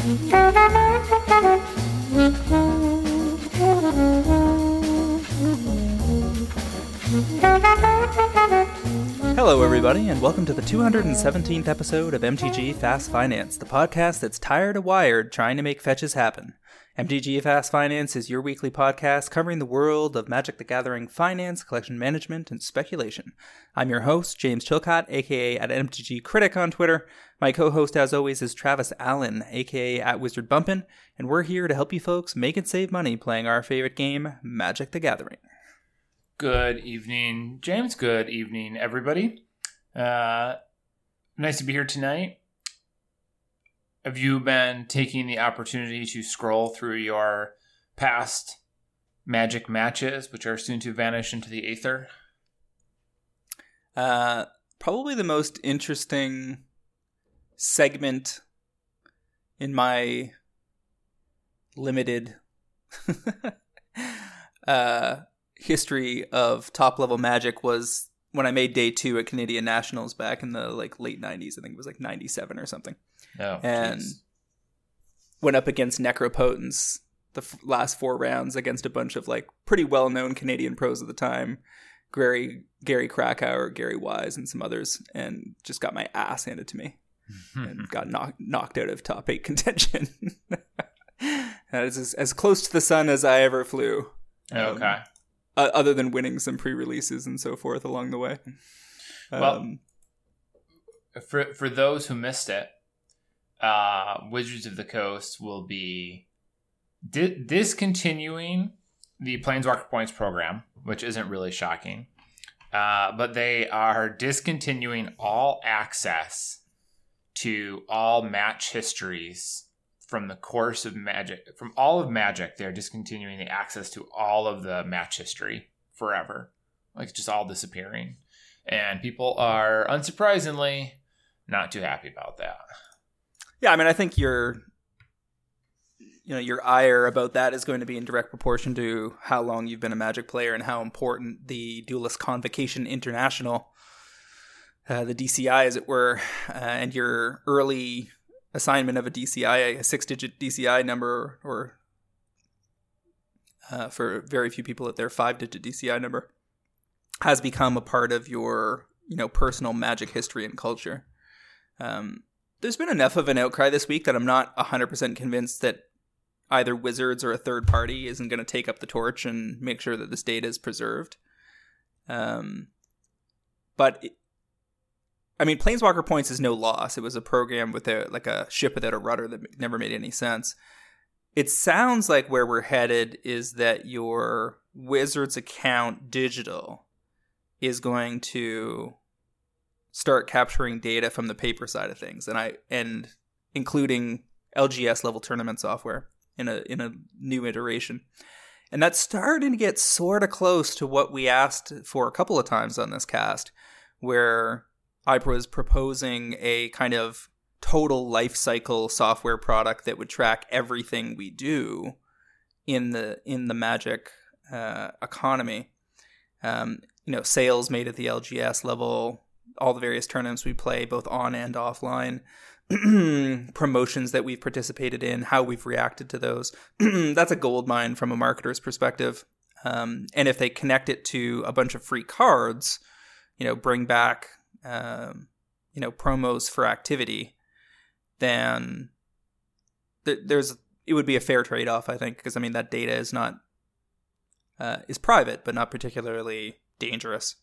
Hello, everybody, and welcome to the 217th episode of MTG Fast Finance, the podcast that's tired of wired trying to make fetches happen. MTG Fast Finance is your weekly podcast covering the world of Magic the Gathering finance, collection management, and speculation. I'm your host, James Chilcott, aka at MTG Critic on Twitter. My co host, as always, is Travis Allen, aka at Wizard Bumpin', and we're here to help you folks make and save money playing our favorite game, Magic the Gathering. Good evening, James. Good evening, everybody. Uh, nice to be here tonight. Have you been taking the opportunity to scroll through your past magic matches, which are soon to vanish into the aether? Uh, probably the most interesting segment in my limited uh, history of top level magic was when I made day two at Canadian Nationals back in the like late '90s. I think it was like '97 or something. Oh, and geez. went up against Necropotence the f- last four rounds against a bunch of like pretty well known Canadian pros at the time, Gary Gary Krakauer, Gary Wise, and some others, and just got my ass handed to me and got knocked knocked out of top eight contention. that is as, as close to the sun as I ever flew. Um, okay. uh, other than winning some pre-releases and so forth along the way. Well, Um, For for those who missed it, uh, Wizards of the Coast will be di- discontinuing the Planeswalker Points program, which isn't really shocking. Uh, but they are discontinuing all access to all match histories from the course of Magic. From all of Magic, they're discontinuing the access to all of the match history forever. Like just all disappearing. And people are, unsurprisingly, not too happy about that. Yeah, I mean, I think your, you know, your ire about that is going to be in direct proportion to how long you've been a Magic player and how important the Duelist Convocation International, uh, the DCI, as it were, uh, and your early assignment of a DCI, a six-digit DCI number, or uh, for very few people at their five-digit DCI number, has become a part of your, you know, personal Magic history and culture. Um, there's been enough of an outcry this week that I'm not 100% convinced that either Wizards or a third party isn't going to take up the torch and make sure that this data is preserved. Um, but it, I mean, Planeswalker Points is no loss. It was a program with a like a ship without a rudder that never made any sense. It sounds like where we're headed is that your Wizards account digital is going to start capturing data from the paper side of things and i and including lgs level tournament software in a in a new iteration. And that's starting to get sort of close to what we asked for a couple of times on this cast where IPRA was proposing a kind of total life cycle software product that would track everything we do in the in the magic uh, economy. Um, you know sales made at the lgs level all the various tournaments we play, both on and offline, promotions that we've participated in, how we've reacted to those. That's a gold mine from a marketer's perspective. Um, and if they connect it to a bunch of free cards, you know, bring back, um, you know, promos for activity, then th- there's it would be a fair trade off, I think, because I mean that data is not uh, is private, but not particularly dangerous.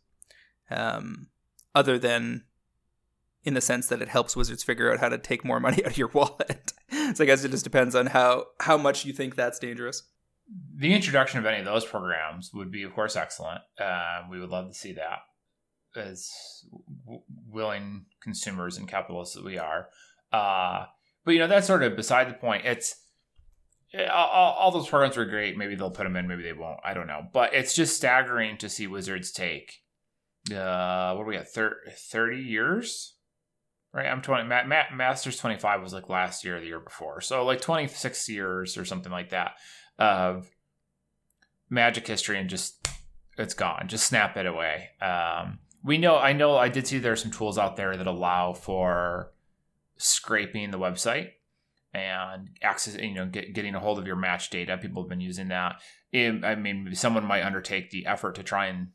Um, other than in the sense that it helps wizards figure out how to take more money out of your wallet. so I guess it just depends on how how much you think that's dangerous. The introduction of any of those programs would be, of course, excellent. Uh, we would love to see that as w- willing consumers and capitalists that we are. Uh, but you know, that's sort of beside the point. It's all, all those programs were great. Maybe they'll put them in, maybe they won't. I don't know. But it's just staggering to see Wizards take uh, what do we got? Thir- 30 years? Right? I'm 20. Ma- Ma- Masters 25 was like last year the year before. So like 26 years or something like that of magic history and just it's gone. Just snap it away. Um, we know, I know, I did see there are some tools out there that allow for scraping the website and access, you know, get, getting a hold of your match data. People have been using that. It, I mean, someone might undertake the effort to try and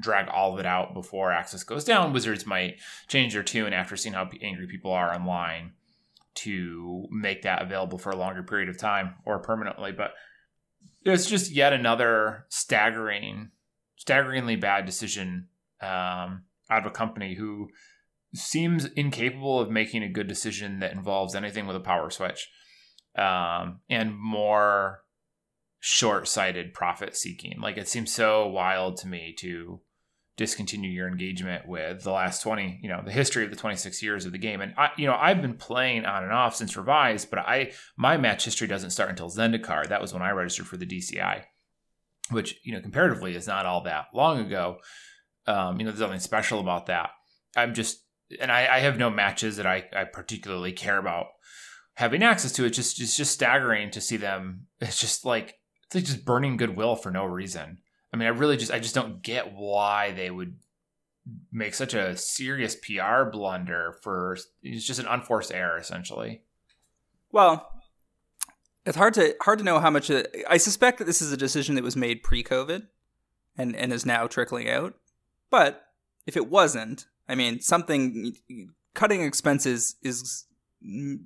drag all of it out before access goes down. Wizards might change their tune after seeing how angry people are online to make that available for a longer period of time or permanently. But it's just yet another staggering, staggeringly bad decision um, out of a company who seems incapable of making a good decision that involves anything with a power switch um, and more short-sighted profit seeking. Like it seems so wild to me to discontinue your engagement with the last 20 you know the history of the 26 years of the game. And i you know i've been playing on and off since revised but i my match history doesn't start until zendikar. That was when i registered for the dci which you know comparatively is not all that long ago. Um, you know there's nothing special about that. I'm just and I, I have no matches that I, I particularly care about having access to. It just it's just staggering to see them. It's just like it's like just burning goodwill for no reason. I mean, I really just I just don't get why they would make such a serious PR blunder for it's just an unforced error essentially. Well, it's hard to hard to know how much. It, I suspect that this is a decision that was made pre-COVID, and and is now trickling out. But if it wasn't, I mean, something cutting expenses is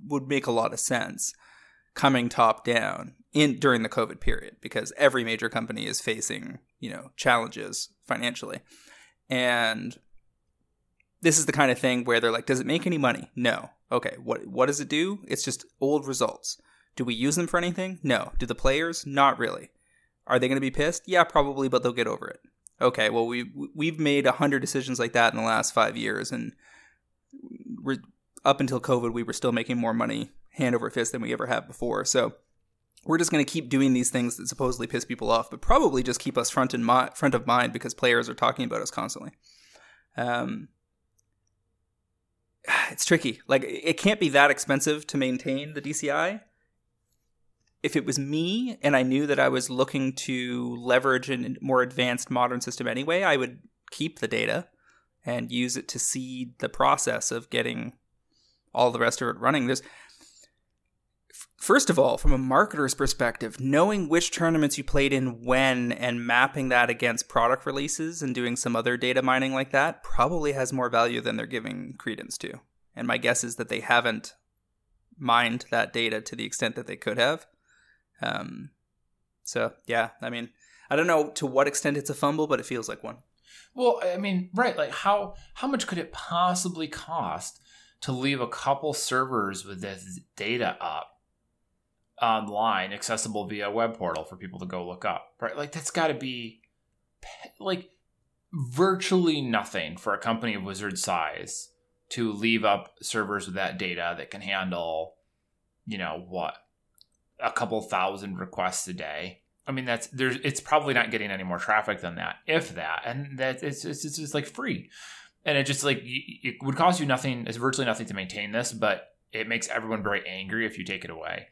would make a lot of sense coming top down in during the COVID period because every major company is facing, you know, challenges financially. And this is the kind of thing where they're like, does it make any money? No. Okay, what what does it do? It's just old results. Do we use them for anything? No. Do the players? Not really. Are they going to be pissed? Yeah, probably, but they'll get over it okay, well we we've made a hundred decisions like that in the last five years, and we're up until COVID, we were still making more money hand over fist than we ever have before. So we're just going to keep doing these things that supposedly piss people off, but probably just keep us front in mi- front of mind because players are talking about us constantly. Um, it's tricky. Like it can't be that expensive to maintain the DCI, if it was me and I knew that I was looking to leverage a more advanced modern system anyway, I would keep the data and use it to seed the process of getting all the rest of it running. There's first of all, from a marketer's perspective, knowing which tournaments you played in when and mapping that against product releases and doing some other data mining like that probably has more value than they're giving credence to. And my guess is that they haven't mined that data to the extent that they could have. Um, so yeah, I mean, I don't know to what extent it's a fumble, but it feels like one. Well, I mean, right? Like how how much could it possibly cost to leave a couple servers with this data up online, accessible via web portal for people to go look up? Right? Like that's got to be like virtually nothing for a company of Wizard size to leave up servers with that data that can handle, you know, what a couple thousand requests a day. I mean, that's there's it's probably not getting any more traffic than that, if that, and that it's it's, it's just like free, and it just like it would cost you nothing. It's virtually nothing to maintain this, but it makes everyone very angry if you take it away.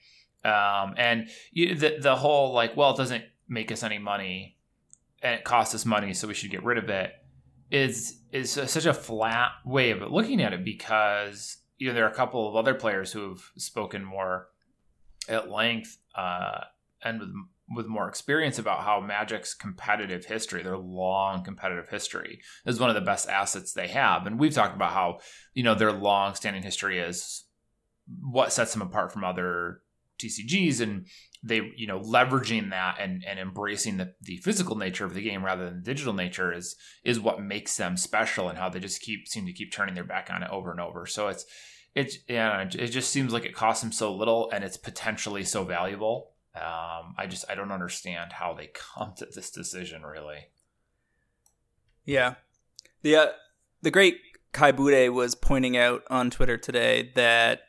Um, and you, the the whole like, well, it doesn't make us any money, and it costs us money, so we should get rid of it. Is is such a flat way of looking at it because you know there are a couple of other players who have spoken more at length uh, and with with more experience about how Magic's competitive history, their long competitive history, is one of the best assets they have. And we've talked about how you know their long standing history is what sets them apart from other TCGs, and they you know leveraging that and and embracing the, the physical nature of the game rather than the digital nature is is what makes them special, and how they just keep seem to keep turning their back on it over and over. So it's it yeah, it just seems like it costs them so little and it's potentially so valuable. Um, I just I don't understand how they come to this decision really. Yeah, the uh, the great Kai Budde was pointing out on Twitter today that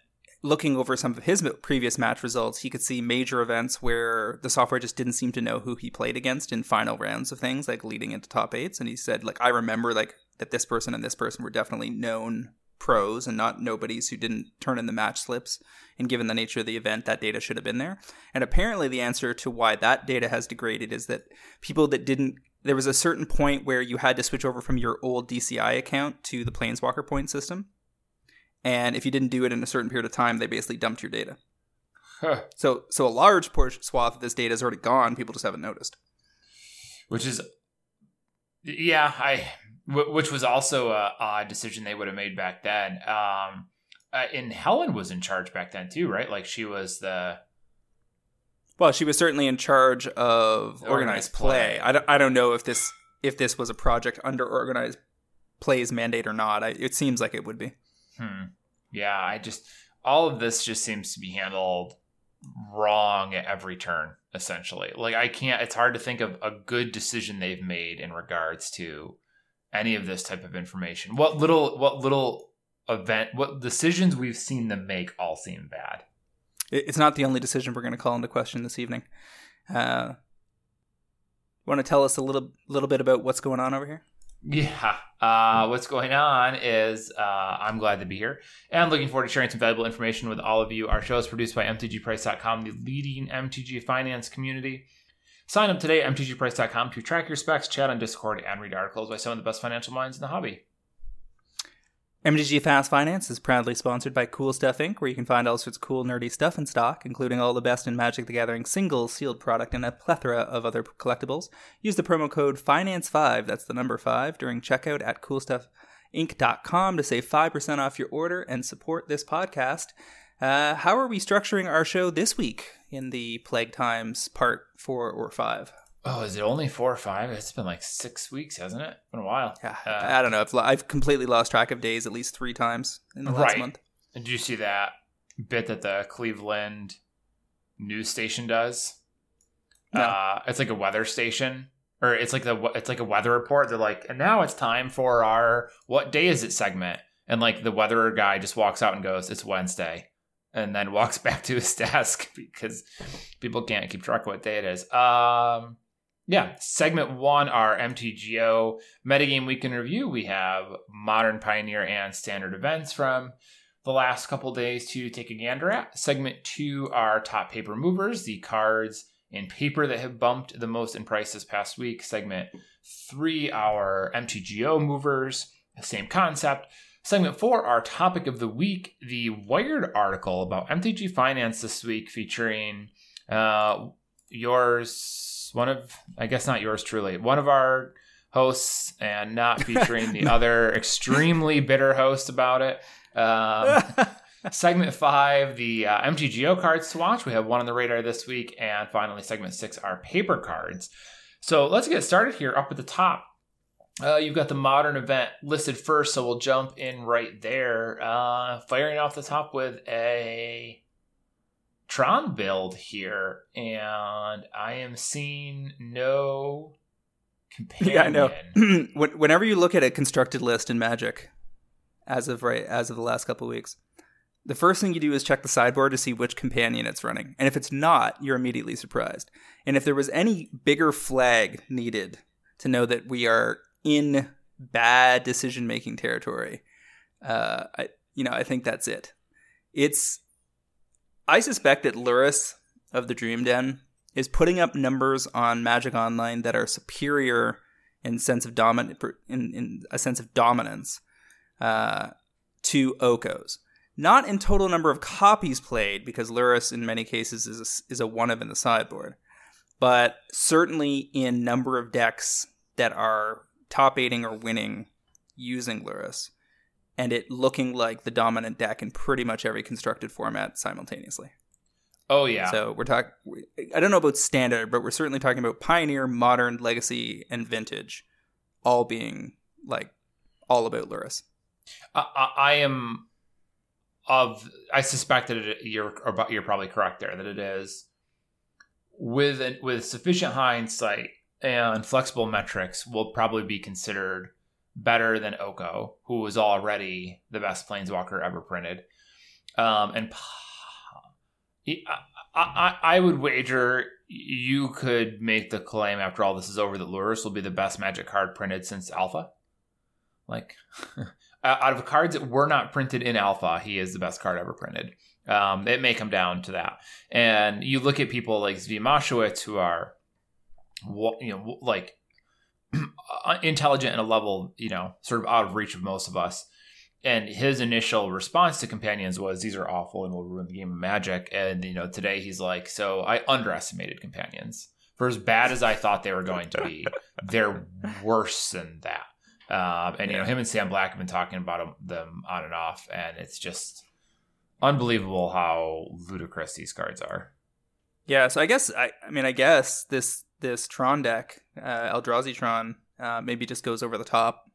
looking over some of his previous match results, he could see major events where the software just didn't seem to know who he played against in final rounds of things, like leading into top eights. And he said, like, I remember like that this person and this person were definitely known pros and not nobodies who didn't turn in the match slips. And given the nature of the event, that data should have been there. And apparently, the answer to why that data has degraded is that people that didn't, there was a certain point where you had to switch over from your old DCI account to the Planeswalker point system. And if you didn't do it in a certain period of time, they basically dumped your data. Huh. So so a large portion swath of this data is already gone. People just haven't noticed. which is yeah i which was also a odd decision they would have made back then um uh, and helen was in charge back then too right like she was the Well, she was certainly in charge of Organized organized play. play. I don't, I don't know if this if this was a project under organized play's mandate or not. I, it seems like it would be. hmm yeah i just all of this just seems to be handled wrong at every turn essentially like i can't it's hard to think of a good decision they've made in regards to any of this type of information what little what little event what decisions we've seen them make all seem bad It's not the only decision we're going to call into question this evening. Uh, Want to tell us a little little bit about what's going on over here? Yeah. Uh, what's going on is uh, I'm glad to be here and looking forward to sharing some valuable information with all of you. Our show is produced by MTGPrice.com, the leading MTG finance community. Sign up today at MTGPrice.com to track your specs, chat on Discord, and read articles by some of the best financial minds in the hobby. MTG Fast Finance is proudly sponsored by Cool Stuff Inc., where you can find all sorts of cool, nerdy stuff in stock, including all the best in Magic the Gathering single sealed product and a plethora of other collectibles. Use the promo code FINANCE5, that's the number 5, during checkout at coolstuffinc.com to save 5% off your order and support this podcast. Uh, how are we structuring our show this week in the Plague Times part 4 or 5? Oh, is it only four or five? It's been like six weeks, hasn't it? It's been a while. Yeah, Uh, I don't know. I've, I've completely lost track of days at least three times in the last month. Right. month. Did you see that bit that the Cleveland news station does? No. Uh, it's like a weather station, or it's like the it's like a weather report. They're like, and now it's time for our what day is it segment, and like the weather guy just walks out and goes, it's Wednesday, and then walks back to his desk because people can't keep track of what day it is. Um, yeah, segment one, our MTGO metagame week in review. We have modern pioneer and standard events from the last couple days to take a gander at. Segment two our top paper movers, the cards in paper that have bumped the most in price this past week. Segment three, our MTGO movers, same concept. Segment four, our topic of the week, the Wired article about MTG Finance this week, featuring uh, yours, one of, I guess not yours truly, one of our hosts, and not featuring the other extremely bitter host about it. Um, segment five, the uh, MTGO cards to watch. We have one on the radar this week. And finally, segment six, our paper cards. So let's get started here up at the top. Uh, you've got the modern event listed first, so we'll jump in right there. Uh, firing off the top with a Tron build here, and I am seeing no companion. Yeah, I know. Whenever you look at a constructed list in Magic, as of right as of the last couple of weeks, the first thing you do is check the sideboard to see which companion it's running, and if it's not, you're immediately surprised. And if there was any bigger flag needed to know that we are in bad decision making territory, uh, I you know I think that's it. It's I suspect that Lurrus of the Dream Den is putting up numbers on Magic Online that are superior in sense of in, in a sense of dominance uh, to Oko's. Not in total number of copies played, because Lurrus in many cases is a, is a one of in the sideboard, but certainly in number of decks that are top eighting or winning using Lurrus, and it looking like the dominant deck in pretty much every constructed format simultaneously. Oh yeah. So we're talking. I don't know about standard, but we're certainly talking about pioneer, modern, legacy, and vintage, all being like all about Lurrus. I, I, I am of. I suspect that it, you're. You're probably correct there. That it is with with sufficient hindsight and flexible metrics will probably be considered better than Oko, who was already the best planeswalker ever printed. Um, and I, I, I would wager you could make the claim after all this is over that Lurrus will be the best Magic card printed since Alpha. Like, out of cards that were not printed in Alpha, he is the best card ever printed. Um, it may come down to that. And you look at people like Zvi Mowshowitz who are, you know, like intelligent in a level, you know, sort of out of reach of most of us. and his initial response to companions was these are awful and will ruin the game of magic. And you know today he's like so i underestimated companions for as bad as i thought they were going to be they're worse than that. Um, and you know him and sam black have been talking about them on and off and it's just unbelievable how ludicrous these cards are. Yeah so i guess i, I mean i guess this this tron deck uh, eldrazi tron uh, maybe just goes over the top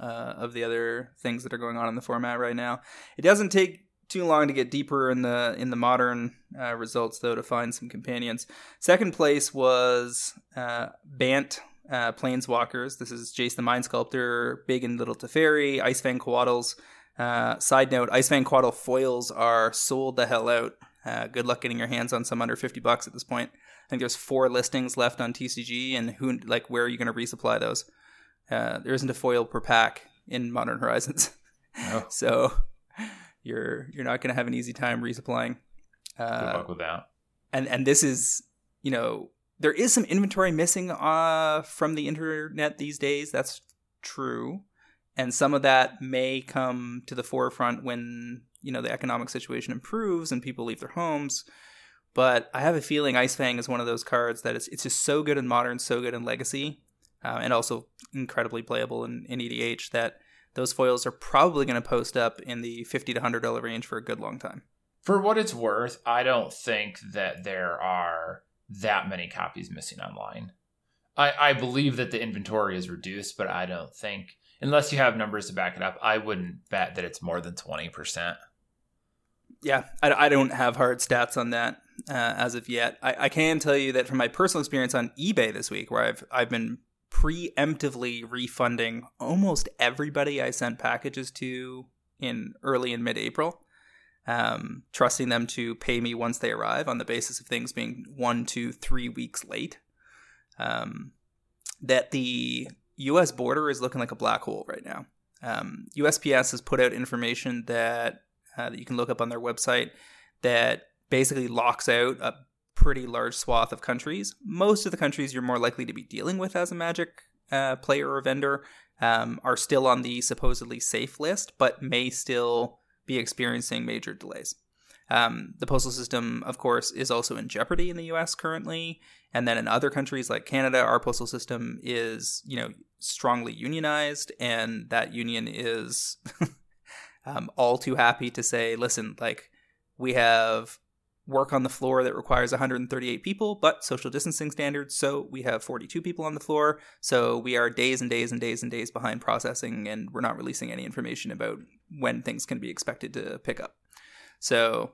uh, of the other things that are going on in the format right now. It doesn't take too long to get deeper in the in the modern uh, results though to find some companions. Second place was uh, Bant uh, Planeswalkers. This is Jace the Mind Sculptor, Big and Little Teferi, Ice-Fang Coatls. Uh, side note: Ice-Fang Coatl foils are sold the hell out. Uh, good luck getting your hands on some under fifty bucks at this point. I think there's four listings left on TCG, and who like where are you going to resupply those? Uh, there isn't a foil per pack in Modern Horizons, oh. so you're you're not going to have an easy time resupplying. Uh, Good luck with that. And and this is you know there is some inventory missing uh, from the internet these days. That's true, and some of that may come to the forefront when you know the economic situation improves and people leave their homes. But I have a feeling Ice-Fang is one of those cards that it's it's just so good in modern, so good in legacy uh, and also incredibly playable in, in EDH that those foils are probably going to post up in the 50 to $100 range for a good long time. For what it's worth, I don't think that there are that many copies missing online. I, I believe that the inventory is reduced, but I don't think, unless you have numbers to back it up, I wouldn't bet that it's more than 20%. Yeah, I, I don't have hard stats on that uh, as of yet. I, I can tell you that from my personal experience on eBay this week, where I've I've been preemptively refunding almost everybody I sent packages to in early and mid April, um, trusting them to pay me once they arrive on the basis of things being one, two, three weeks late. Um, that the US border is looking like a black hole right now. Um, USPS has put out information that, uh, that you can look up on their website that basically locks out a pretty large swath of countries. Most of the countries you're more likely to be dealing with as a Magic uh, player or vendor um, are still on the supposedly safe list, but may still be experiencing major delays. Um, the postal system, of course, is also in jeopardy in the U.S. currently, and then in other countries like Canada, our postal system is, you know, strongly unionized, and that union is um, all too happy to say, "Listen, like, we have work on the floor that requires 138 people, but social distancing standards, so we have 42 people on the floor. So we are days and days and days and days behind processing, and we're not releasing any information about when things can be expected to pick up. So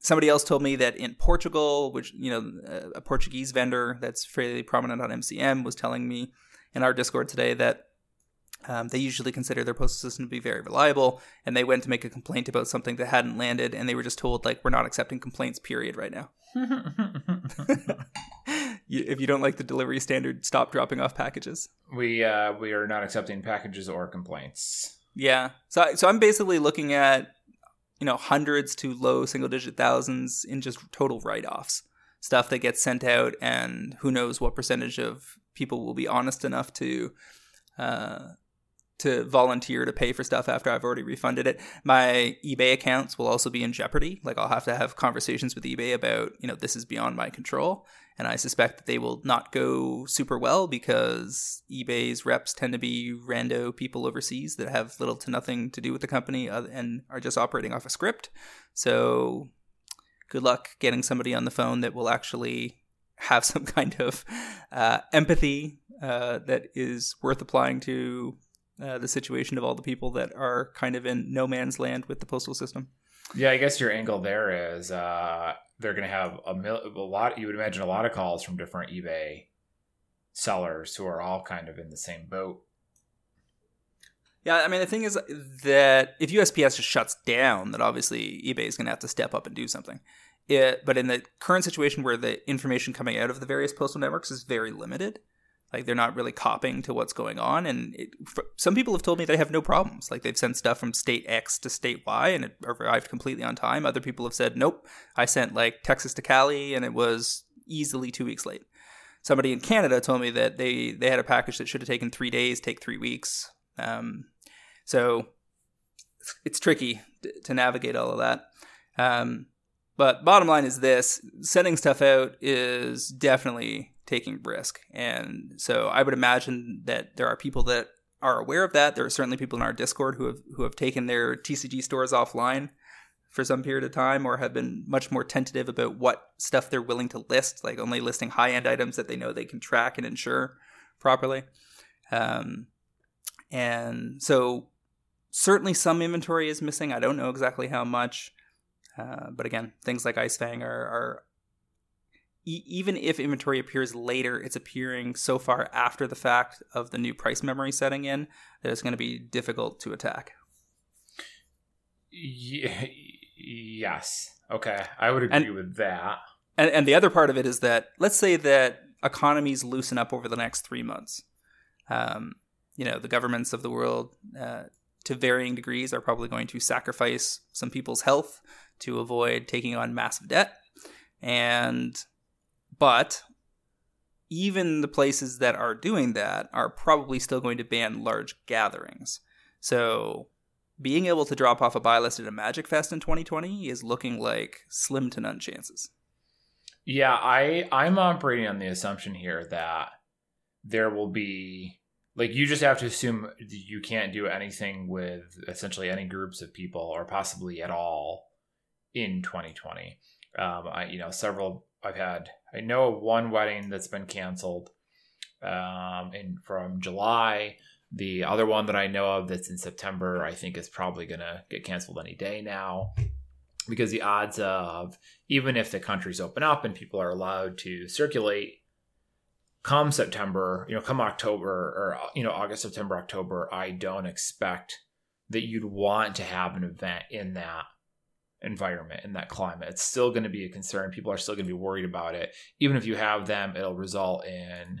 somebody else told me that in Portugal, which, you know, a Portuguese vendor that's fairly prominent on MCM was telling me in our Discord today that um, they usually consider their postal system to be very reliable, and they went to make a complaint about something that hadn't landed, and they were just told like we're not accepting complaints. Period. Right now. if you don't like the delivery standard, stop dropping off packages. We uh, we are not accepting packages or complaints. Yeah. So so I'm basically looking at you know hundreds to low single digit thousands in just total write offs, stuff that gets sent out, and who knows what percentage of people will be honest enough to uh, to volunteer to pay for stuff after I've already refunded it. My eBay accounts will also be in jeopardy. Like I'll have to have conversations with eBay about, you know, this is beyond my control. And I suspect that they will not go super well because eBay's reps tend to be rando people overseas that have little to nothing to do with the company and are just operating off a script. So good luck getting somebody on the phone that will actually have some kind of uh, empathy uh, that is worth applying to uh, the situation of all the people that are kind of in no man's land with the postal system. Yeah, I guess your angle there is uh, they're going to have a, mil- a lot. You would imagine a lot of calls from different eBay sellers who are all kind of in the same boat. Yeah, I mean the thing is that if USPS just shuts down, that obviously eBay is going to have to step up and do something. It, but in the current situation where the information coming out of the various postal networks is very limited, like they're not really copying to what's going on and it, some people have told me they have no problems. Like they've sent stuff from state x to state y and it arrived completely on time. Other people have said nope i sent like texas to cali and it was easily two weeks late. Somebody in canada told me that they they had a package that should have taken three days take three weeks. Um, so it's, tricky to, to navigate all of that. Um, but bottom line is this: sending stuff out is definitely taking risk, and so I would imagine that there are people that are aware of that. There are certainly people in our Discord who have who have taken their TCG stores offline for some period of time or have been much more tentative about what stuff they're willing to list, like only listing high end items that they know they can track and insure properly. Um, and so certainly some inventory is missing. I don't know exactly how much. Uh, but again, things like Ice Fang are, are e- even if inventory appears later, it's appearing so far after the fact of the new price memory setting in that it's going to be difficult to attack. Yeah, yes. Okay. I would agree And- with that. And, and the other part of it is that let's say that economies loosen up over the next three months. Um, you know, the governments of the world, uh, to varying degrees, are probably going to sacrifice some people's health to avoid taking on massive debt. And, but even the places that are doing that are probably still going to ban large gatherings. So, being able to drop off a buy list at a Magic Fest in 2020 is looking like slim to none chances. Yeah, I I'm operating on the assumption here that there will be like you just have to assume you can't do anything with essentially any groups of people or possibly at all in 2020. Um, I you know several I've had I know of one wedding that's been canceled um, in from July. The other one that I know of that's in September, I think is probably gonna get canceled any day now because the odds of even if the countries open up and people are allowed to circulate come september you know come october or you know august september october i don't expect that you'd want to have an event in that environment in that climate it's still going to be a concern people are still going to be worried about it even if you have them it'll result in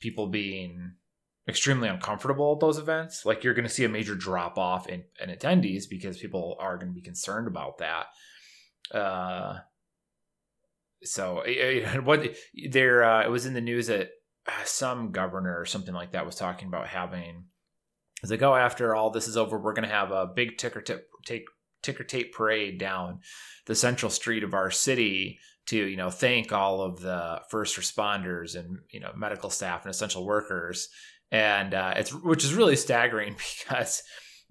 people being extremely uncomfortable at those events. Like you're going to see a major drop off in, in attendees because people are going to be concerned about that. Uh, so what there, uh, it was in the news that uh, some governor or something like that was talking about having. It's like, oh, after all this is over, we're going to have a big ticker tip take ticker tape parade down the central street of our city to you know thank all of the first responders and you know medical staff and essential workers and uh, it's which is really staggering because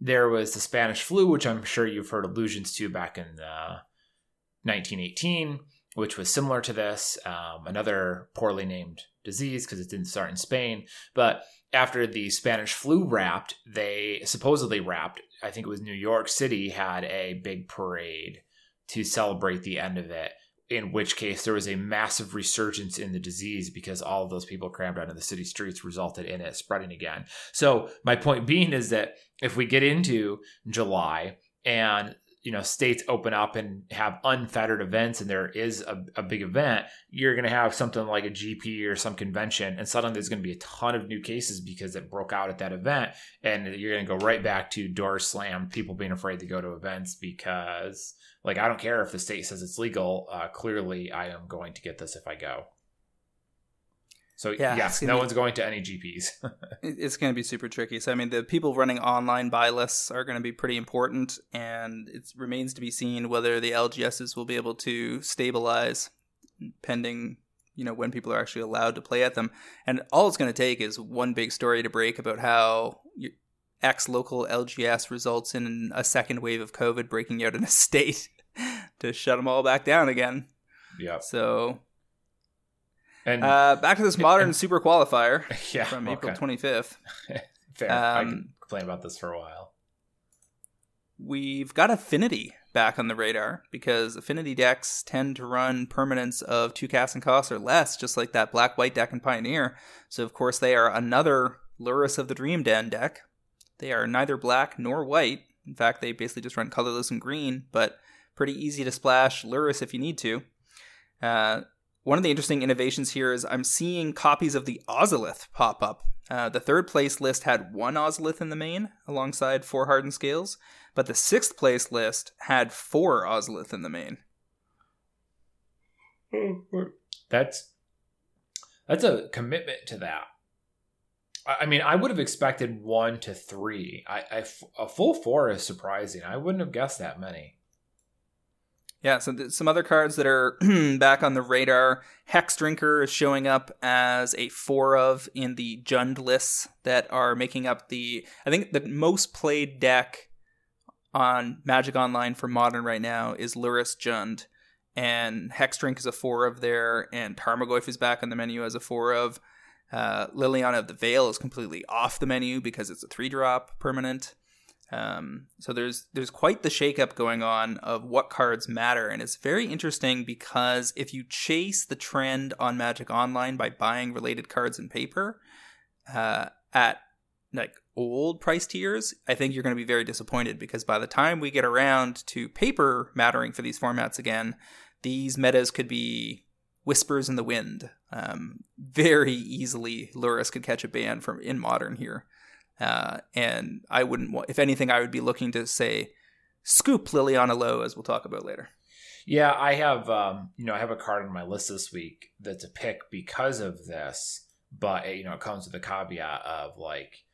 there was the Spanish flu, which I'm sure you've heard allusions to back in uh, 1918, which was similar to this, um, another poorly named disease because it didn't start in Spain. But after the Spanish flu wrapped, they supposedly wrapped. I think it was New York City had a big parade to celebrate the end of it in which case there was a massive resurgence in the disease because all of those people crammed onto the city streets resulted in it spreading again. So my point being is that if we get into July and you know states open up and have unfettered events and there is a, a big event you're going to have something like a gp or some convention and suddenly there's going to be a ton of new cases because it broke out at that event and you're going to go right back to doors slammed people being afraid to go to events because like I don't care if the state says it's legal. Uh, clearly, I am going to get this if I go. So Yeah, yes, no be- one's going to any GPs. It's going to be super tricky. So, I mean, the people running online buy lists are going to be pretty important, and it remains to be seen whether the LGSs will be able to stabilize pending, you know, when people are actually allowed to play at them. And all it's going to take is one big story to break about how your X local LGS results in a second wave of COVID breaking out in a state to shut them all back down again. Yeah. So, And uh, back to this modern and- super qualifier yeah, from April 25th. Fair. I um, can complain about this for a while. we've got Affinity back on the radar because Affinity decks tend to run permanents of two cast and costs or less, just like that black white deck and Pioneer. So, of course, they are another Lurrus of the Dream Den deck. They are neither black nor white. In fact, they basically just run colorless and green, but pretty easy to splash Lurrus if you need to. Uh, one of the interesting innovations here is I'm seeing copies of the Ozolith pop up. Uh, the third place list had one Ozolith in the main, alongside four hardened scales, but the sixth place list had four Ozolith in the main. That's that's a commitment to that. I mean, I would have expected one to three. I, I a full four is surprising. I wouldn't have guessed that many. Yeah, so th- some other cards that are back on the radar. Hex Drinker is showing up as a four of in the Jund lists that are making up the. I think the most played deck on Magic Online for Modern right now is Lurrus Jund. And Hex Drink is a four of there, and Tarmogoyf is back on the menu as a four of. Uh, Liliana of the Veil is completely off the menu because it's a three drop permanent. Um, so there's there's quite the shakeup going on of what cards matter, and it's very interesting because if you chase the trend on Magic Online by buying related cards in paper uh, at like old price tiers, I think you're going to be very disappointed because by the time we get around to paper mattering for these formats again, these metas could be whispers in the wind. Um, very easily, Lurrus could catch a ban from in modern here. Uh, and I wouldn't want, if anything, I would be looking to say, scoop Liliana Low, as we'll talk about later. Yeah, I have, um, you know, I have a card on my list this week that's a pick because of this, but you know, it comes with a caveat of like,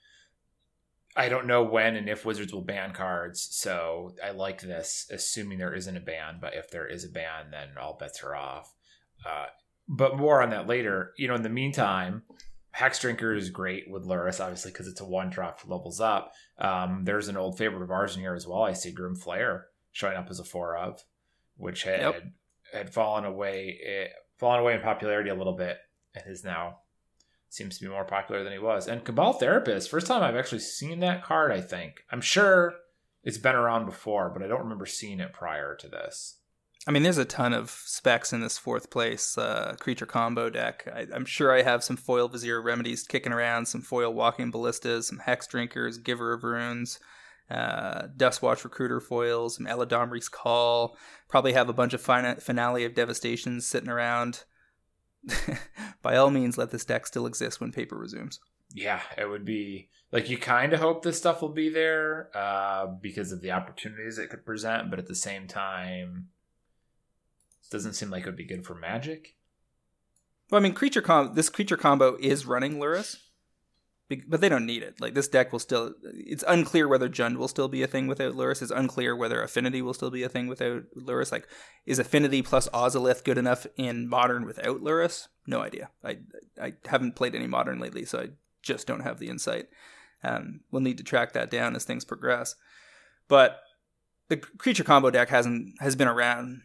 I don't know when and if Wizards will ban cards, so I like this, assuming there isn't a ban. But if there is a ban, then all bets are off. Uh, but more on that later. You know, in the meantime, Hex Drinker is great with Lurrus, obviously, because it's a one drop levels up. Um, there's an old favorite of ours in here as well. I see Grim Flayer showing up as a four of, which had yep. had fallen away, it, fallen away in popularity a little bit, and is now seems to be more popular than he was. And Cabal Therapist, first time I've actually seen that card. I think I'm sure it's been around before, but I don't remember seeing it prior to this. I mean, there's a ton of specs in this fourth place uh, creature combo deck. I, am sure I have some foil vizier remedies kicking around, some foil walking ballistas, some hex drinkers, giver of runes, uh, Duskwatch recruiter foils, some Eladamri's call. Probably have a bunch of finale of devastations sitting around. By all means, let this deck still exist when paper resumes. Yeah, it would be like you kind of hope this stuff will be there uh, because of the opportunities it could present, but at the same time doesn't seem like it would be good for magic. Well, I mean, creature com this creature combo is running Lurrus, but they don't need it. Like this deck will still. It's unclear whether Jund will still be a thing without Lurrus. It's unclear whether Affinity will still be a thing without Lurrus. Like, is Affinity plus Ozolith good enough in Modern without Lurrus? No idea. I I haven't played any Modern lately, so I just don't have the insight. Um, we'll need to track that down as things progress. But the creature combo deck hasn't has been around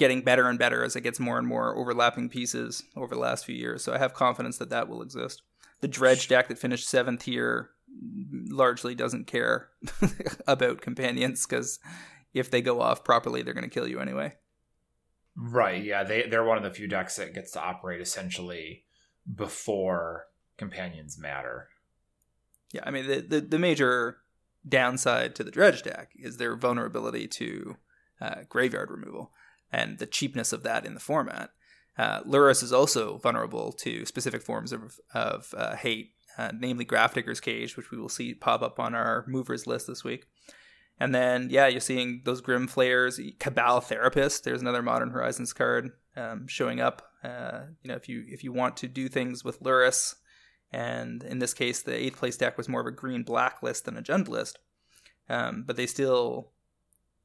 getting better and better as it gets more and more overlapping pieces over the last few years. So I have confidence that that will exist. The dredge deck that finished seventh here largely doesn't care about companions because if they go off properly, they're going to kill you anyway. Right. Yeah. They they're one of the few decks that gets to operate essentially before companions matter. Yeah. I mean, the the, the major downside to the dredge deck is their vulnerability to uh, graveyard removal and the cheapness of that in the format. Uh, Lurrus is also vulnerable to specific forms of, of uh, hate, uh, namely Grafdigger's Cage, which we will see pop up on our movers list this week. And then, yeah, you're seeing those Grim Flayers, Cabal Therapist. There's another Modern Horizons card um, showing up. Uh, you know, if you if you want to do things with Lurrus, and in this case, the eighth place deck was more of a green black list than a Jund list, um, but they still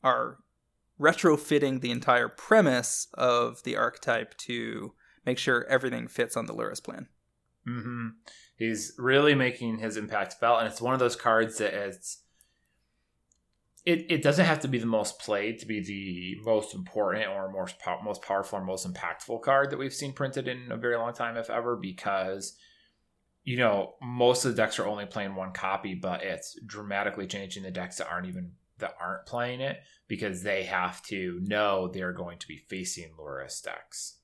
are retrofitting the entire premise of the archetype to make sure everything fits on the Lurrus plan. Mm-hmm. He's really making his impact felt, and it's one of those cards that it's. It, it doesn't have to be the most played to be the most important or most most powerful or most impactful card that we've seen printed in a very long time, if ever, because you know most of the decks are only playing one copy, but it's dramatically changing the decks that aren't even that aren't playing it because they have to know they're going to be facing Lurrus decks.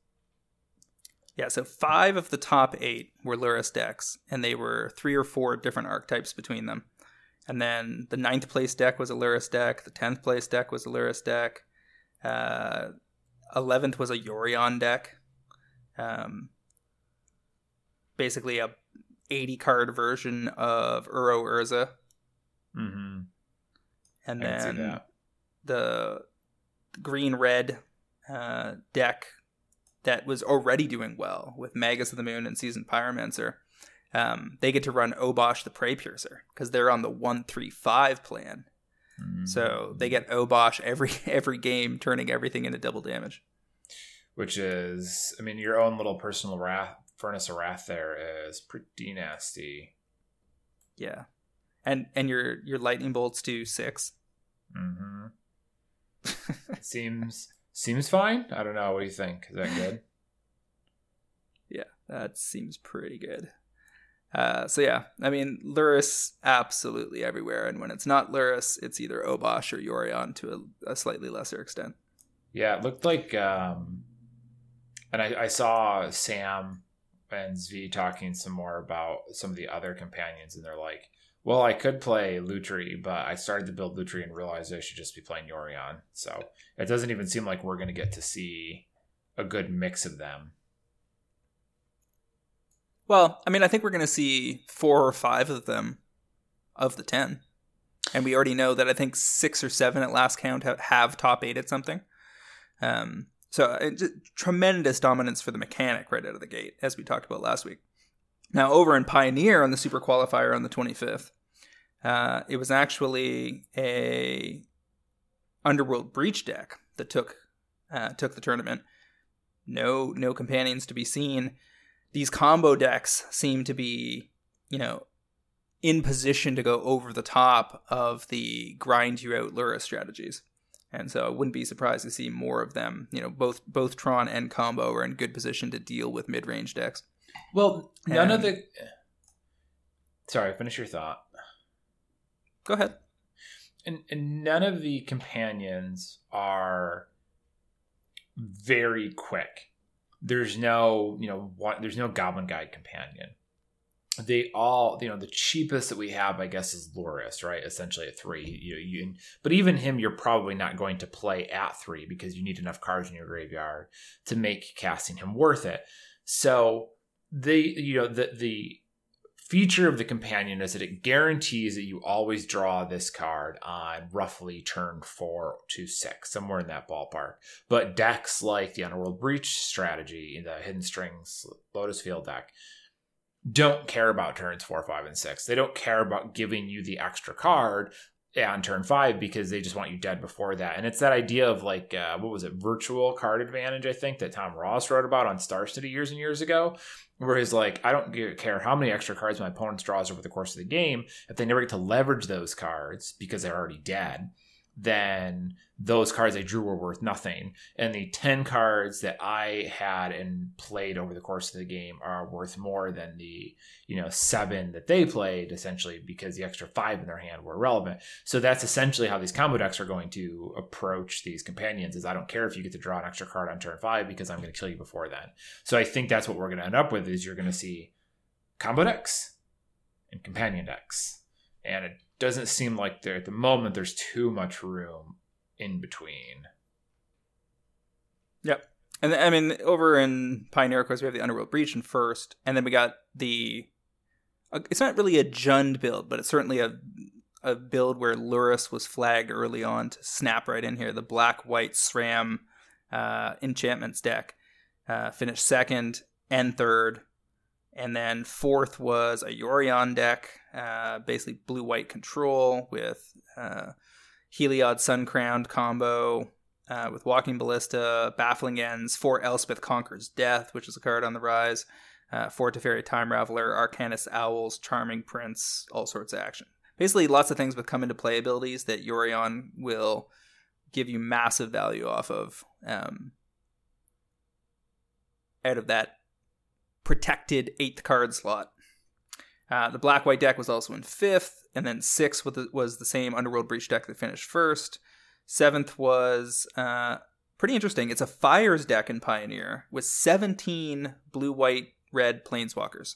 Yeah, so five of the top eight were Lurrus decks, and they were three or four different archetypes between them. And then the ninth place deck was a Lurrus deck, the tenth place deck was a Lurrus deck, uh, eleventh was a Yorion deck. Um, basically a 80 card version of Uro Urza. Mm-hmm and then the green red uh, deck that was already doing well with Magus of the Moon and Seasoned Pyromancer. um, they get to run Obosh the Prey Piercer because they're on the one three five plan. Mm-hmm. So they get Obosh every every game, turning everything into double damage. which is, I mean, your own little personal wrath, Furnace of Rath there is pretty nasty. Yeah, and and your your lightning bolts do six. hmm seems seems fine. I don't know. What do you think? Is that good? Yeah, that seems pretty good. Uh, so yeah, I mean, Lurrus absolutely everywhere, and when it's not Lurrus, it's either Obosh or Yorion to a, a slightly lesser extent. Yeah, it looked like, um, and I, I saw Sam and Zvi talking some more about some of the other companions, and they're like, "Well, I could play Lutri, but I started to build Lutri and realized I should just be playing Yorion." So it doesn't even seem like we're going to get to see a good mix of them. Well, I mean, I think we're going to see four or five of them of the ten, and we already know that I think six or seven at last count have, have top eight at something. Um, so just tremendous dominance for the mechanic right out of the gate, as we talked about last week. Now, over in Pioneer on the Super Qualifier on the 25th, uh, it was actually a Underworld Breach deck that took uh, took the tournament. No, no companions to be seen. These combo decks seem to be, you know, in position to go over the top of the grind you out Lurrus strategies. And so I wouldn't be surprised to see more of them. You know, both both Tron and Combo are in good position to deal with mid range decks. Well, none of And- the. Sorry, finish your thought. Go ahead. and, and none of the companions are very quick. There's no, you know, one, there's no Goblin Guide companion. They all, you know, the cheapest that we have, I guess, is Lurrus, right? Essentially at three. You, you, but even him, you're probably not going to play at three because you need enough cards in your graveyard to make casting him worth it. So they, you know, the the feature of the companion is that it guarantees that you always draw this card on roughly turn four to six, somewhere in that ballpark. But decks like the Underworld Breach strategy the Hidden Strings Lotus Field deck don't care about turns four, five, and six. They don't care about giving you the extra card on turn five because they just want you dead before that. And it's that idea of like, uh, what was it, virtual card advantage, I think, that Tom Ross wrote about on Star City years and years ago, where he's like, I don't care how many extra cards my opponent draws over the course of the game. If they never get to leverage those cards because they're already dead, then those cards I drew were worth nothing. And the 10 cards that I had and played over the course of the game are worth more than the, you know, seven that they played essentially because the extra five in their hand were relevant. So that's essentially how these combo decks are going to approach these companions is I don't care if you get to draw an extra card on turn five because I'm going to kill you before then. So I think that's what we're going to end up with is you're going to see combo decks and companion decks. And it doesn't seem like there at the moment there's too much room in between. Yep. And I mean, over in Pioneer, course, we have the Underworld Breach in first, and then we got the. uh, It's not really a Jund build, but it's certainly a a build where Lurrus was flagged early on to snap right in here. The black white Sram uh, enchantments deck uh, finished second and third, and then fourth was a Yorion deck, uh, basically blue white control with uh, Heliod Sun Crowned combo uh, with Walking Ballista, Baffling Ends, four Elspeth Conquers Death, which is a card on the rise, uh, four Teferi Time Raveler, Arcanist Owls, Charming Prince, all sorts of action. Basically, lots of things with come into play abilities that Yorion will give you massive value off of um, out of that protected eighth card slot. Uh, the black white deck was also in fifth, and then sixth was the, was the same Underworld Breach deck that finished first. Seventh was uh, pretty interesting. It's a Fires deck in Pioneer with 17 blue, white, red planeswalkers.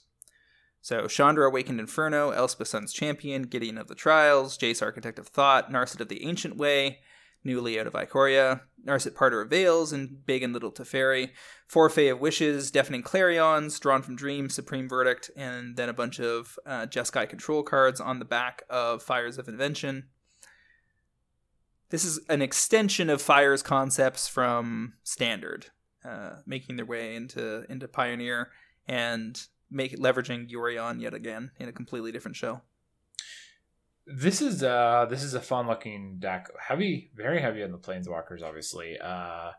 So Chandra Awakened Inferno, Elspeth Sun's Champion, Gideon of the Trials, Jace Architect of Thought, Narset of the Ancient Way, newly out of Ikoria, Narset Parter of Veils, and Big and Little Teferi, Forfeit of Wishes, Deafening Clarions, Drawn from Dreams, Supreme Verdict, and then a bunch of uh, Jeskai control cards on the back of Fires of Invention. This is an extension of Fire's concepts from Standard, uh, making their way into into Pioneer, and make leveraging Yorion yet again in a completely different show. This is uh this is a fun looking deck. Heavy, very heavy on the planeswalkers, obviously. Uh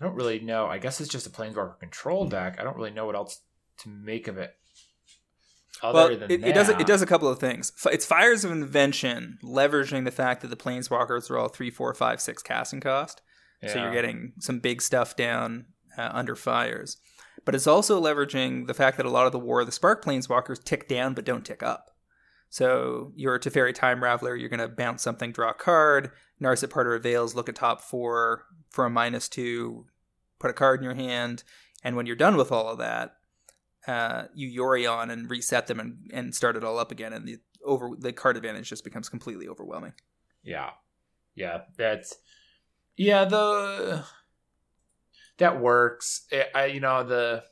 I don't really know. I guess it's just a planeswalker control deck. I don't really know what else to make of it. well, it, it, does it does a couple of things. It's Fires of Invention, leveraging the fact that the planeswalkers are all three, four, five, six casting cost. Yeah. So you're getting some big stuff down uh, under fires. But it's also leveraging the fact that a lot of the War of the Spark planeswalkers tick down but don't tick up. So you're a Teferi Time Raveler, you're going to bounce something, draw a card. Narset Parter Veils, look at top four for a minus two, put a card in your hand. And when you're done with all of that, uh, you Yorion and reset them and, and start it all up again. And the over the card advantage just becomes completely overwhelming. Yeah. Yeah. That's, yeah, the, that works. I, you know, the,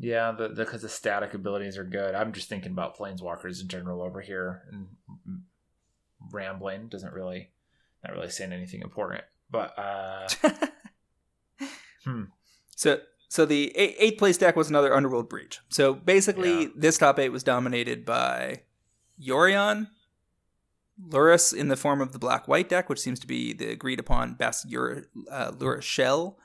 yeah, because the, the static abilities are good. I'm just thinking about planeswalkers in general over here, and rambling doesn't really, not really saying anything important. But uh, hmm. So so the eighth place deck was another Underworld Breach. So basically, yeah. this top eight was dominated by Yorion, Lurrus in the form of the black white deck, which seems to be the agreed upon best Ur- uh, Lurrus shell,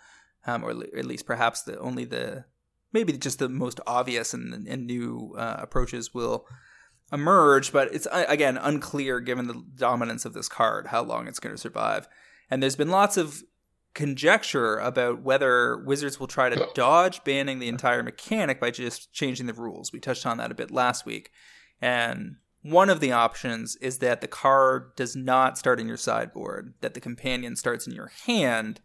um, or at least perhaps the only the maybe just the most obvious and, and new uh, approaches will emerge, but it's uh, again unclear given the dominance of this card how long it's going to survive. And there's been lots of conjecture about whether Wizards will try to dodge banning the entire mechanic by just changing the rules. We touched on that a bit last week. And one of the options is that the card does not start in your sideboard, that the companion starts in your hand.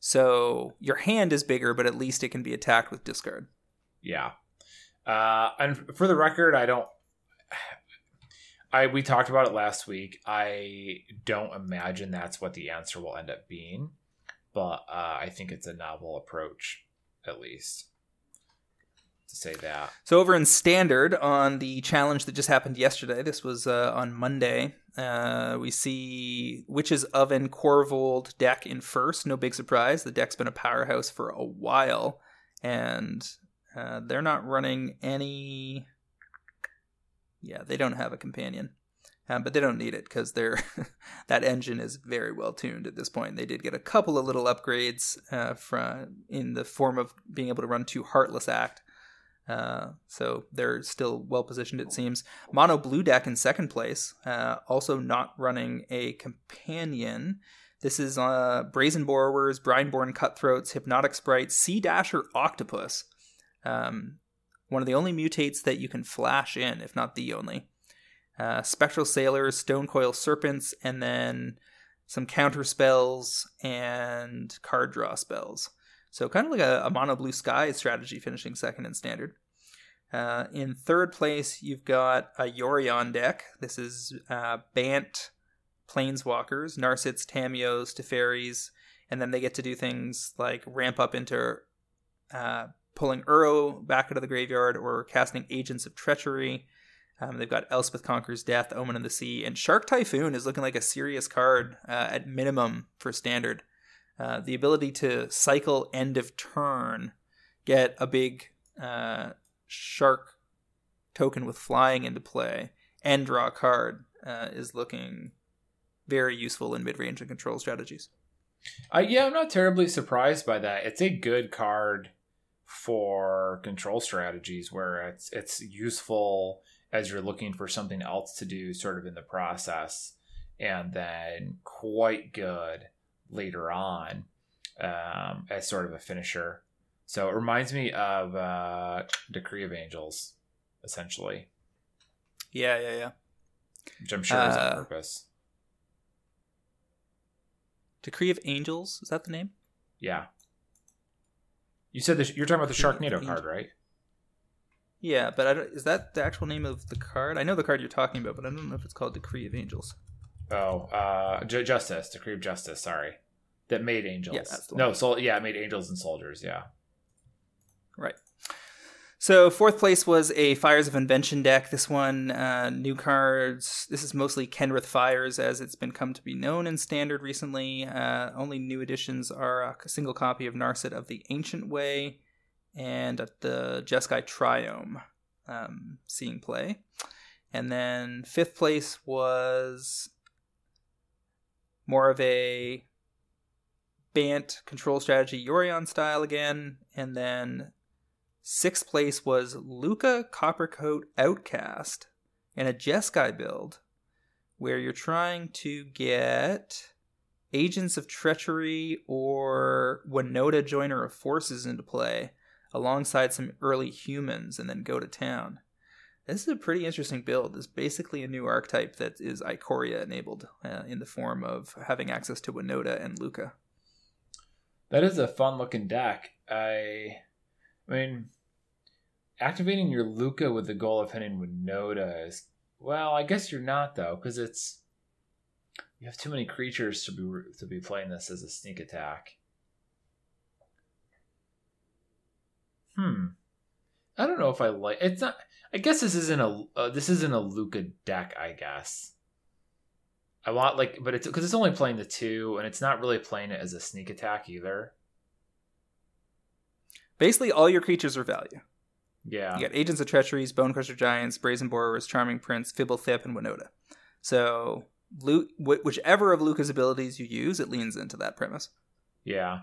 So your hand is bigger, but at least it can be attacked with discard. Yeah. Uh, and for the record, I don't. I we talked about it last week. I don't imagine that's what the answer will end up being, but uh, I think it's a novel approach, at least to say that. So over in standard on the challenge that just happened yesterday, this was uh, on Monday. Uh, we see Witch's Oven Korvold deck in first. No big surprise. The deck's been a powerhouse for a while, and uh, they're not running any. Yeah, they don't have a companion, um, but they don't need it because they're that engine is very well tuned at this point. They did get a couple of little upgrades uh, from in the form of being able to run two Heartless Act. Uh, so they're still well positioned, it seems. Mono Blue deck in second place, uh, also not running a companion. This is uh, Brazen Borrowers, Brineborn Cutthroats, Hypnotic Sprites, Sea Dasher Octopus. Um, one of the only mutates that you can flash in, if not the only. Uh, Spectral Sailors, Stonecoil Serpents, and then some counter spells and card draw spells. So kind of like a, a mono blue sky strategy, finishing second in standard. Uh, in third place, you've got a Yorion deck. This is uh, Bant Planeswalkers, Narsets, Tamiyos, Teferis, and then they get to do things like ramp up into uh, pulling Uro back out of the graveyard or casting Agents of Treachery. Um, they've got Elspeth Conquers Death, Omen of the Sea, and Shark Typhoon is looking like a serious card uh, at minimum for standard. Uh, the ability to cycle end of turn, get a big uh, shark token with flying into play, and draw a card uh, is looking very useful in mid range and control strategies. Yeah, I'm not terribly surprised by that. It's a good card for control strategies where it's it's useful as you're looking for something else to do sort of in the process and then quite good later on um, as sort of a finisher. So it reminds me of uh, decree of angels essentially. Yeah yeah yeah. Which i'm sure uh, is on uh, purpose. Decree of angels is that the name? Yeah you said this, you're talking about the Sharknado card, right? Yeah, but I don't, is that the actual name of the card? I know the card you're talking about, but I don't know if it's called Decree of Angels. Oh, uh, J- Justice, Decree of Justice. Sorry, that made angels. Yeah, that's the one. No, so yeah, it made angels and soldiers. Yeah, right. So fourth place was a Fires of Invention deck. This one, uh, new cards. This is mostly Kenrith Fires, as it's been come to be known in Standard recently. Uh, only new additions are a single copy of Narset of the Ancient Way and the Jeskai Triome um, seeing play. And then fifth place was more of a Bant control strategy Yorion style again. And then sixth place was Lukka Coppercoat Outcast in a Jeskai build where you're trying to get Agents of Treachery or Winota Joiner of Forces into play alongside some early humans and then go to town. This is a pretty interesting build. It's basically a new archetype that is Ikoria enabled uh, in the form of having access to Winota and Lukka. That is a fun looking deck. I, I mean, activating your Lukka with the goal of hitting Winota is well. I guess you're not though, because it's you have too many creatures to be to be playing this as a sneak attack. Hmm. I don't know if I like. It's not. I guess this isn't a. Uh, this isn't a Lukka deck. I guess. I want like, but it's because it's only playing the two, and it's not really playing it as a sneak attack either. Basically, all your creatures are value. Yeah. You got Agents of Treacheries, Bonecrusher Giants, Brazen Borrowers, Charming Prince, Fblthp, and Winota. So, Lu- wh- whichever of Lukka's abilities you use, it leans into that premise. Yeah.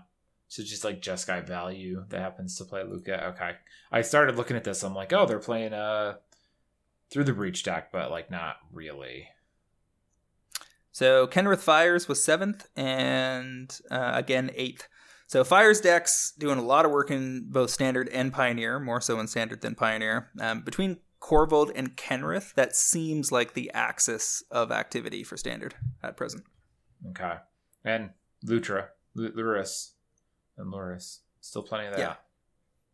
So just like Jeskai value that happens to play Luca. Okay. I started looking at this. I'm like, oh, they're playing uh through the breach deck, but like not really. So Kenrith Fires was seventh, and uh, again eighth. So Fires decks doing a lot of work in both Standard and Pioneer, more so in Standard than Pioneer. Um, between Korvold and Kenrith, that seems like the axis of activity for Standard at present. Okay. And Lutra, L- Lurrus, and Lurrus. Still plenty of that. Yeah.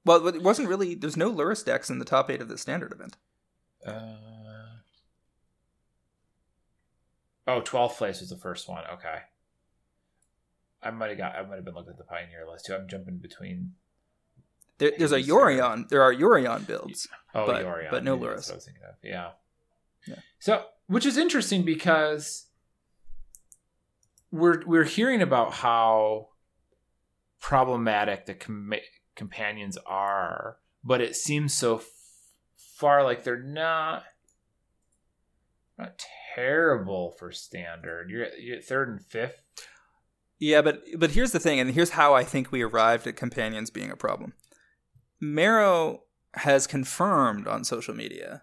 Well, it wasn't really. There's no Lurrus decks in the top eight of the Standard event. Uh, oh, 12th place was the first one. Okay. I might have got. I might have been looking at the Pioneer list too. I'm jumping between. There, there's a. Yorion. There are Yorion builds. Oh, But- Yorion. but no Maybe that's I was thinking of. Yeah. Yeah. So, which is interesting because we're we're hearing about how problematic the com- companions are, but it seems so f- far like they're not not terrible for standard. You're at, you're at third and fifth. Yeah, but but here's the thing, and here's how I think we arrived at companions being a problem. Maro has confirmed on social media,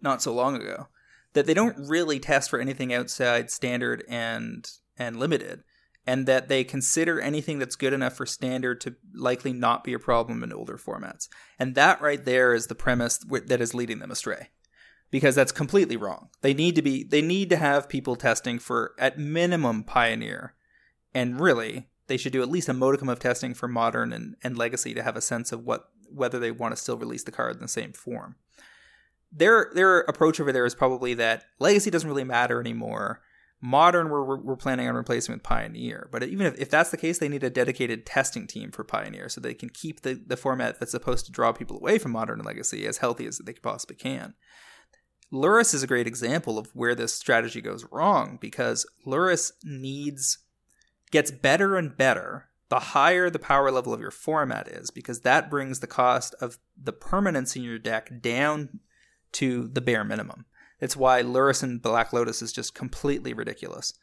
not so long ago, that they don't really test for anything outside standard and and limited, and that they consider anything that's good enough for standard to likely not be a problem in older formats. And that right there is the premise that is leading them astray. Because that's completely wrong. They need to be they need to have people testing for at minimum pioneer and really they should do at least a modicum of testing for modern and, and legacy to have a sense of what whether they want to still release the card in the same form. Their their approach over there is probably that legacy doesn't really matter anymore. Modern we're, we're planning on replacing with pioneer but even if, if that's the case they need a dedicated testing team for pioneer so they can keep the, the format that's supposed to draw people away from modern and legacy as healthy as they possibly can. Lurrus is a great example of where this strategy goes wrong because Lurrus needs gets better and better the higher the power level of your format is because that brings the cost of the permanence in your deck down to the bare minimum. It's why Lurrus and Black Lotus is just completely ridiculous.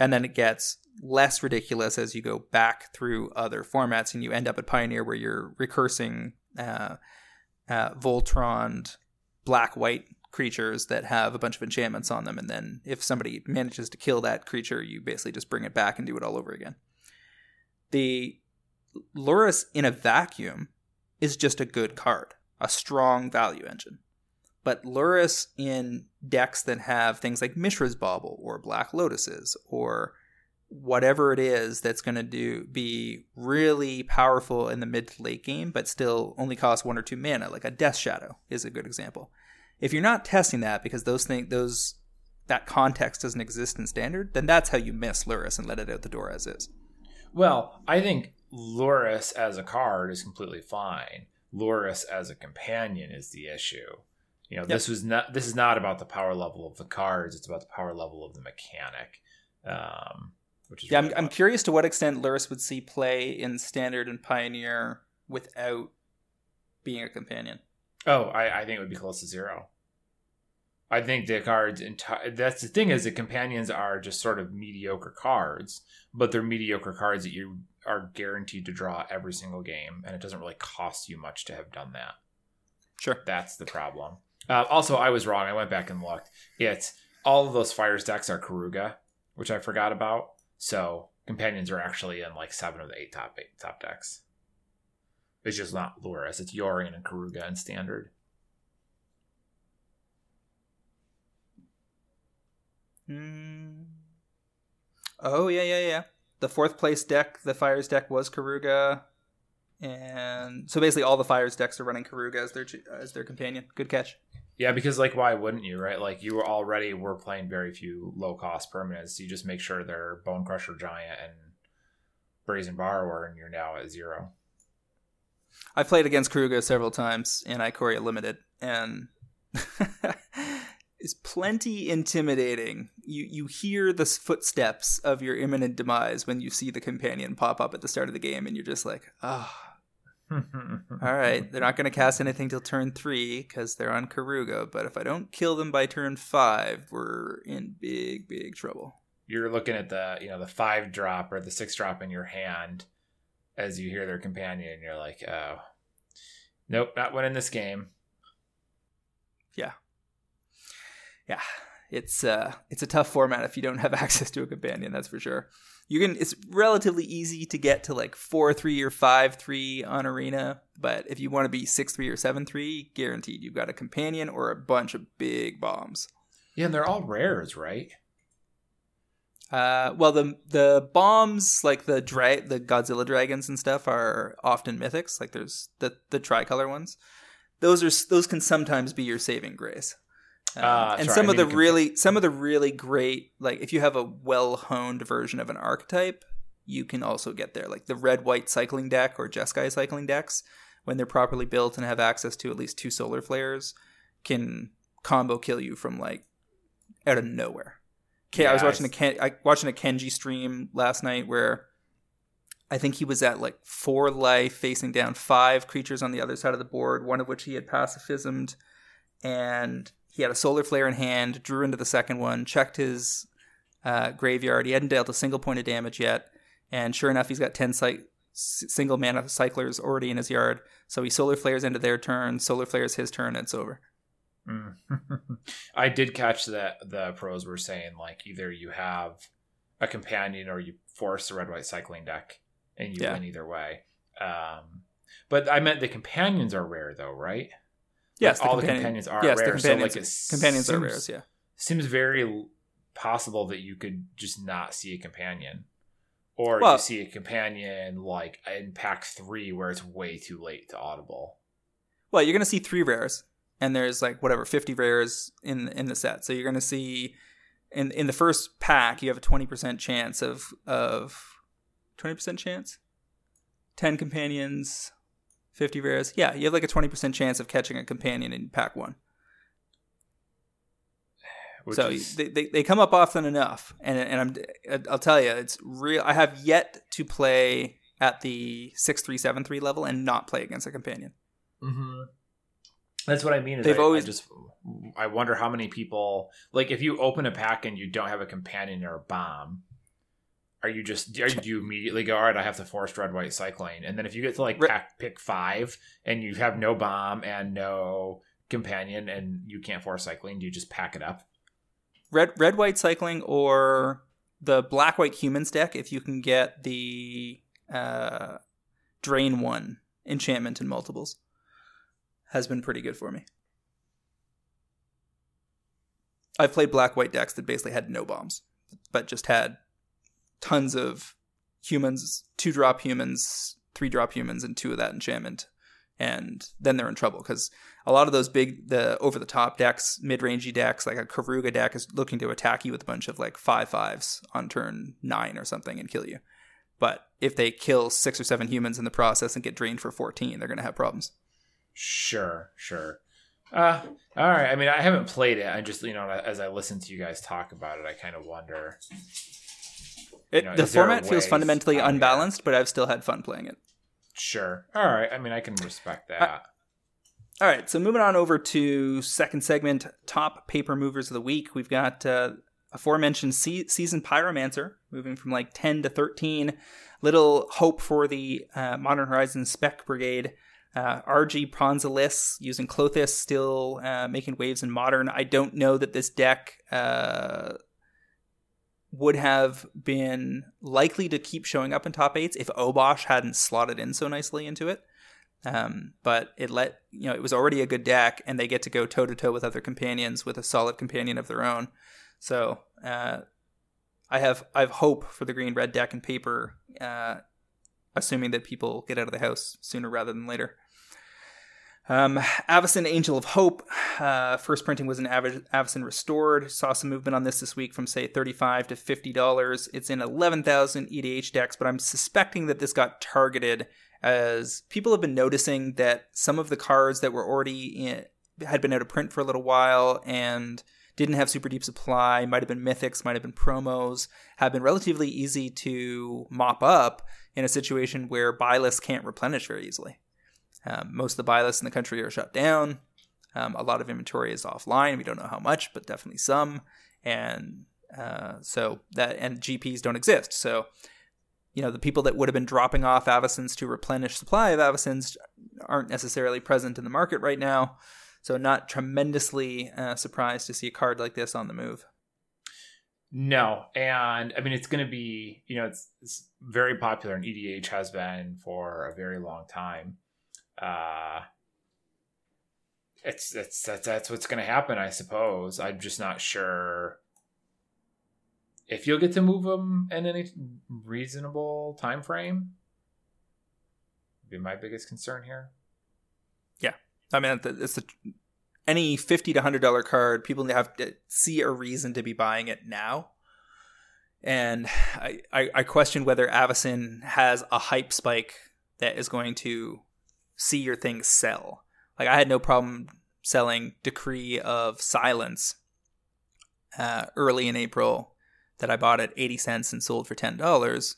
And then it gets less ridiculous as you go back through other formats and you end up at Pioneer where you're recursing uh, uh, Voltron black white creatures that have a bunch of enchantments on them. And then if somebody manages to kill that creature, you basically just bring it back and do it all over again. The Lurrus in a vacuum is just a good card, a strong value engine. But Lurrus in decks that have things like Mishra's Bauble or Black Lotuses or whatever it is that's going to do be really powerful in the mid to late game, but still only cost one or two mana, like a Death Shadow is a good example. If you're not testing that because those things those that context doesn't exist in standard, then that's how you miss Lurrus and let it out the door as is. Well, I think Lurrus as a card is completely fine. Lurrus as a companion is the issue. You know, this was not this is not about the power level of the cards, it's about the power level of the mechanic. Um which is Yeah, I'm, I'm curious to what extent Lurrus would see play in standard and pioneer without being a companion. Oh, I, I think it would be close to zero. I think the cards that's the thing is the companions are just sort of mediocre cards, but they're mediocre cards that you are guaranteed to draw every single game, and it doesn't really cost you much to have done that. Sure. That's the problem. Uh, also, I was wrong. I went back and looked. It's all of those fires decks are Keruga, which I forgot about. So companions are actually in like seven of the eight top eight top decks. It's just not Lurrus. It's Yorion and Keruga and standard. Mm. Oh yeah, yeah, yeah. The fourth place deck, the fires deck was Keruga, and so basically all the fires decks are running Keruga as their as their companion. Good catch. Yeah, because like why wouldn't you, right? Like you were already were playing very few low cost permanents. You just make sure they're Bonecrusher Giant and Brazen Borrower, and you're now at zero. I played against Keruga several times in Ikoria Limited, and is plenty intimidating. You you hear the footsteps of your imminent demise when you see the companion pop up at the start of the game, and you're just like, ah. Oh. All right, they're not going to cast anything till turn three because they're on Keruga. But if I don't kill them by turn five, we're in big, big trouble. You're looking at the you know the five drop or the six drop in your hand as you hear their companion, and you're like, oh, nope, not winning this game. Yeah, yeah, it's uh, it's a tough format if you don't have access to a companion. That's for sure. You can. It's relatively easy to get to like four three or five three on arena, but if you want to be six three or seven three, guaranteed you've got a companion or a bunch of big bombs. Yeah, and they're all rares, right? Uh, well, the the bombs like the dra- the Godzilla dragons and stuff are often mythics. Like there's the the tricolor ones. Those are those can sometimes be your saving grace. Um, uh, and sorry, some of the really some of the really great like if you have a well honed version of an archetype, you can also get there. Like the red white cycling deck or Jeskai cycling decks, when they're properly built and have access to at least two solar flares, can combo kill you from like out of nowhere. Okay, yeah, I was watching a Ken, I watching a Kenji stream last night where I think he was at like four life, facing down five creatures on the other side of the board, one of which he had pacifismed, and he had a solar flare in hand, drew into the second one, checked his uh, graveyard. He hadn't dealt a single point of damage yet, and sure enough, he's got ten cy- single mana cyclers already in his yard. So he solar flares into their turn, solar flares his turn, and it's over. Mm. I did catch that the pros were saying like either you have a companion or you force a red white cycling deck and you yeah. win either way. Um, but I meant the companions are rare though, right? Yes, all the companions are yes, rare. Companions, so like companions seems, are rares. Yeah, seems very possible that you could just not see a companion, or well, you see a companion like in pack three where it's way too late to audible. Well, you're gonna see three rares, and there's like whatever 50 rares in in the set. So you're gonna see in in the first pack you have a 20% chance of of 20% chance, 10 companions, 50 rares. Yeah, you have like a 20% chance of catching a companion in pack one. Which so is... they, they, they come up often enough, and and I'm I'll tell you it's real. I have yet to play at the six three seven three level and not play against a companion. Mm-hmm. That's what I mean. They've I, always I just I wonder how many people like if you open a pack and you don't have a companion or a bomb, are you just are you immediately go all right i have to force red white cycling and then if you get to like pack pick five and you have no bomb and no companion and you can't force cycling do you just pack it up red red white cycling or the black white humans deck if you can get the uh, drain one enchantment in multiples has been pretty good for me i've played black white decks that basically had no bombs but just had tons of humans, two drop humans, three drop humans, and two of that enchantment. And then they're in trouble because a lot of those big, the over the top decks, mid rangey decks, like a Keruga deck, is looking to attack you with a bunch of like five fives on turn nine or something and kill you. But if they kill six or seven humans in the process and get drained for 14, they're going to have problems. Sure, sure. Uh, all right. I mean, I haven't played it. I just, you know, as I listen to you guys talk about it, I kind of wonder it, know, the format feels fundamentally unbalanced, but I've still had fun playing it. Sure. All right. I mean, I can respect that. All right, so moving on over to second segment, top paper movers of the week. We've got uh, aforementioned se- season pyromancer moving from like 10 to 13 little hope for the uh, modern horizons spec brigade uh, rg Pronzalis using Klothys still uh, making waves in modern. I don't know that this deck uh, would have been likely to keep showing up in top eights if obosh hadn't slotted in so nicely into it. Um, but it let you know it was already a good deck and they get to go toe to toe with other companions with a solid companion of their own. So uh, I have I have hope for the green red deck and paper, uh, assuming that people get out of the house sooner rather than later. Um, Avacyn Angel of Hope, uh, first printing was an Av- Avacyn Restored. Saw some movement on this this week from say thirty-five to fifty dollars. It's in eleven thousand EDH decks, but I'm suspecting that this got targeted as people have been noticing that some of the cards that were already in, had been out of print for a little while and didn't have super deep supply, might have been mythics, might have been promos, have been relatively easy to mop up in a situation where buy lists can't replenish very easily. Um, most of the buy lists in the country are shut down. Um, a lot of inventory is offline. We don't know how much, but definitely some. And uh, so that and GPs don't exist. So you know the people that would have been dropping off Avacyns to replenish supply of Avacyns aren't necessarily present in the market right now. So not tremendously uh, surprised to see a card like this on the move. No, and I mean it's going to be you know it's, it's very popular and EDH has been for a very long time. Uh, it's it's that's, that's what's going to happen, I suppose. I'm just not sure if you'll get to move them in any reasonable time frame. Be my biggest concern here. Yeah, I mean, it's any fifty to hundred dollar card. People have to see a reason to be buying it now. And I, I, I question whether Avacyn has a hype spike that is going to see your thing sell. Like I had no problem selling Decree of Silence uh, early in April that I bought at 80 cents and sold for $10.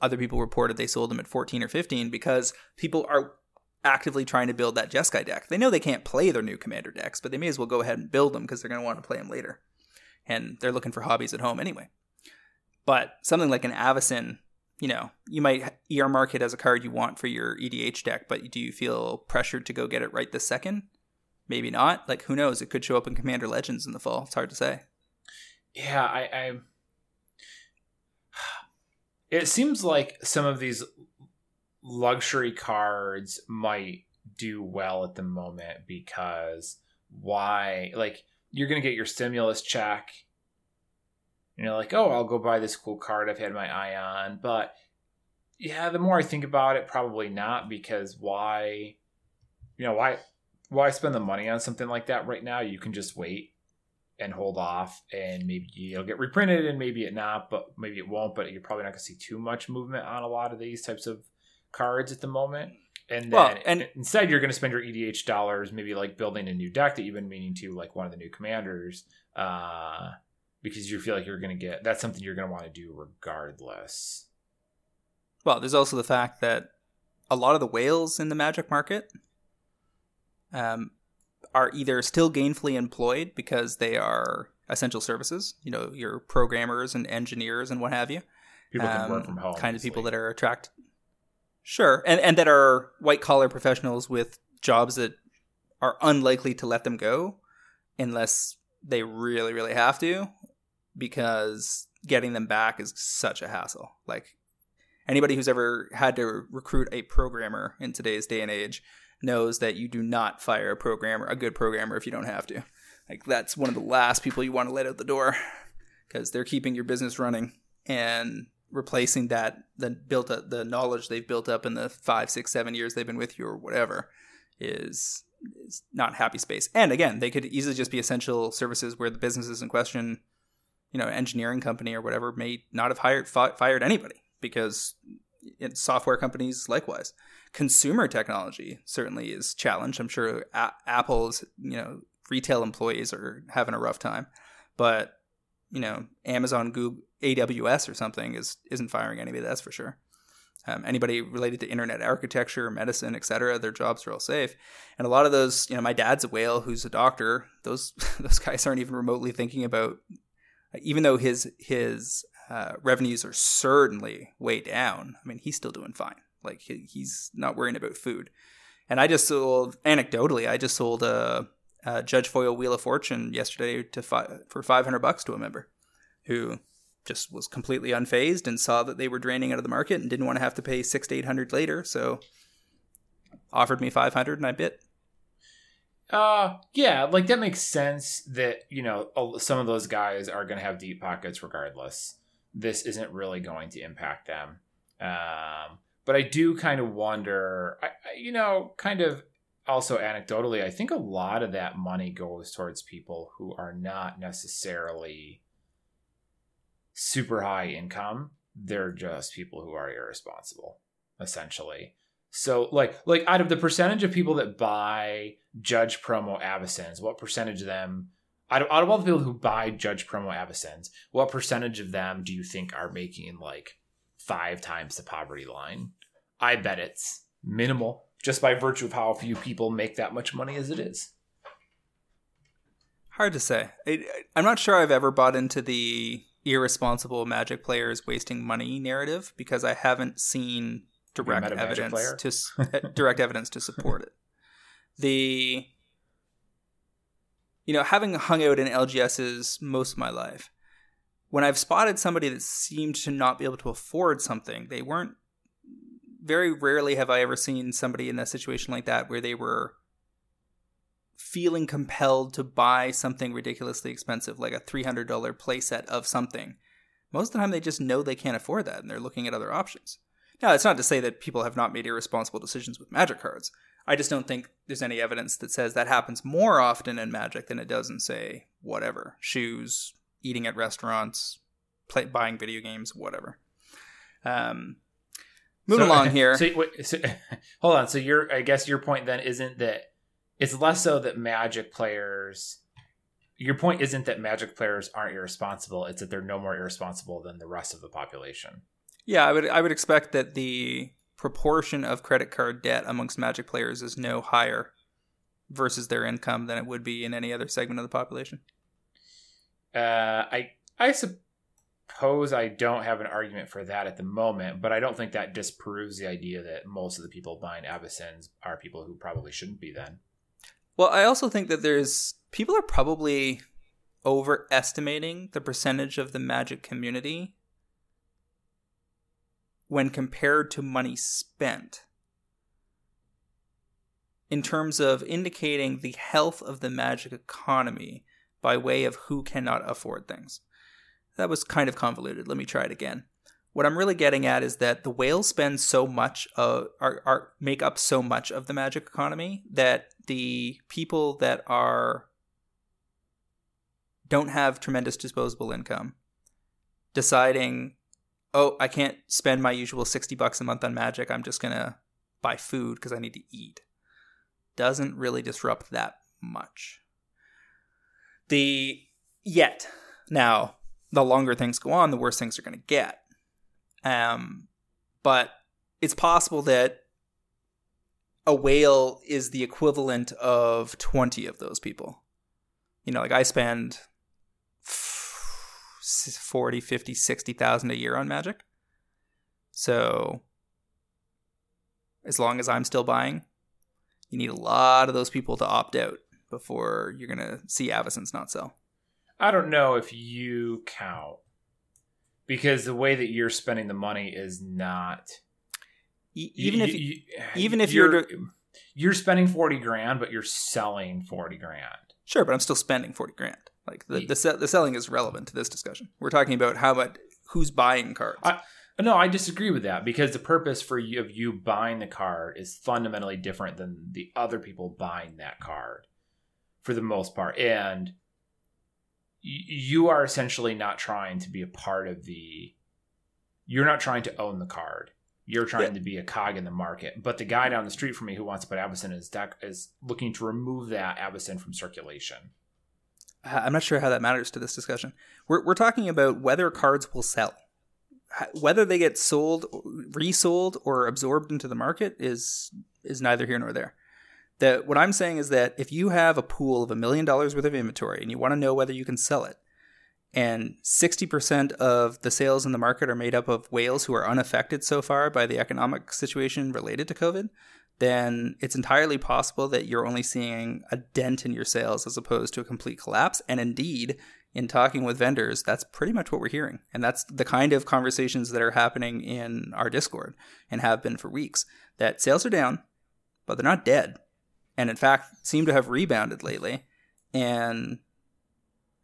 Other people reported they sold them at 14 or 15 because people are actively trying to build that Jeskai deck. They know they can't play their new commander decks, but they may as well go ahead and build them because they're going to want to play them later. And they're looking for hobbies at home anyway. But something like an Avacyn, you know, you might earmark it as a card you want for your EDH deck, but do you feel pressured to go get it right this second? Maybe not. Like, who knows? It could show up in Commander Legends in the fall. It's hard to say. Yeah, I, I it seems like some of these luxury cards might do well at the moment because why like you're gonna get your stimulus check you know like oh i'll go buy this cool card i've had my eye on but yeah the more i think about it probably not because why you know why why spend the money on something like that right now you can just wait and hold off and maybe it'll get reprinted and maybe it not but maybe it won't but you're probably not going to see too much movement on a lot of these types of cards at the moment. And then well, and instead, you're going to spend your EDH dollars, maybe like building a new deck that you've been meaning to, like one of the new commanders, uh, because you feel like you're going to get that's something you're going to want to do regardless. Well, there's also the fact that a lot of the whales in the magic market um, are either still gainfully employed because they are essential services, you know, your programmers and engineers and what have you. People can um, work from home. Kind of people that are attracted Sure, and and that are white collar professionals with jobs that are unlikely to let them go unless they really really have to because getting them back is such a hassle. Like anybody who's ever had to recruit a programmer in today's day and age knows that you do not fire a programmer, a good programmer if you don't have to. Like that's one of the last people you want to let out the door because they're keeping your business running and replacing that the built up the knowledge they've built up in the five, six, seven years they've been with you or whatever is is not happy space. And again, they could easily just be essential services where the businesses in question, you know, engineering company or whatever, may not have hired fi- fired anybody because software companies likewise. Consumer technology certainly is challenged. I'm sure a- Apple's you know retail employees are having a rough time, but you know Amazon, Google, AWS or something is isn't firing anybody. That's for sure. Um, anybody related to internet architecture, medicine, etc., their jobs are all safe. And a lot of those, you know, my dad's a whale who's a doctor. Those those guys aren't even remotely thinking about, even though his his uh, revenues are certainly way down. I mean, he's still doing fine. Like he, he's not worrying about food. And I just sold, anecdotally, I just sold a, a Judge foil Wheel of Fortune yesterday to fi- for five hundred bucks to a member, who just was completely unfazed and saw that they were draining out of the market and didn't want to have to pay six to eight hundred later. So offered me five hundred and I bit. Uh, yeah, like that makes sense. That you know some of those guys are going to have deep pockets regardless. This isn't really going to impact them. Um, but I do kind of wonder. I, I, you know, kind of also anecdotally, I think a lot of that money goes towards people who are not necessarily super high income. They're just people who are irresponsible, essentially. So like like out of the percentage of people that buy Judge promo Avacyns, what percentage of them out of, out of all the people who buy Judge promo Avacyns, what percentage of them do you think are making like five times the poverty line? I bet it's minimal, just by virtue of how few people make that much money as it is. Hard to say. I, I'm not sure I've ever bought into the irresponsible magic players wasting money narrative because I haven't seen direct evidence to eh, direct evidence to support it. The you know, having hung out in LGSs most of my life, when I've spotted somebody that seemed to not be able to afford something, they weren't very rarely have I ever seen somebody in a situation like that where they were feeling compelled to buy something ridiculously expensive, like a $300 playset of something, most of the time they just know they can't afford that and they're looking at other options. Now, it's not to say that people have not made irresponsible decisions with magic cards. I just don't think there's any evidence that says that happens more often in magic than it does in, say, whatever shoes, eating at restaurants, play, buying video games, whatever. Um, moving so, along here. So, wait, so, hold on. So, your I guess your point then isn't that it's less so that magic players your point isn't that magic players aren't irresponsible it's that they're no more irresponsible than the rest of the population yeah i would i would expect that the proportion of credit card debt amongst magic players is no higher versus their income than it would be in any other segment of the population. Uh, i i suppose i don't have an argument for that at the moment but i don't think that disproves the idea that most of the people buying Avacyns are people who probably shouldn't be then. Well, I also think that there's people are probably overestimating the percentage of the magic community when compared to money spent in terms of indicating the health of the magic economy by way of who cannot afford things. That was kind of convoluted. Let me try it again what I'm really getting at is that the whales spend so much of are, are make up so much of the magic economy that the people that are don't have tremendous disposable income deciding oh I can't spend my usual 60 bucks a month on magic. I'm just going to buy food because I need to eat. Doesn't really disrupt that much. The yet. Now the longer things go on the worse things are going to get. Um, but it's possible that a whale is the equivalent of 20 of those people. You know, like I spend 40, 50, 60,000 a year on magic. So as long as I'm still buying, you need a lot of those people to opt out before you're going to see Avacyns not sell. I don't know if you count because the way that you're spending the money is not even you, if you, even if you're you're, you're spending 40 grand but you're selling 40 grand sure but i'm still spending 40 grand like the, the, the selling is relevant to this discussion. We're talking about how much who's buying cards. I, no i disagree with that because the purpose for you of you buying the card is fundamentally different than the other people buying that card for the most part. And you are essentially not trying to be a part of the you're not trying to own the card. You're trying yeah. to be a cog in the market. But the guy down the street from me who wants to put Avacyn in his deck is looking to remove that Avacyn from circulation i'm not sure how that matters to this discussion we're, we're talking about whether cards will sell whether they get sold, resold, or absorbed into the market is is neither here nor there. That what I'm saying is that if you have a pool of a million dollars worth of inventory and you want to know whether you can sell it, and 60% of the sales in the market are made up of whales who are unaffected so far by the economic situation related to COVID, then it's entirely possible that you're only seeing a dent in your sales as opposed to a complete collapse. And indeed, in talking with vendors, that's pretty much what we're hearing. And that's the kind of conversations that are happening in our Discord and have been for weeks. That sales are down, but they're not dead. And in fact, seem to have rebounded lately. And,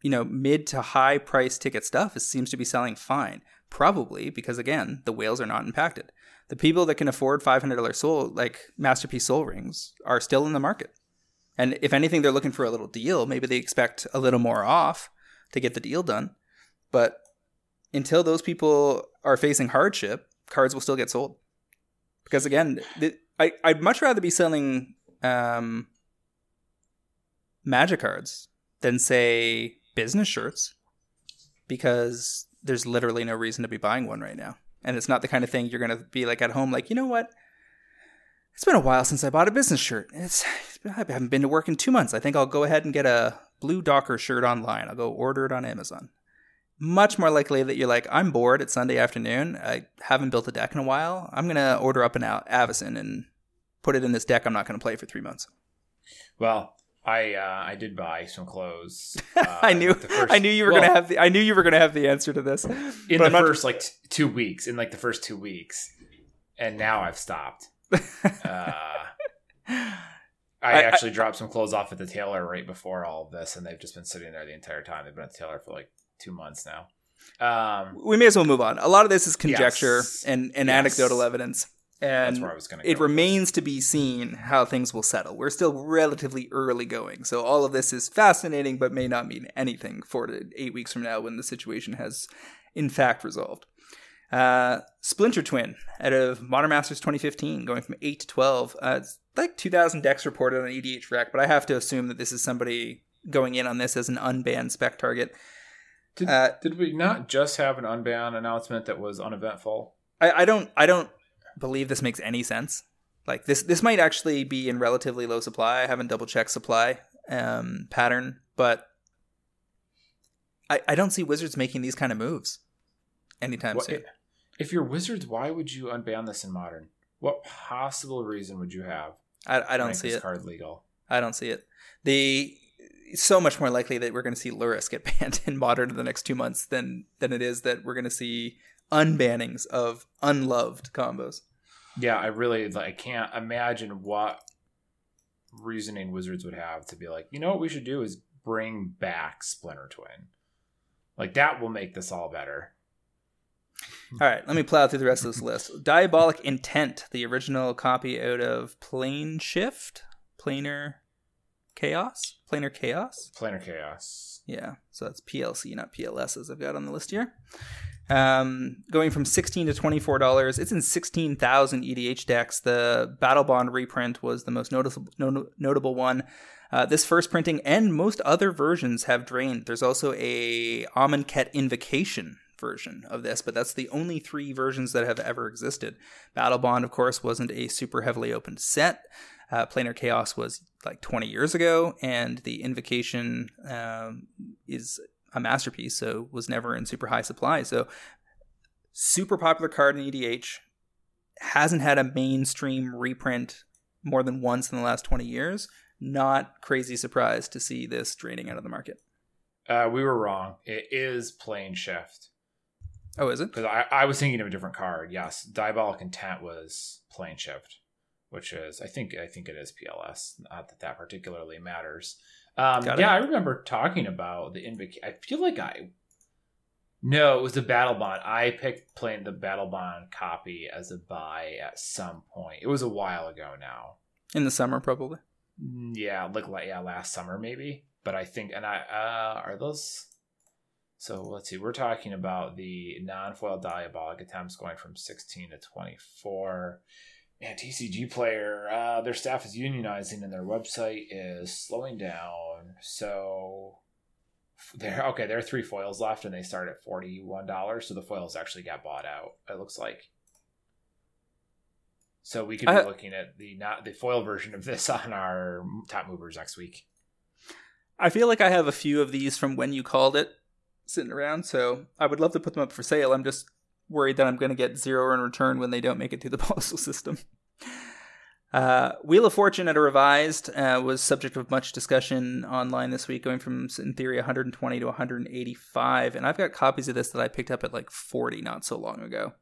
you know, mid to high price ticket stuff seems to be selling fine. Probably because, again, the whales are not impacted. The people that can afford $500 Sol, like Masterpiece Sol Rings, are still in the market. And if anything, they're looking for a little deal. Maybe they expect a little more off to get the deal done. But until those people are facing hardship, cards will still get sold. Because again, the, I, I'd much rather be selling um, magic cards than say business shirts because there's literally no reason to be buying one right now. And it's not the kind of thing you're going to be like at home, like, you know what? It's been a while since I bought a business shirt. It's I haven't been to work in two months. I think I'll go ahead and get a blue Docker shirt online. I'll go order it on Amazon. Much more likely that you're like, I'm bored. It's Sunday afternoon. I haven't built a deck in a while. I'm gonna order up an Avacyn and put it in this deck. I'm not gonna play for three months. Well, I uh, I did buy some clothes. Uh, I knew first, I knew you were well, gonna have the I knew you were gonna have the answer to this in the first like t- two weeks. In like the first two weeks, and now I've stopped. Uh, I, I actually I, dropped some clothes off at the tailor right before all of this, and they've just been sitting there the entire time. They've been at the tailor for like two months now. Um, we may as well move on. A lot of this is conjecture yes. and, and yes. anecdotal evidence. And That's where I was going to It remains to be seen how things will settle. We're still relatively early going. So all of this is fascinating, but may not mean anything four to eight weeks from now when the situation has, in fact, resolved. Uh, Splinter Twin out of Modern Masters 2015, going from 8 to 12. Uh, it's like 2,000 decks reported on EDHREC, but I have to assume that this is somebody going in on this as an unbanned spec target. Did, uh, did we not just have an unbanned announcement that was uneventful? I, I don't I don't believe this makes any sense. Like this this might actually be in relatively low supply. I haven't double checked supply um, pattern, but I, I don't see Wizards making these kind of moves anytime what, soon. If you're Wizards, why would you unban this in Modern? What possible reason would you have? I, I don't see it. Card legal. I don't see it. The so much more likely that we're going to see Lurrus get banned in Modern in the next two months than than it is that we're going to see unbannings of unloved combos. Yeah, I really I can't imagine what reasoning Wizards would have to be like, you know what we should do is bring back Splinter Twin. Like that will make this all better. All right, let me plow through the rest of this list. Diabolic Intent, the original copy out of Plane Shift, Planar Chaos, Planar Chaos, Planar Chaos. Yeah, so that's PLC, not PLS, as I've got on the list here. Um, going from sixteen to twenty four dollars. It's in sixteen thousand EDH decks. The Battle Bond reprint was the most noticeable no, notable one. Uh, this first printing and most other versions have drained. There's also a Amonkhet Invocation version of this, but that's the only three versions that have ever existed. Battle Bond, of course, wasn't a super heavily opened set. Uh, Planar Chaos was like 20 years ago, and the Invocation um, is a masterpiece, so was never in super high supply. So, super popular card in EDH hasn't had a mainstream reprint more than once in the last 20 years. Not crazy surprised to see this draining out of the market. Uh, we were wrong. It is Plane Shift. Oh, is it? Because I, I was thinking of a different card. Yes, Diabolic Intent was Plane Shift, which is I think I think it is PLS. Not that that particularly matters. Um, yeah, I remember talking about the Invoc. I feel like I. No, it was the Battle Bond. I picked playing the Battle Bond copy as a buy at some point. It was a while ago now. In the summer, probably. Mm, yeah, like yeah, last summer maybe. But I think, and I uh, are those so let's see, we're talking about the non foil Diabolic Intents going from 16 to 24. And TCG player, uh, their staff is unionizing and their website is slowing down. So there. Okay, there are three foils left, and they start at forty one dollars. So the foils actually got bought out. It looks like. So we could be I- looking at the not the foil version of this on our top movers next week. I feel like I have a few of these from when you called it sitting around, so I would love to put them up for sale. I'm just worried that I'm going to get zero in return when they don't make it through the postal system. Uh, Wheel of Fortune at a revised uh, was subject of much discussion online this week, going from in theory 120 to 185, and I've got copies of this that I picked up at like 40 not so long ago.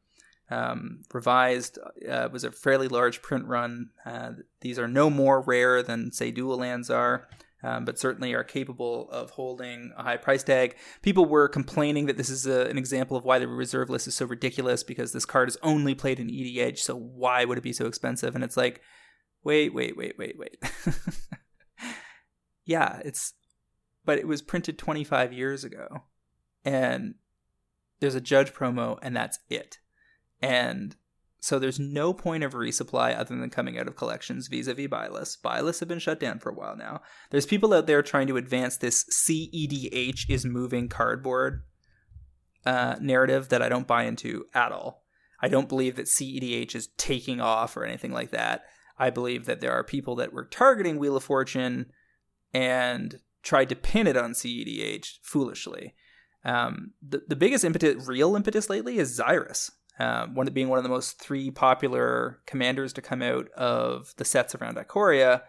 Um, revised uh, was a fairly large print run. Uh, these are no more rare than say dual lands are um, but certainly are capable of holding a high price tag. People were complaining that this is a, an example of why the reserve list is so ridiculous because this card is only played in EDH, so why would it be so expensive? And it's like, wait, wait, wait, wait, wait. yeah, it's, but it was printed 25 years ago, and there's a judge promo, and that's it. And so there's no point of resupply other than coming out of collections vis-a-vis buy lists. Have been shut down for a while now. There's people out there trying to advance this CEDH is moving cardboard uh, narrative that I don't buy into at all. I don't believe that CEDH is taking off or anything like that. I believe that there are people that were targeting Wheel of Fortune and tried to pin it on CEDH foolishly. Um, the, the biggest impetus, real impetus lately is Xyris um, one being one of the most three popular commanders to come out of the sets around Ikoria,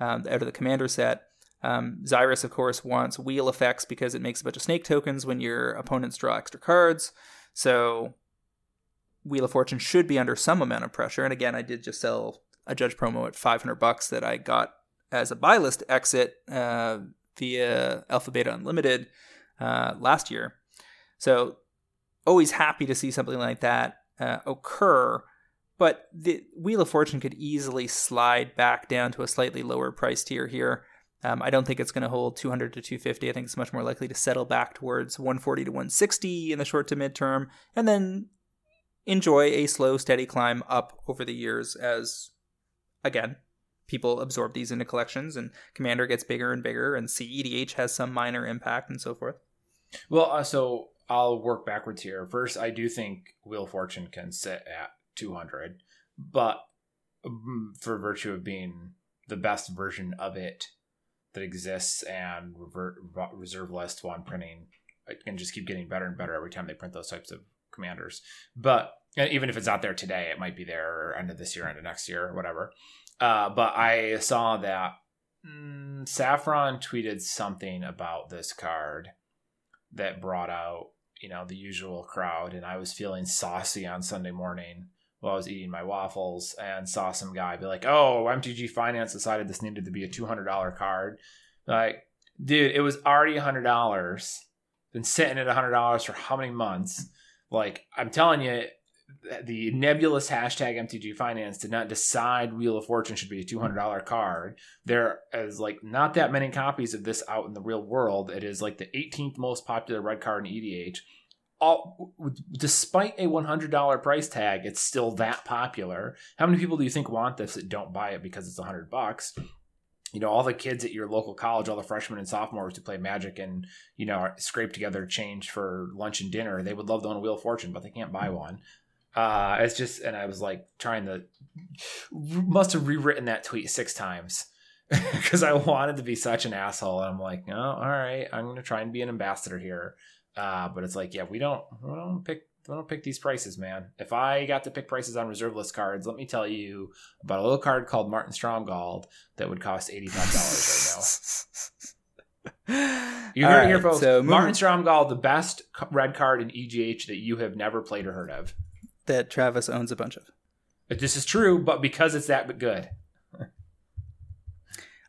um, out of the commander set. Um, Xyris, of course, wants wheel effects because it makes a bunch of snake tokens when your opponents draw extra cards. So, Wheel of Fortune should be under some amount of pressure. And again, I did just sell a judge promo at 500 bucks that I got as a buy list exit uh, via Alpha Beta Unlimited uh, last year. So, always happy to see something like that uh, occur. But the Wheel of Fortune could easily slide back down to a slightly lower price tier here. Um, I don't think it's going to hold 200 to 250. I think it's much more likely to settle back towards 140 to 160 in the short to midterm, and then enjoy a slow, steady climb up over the years as, again, people absorb these into collections and Commander gets bigger and bigger, and CEDH has some minor impact and so forth. Well, uh, so I'll work backwards here. First, I do think Wheel of Fortune can sit at 200, but mm, for virtue of being the best version of it that exists and revert, reserve list one printing, it can just keep getting better and better every time they print those types of commanders. But even if it's not there today, it might be there end of this year, end of next year, whatever. Uh, but I saw that mm, Saffron tweeted something about this card that brought out you know the usual crowd and i was feeling saucy on sunday morning while i was eating my waffles and saw some guy be like oh mtg finance decided this needed to be a $200 card. Like dude it was already $100 been sitting at $100 for how many months? Like i'm telling you the nebulous hashtag MTG Finance did not decide Wheel of Fortune should be a two hundred dollar card. There is like not that many copies of this out in the real world. It is like the 18th most popular red card in EDH. All despite a one hundred dollar price tag, it's still that popular. How many people do you think want this that don't buy it because it's a hundred bucks? you know all the kids at your local college all the freshmen and sophomores who play magic and you know scrape together change for lunch and dinner they would love to own a wheel of fortune but they can't buy one uh, it's just, and I was like trying to, must have rewritten that tweet six times because I wanted to be such an asshole. And I'm like, no, all right, I'm going to try and be an ambassador here. Uh, but it's like, yeah, we don't, we don't pick, we don't pick these prices, man. If I got to pick prices on reserve list cards, let me tell you about a little card called Martin Stromgald that would cost $85 right now. You heard it here, folks. So Martin Stromgald, the best red card in EDH that you have never played or heard of that Travis owns a bunch of. This is true, but because it's that good.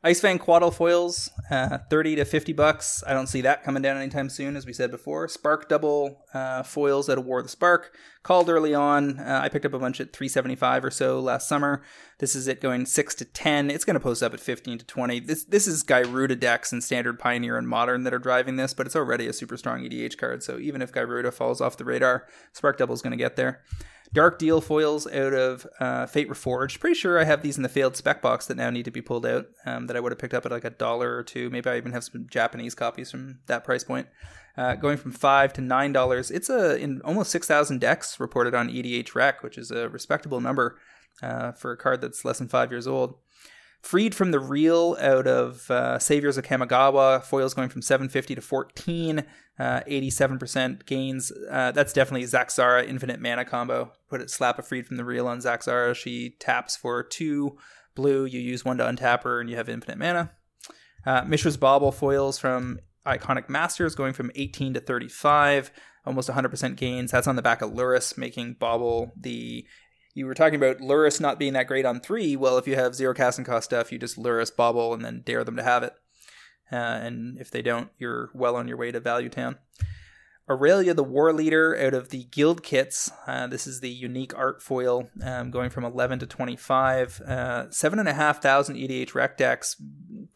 Ice-Fang Coatl foils, uh, thirty to fifty bucks. I don't see that coming down anytime soon, as we said before. Spark double uh, foils at a War of the Spark called early on. Uh, I picked up a bunch at three seventy five or so last summer. This is it going six to ten. It's going to post up at fifteen to twenty. This this is Gyruda decks and Standard Pioneer and Modern that are driving this, but it's already a super strong EDH card. So even if Gyruda falls off the radar, Spark double is going to get there. Dark Deal foils out of uh, Fate Reforged. Pretty sure I have these in the failed spec box that now need to be pulled out. Um, that I would have picked up at like a dollar or two. Maybe I even have some Japanese copies from that price point. Uh, going from five to nine dollars. It's a in almost six thousand decks reported on EDH Rec, which is a respectable number uh, for a card that's less than five years old. Freed from the Real out of uh, Saviors of Kamigawa, foils going from 750 to 14, uh, 87% gains. Uh, that's definitely Zaxara Infinite Mana combo. Put it, slap a Freed from the Real on Zaxara. She taps for two blue. You use one to untap her, and you have infinite mana. Uh, Mishra's Bauble foils from Iconic Masters going from 18 to 35, almost 100% gains. That's on the back of Lurrus, making Bauble the you were talking about Lurrus not being that great on three. Well, if you have zero casting cost stuff, you just Lurrus Bauble and then dare them to have it. Uh, and if they don't, you're well on your way to Value Town. Aurelia, the War Leader, out of the Guild Kits. Uh, this is the unique art foil, um, going from 11 to 25. Uh, 7,500 EDH rec decks.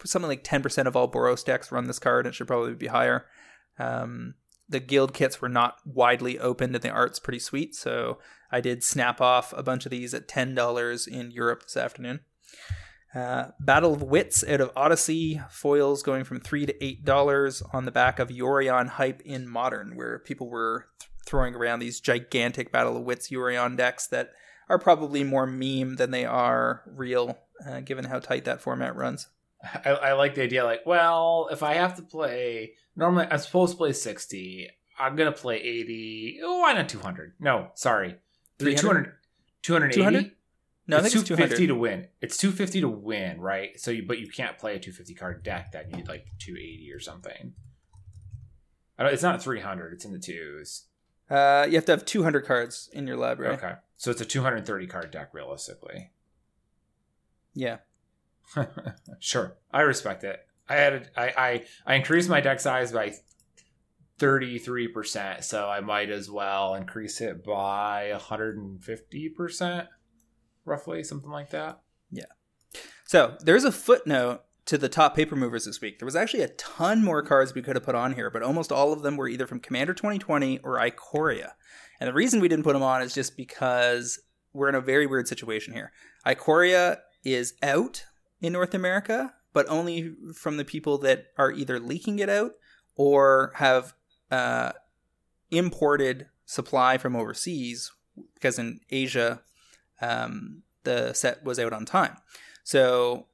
Something like 10% of all Boros decks run this card. It should probably be higher. Um, the guild kits were not widely opened and the art's pretty sweet so i did snap off a bunch of these at $10 in europe this afternoon uh, battle of wits out of odyssey foils going from 3 to $8 on the back of yorion hype in modern where people were th- throwing around these gigantic battle of wits yorion decks that are probably more meme than they are real uh, given how tight that format runs I, I like the idea like well if i have to play normally I'm supposed to play 60. I'm gonna play 80. Oh, why not 200? No, sorry, 200, 280. 200? No, it's I think 250 to win. It's 250 to win, right? So, you, but you can't play a 250 card deck that you need like 280 or something. I don't, it's not 300. It's in the twos. Uh, you have to have 200 cards in your library. Okay, so it's a 230 card deck realistically. Yeah. sure, I respect it. I had I, I I increased my deck size by 33%, so I might as well increase it by 150%, roughly, something like that. Yeah. So there's a footnote to the top paper movers this week. There was actually a ton more cards we could have put on here, but almost all of them were either from Commander 2020 or Ikoria. And the reason we didn't put them on is just because we're in a very weird situation here. Ikoria is out in North America but only from the people that are either leaking it out or have uh, imported supply from overseas because in Asia um, the set was out on time. So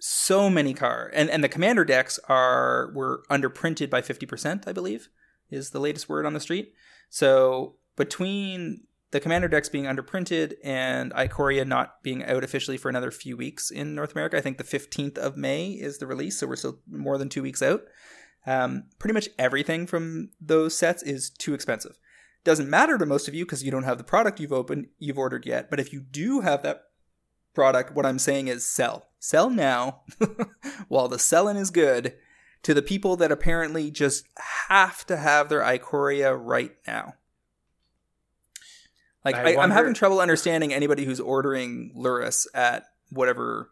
so many car and and the commander decks are were underprinted by 50%, I believe, is the latest word on the street. So between the Commander decks being underprinted and Ikoria not being out officially for another few weeks in North America. I think the 15th of May is the release, so we're still more than two weeks out. Um, pretty much everything from those sets is too expensive. Doesn't matter to most of you because you don't have the product you've opened, you've ordered yet. But if you do have that product, what I'm saying is sell. Sell now while the selling is good to the people that apparently just have to have their Ikoria right now. Like I am having trouble understanding anybody who's ordering Lurrus at whatever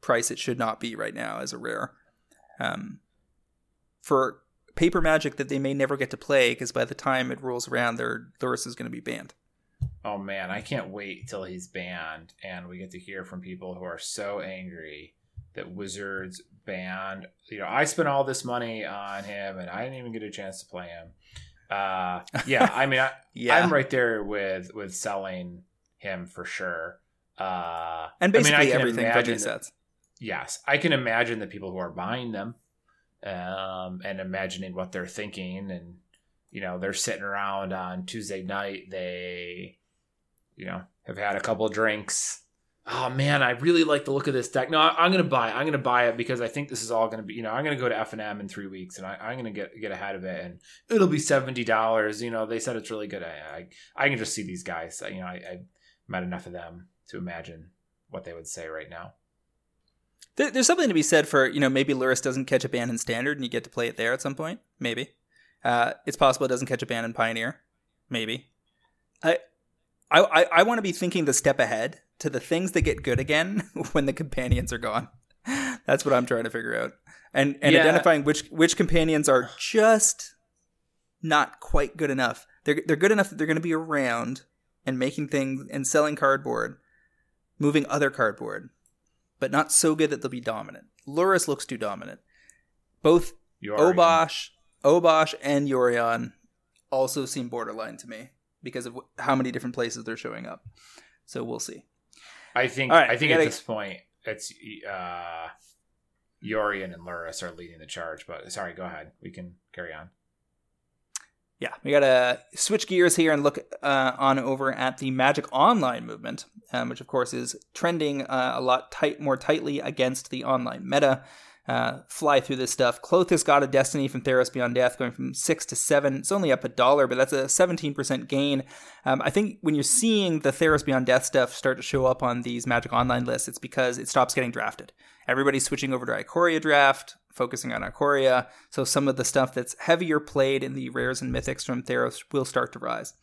price it should not be right now as a rare. Um, for paper magic that they may never get to play because by the time it rolls around, their Lurrus is going to be banned. Oh man, I can't wait till he's banned and we get to hear from people who are so angry that Wizards banned. You know, I spent all this money on him and I didn't even get a chance to play him. Uh, yeah, I mean, I, yeah. I'm right there with with selling him for sure. Uh, and basically I mean, I everything Veggie sets. Yes, I can imagine the people who are buying them, um, and imagining what they're thinking, and you know, they're sitting around on Tuesday night. They, you know, have had a couple drinks oh man, I really like the look of this deck. No, I, am going to buy it. I'm going to buy it because I think this is all going to be, you know, I'm going to go to FNM in three weeks and I, am going to get get ahead of it and it'll be $70. You know, they said it's really good. I, I, I can just see these guys. You know, I, I met enough of them to imagine what they would say right now. There's something to be said for, you know, maybe Lurrus doesn't catch a ban in Standard and you get to play it there at some point. Maybe. Uh, it's possible it doesn't catch a ban in Pioneer. Maybe. I, I, I, I want to be thinking the step ahead to the things that get good again when the companions are gone. That's what I'm trying to figure out. And and yeah. identifying which which companions are just not quite good enough. They're they're good enough that they're going to be around and making things and selling cardboard, moving other cardboard, but not so good that they'll be dominant. Lurrus looks too dominant. Both Yorion. Obosh, Obosh, and Yorion also seem borderline to me because of how many different places they're showing up. So we'll see. I think. Right, I think at gotta- this point, it's uh, Yorion and Lurrus are leading the charge. But sorry, go ahead. We can carry on. Yeah, we gotta switch gears here and look uh, on over at the Magic Online movement, um, which of course is trending uh, a lot tight, more tightly against the online meta. Uh, fly through this stuff. Klothys God of Destiny from Theros Beyond Death, going from six to seven. It's only up a dollar, but that's a 17% gain. Um, I think when you're seeing the Theros Beyond Death stuff start to show up on these Magic Online lists, it's because it stops getting drafted. Everybody's switching over to Ikoria draft, focusing on Ikoria. So some of the stuff that's heavier played in the rares and mythics from Theros will start to rise.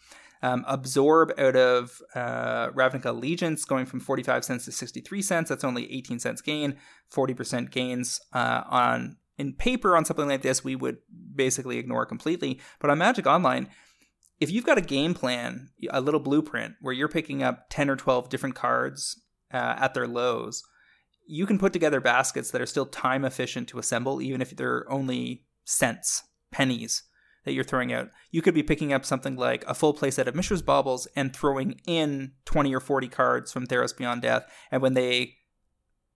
Um, absorb out of uh, Ravnica Allegiance going from 45 cents to 63 cents. That's only 18 cents gain, 40% gains uh, on in paper on something like this. We would basically ignore completely. But on Magic Online, if you've got a game plan, a little blueprint where you're picking up 10 or 12 different cards uh, at their lows, you can put together baskets that are still time efficient to assemble, even if they're only cents, pennies that you're throwing out. You could be picking up something like a full playset of Mishra's Baubles and throwing in 20 or 40 cards from Theros Beyond Death. And when they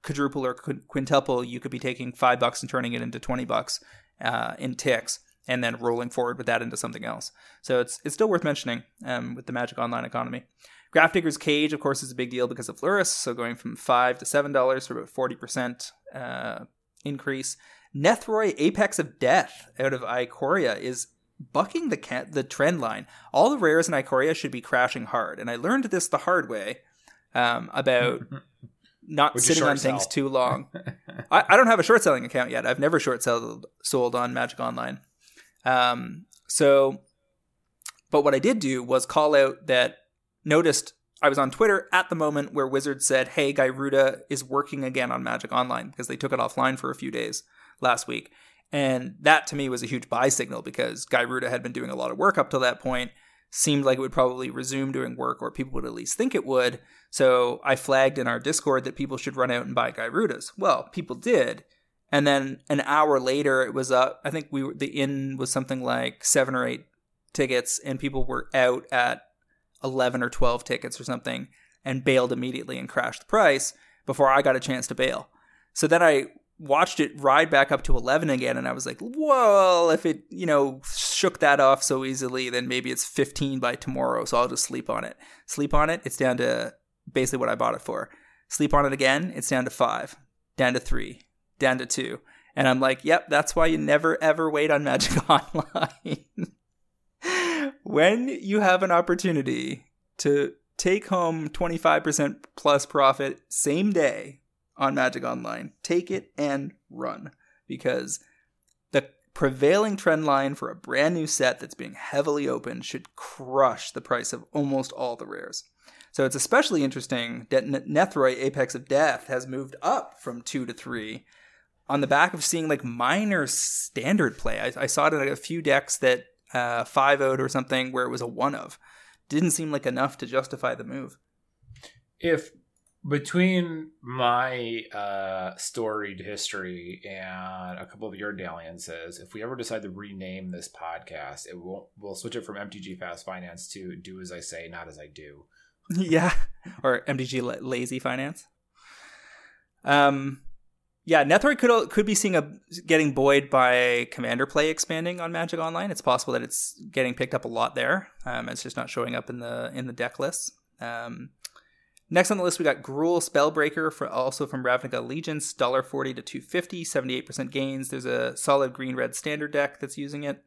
quadruple or quintuple, you could be taking five bucks and turning it into 20 bucks uh, in ticks and then rolling forward with that into something else. So it's it's still worth mentioning um, with the Magic Online economy. Grafdigger's Cage, of course, is a big deal because of Lurrus, so going from five to seven dollars for about forty percent uh, increase. Nethroi Apex of Death out of Ikoria is bucking the ca- the trend line. All the rares in Ikoria should be crashing hard, and I learned this the hard way um, about not Would sitting on things too long. I, I don't have a short selling account yet. I've never short sold sold on Magic Online. Um, so, but what I did do was call out that noticed I was on Twitter at the moment where Wizards said, "Hey, Gyruda is working again on Magic Online because they took it offline for a few days last week." And that to me was a huge buy signal because Gyruda had been doing a lot of work up till that point. Seemed like it would probably resume doing work, or people would at least think it would. So I flagged in our Discord that people should run out and buy Gyrudas. Well, people did. And then an hour later, it was up. I think we were, the in was something like seven or eight tickets, and people were out at 11 or 12 tickets or something and bailed immediately and crashed the price before I got a chance to bail. So then I watched it ride back up to 11 again and I was like, well, if it, you know, shook that off so easily, then maybe it's 15 by tomorrow. So I'll just sleep on it. Sleep on it, it's down to basically what I bought it for. Sleep on it again, it's down to five, down to three, down to two. And I'm like, yep, that's why you never ever wait on Magic Online. when you have an opportunity to take home 25% plus profit same day on Magic Online, take it and run because the prevailing trend line for a brand new set that's being heavily opened should crush the price of almost all the rares. So it's especially interesting that Nethroi Apex of Death has moved up from 2 to 3 on the back of seeing like minor standard play. I, I saw it in a few decks that uh, 5 0 or something where it was a 1 of. Didn't seem like enough to justify the move. if between my uh, storied history and a couple of your dalliances, if we ever decide to rename this podcast, it won't. We'll switch it from MTG Fast Finance to "Do as I say, not as I do." yeah, or MDG lazy finance. Um, yeah, Nethroi could could be seeing a getting buoyed by commander play expanding on Magic Online. It's possible that it's getting picked up a lot there. Um, it's just not showing up in the in the deck lists. Um, next on the list, we got Gruul Spellbreaker for also from Ravnica Allegiance, dollar forty to two fifty, seventy eight percent gains. There's a solid green red standard deck that's using it.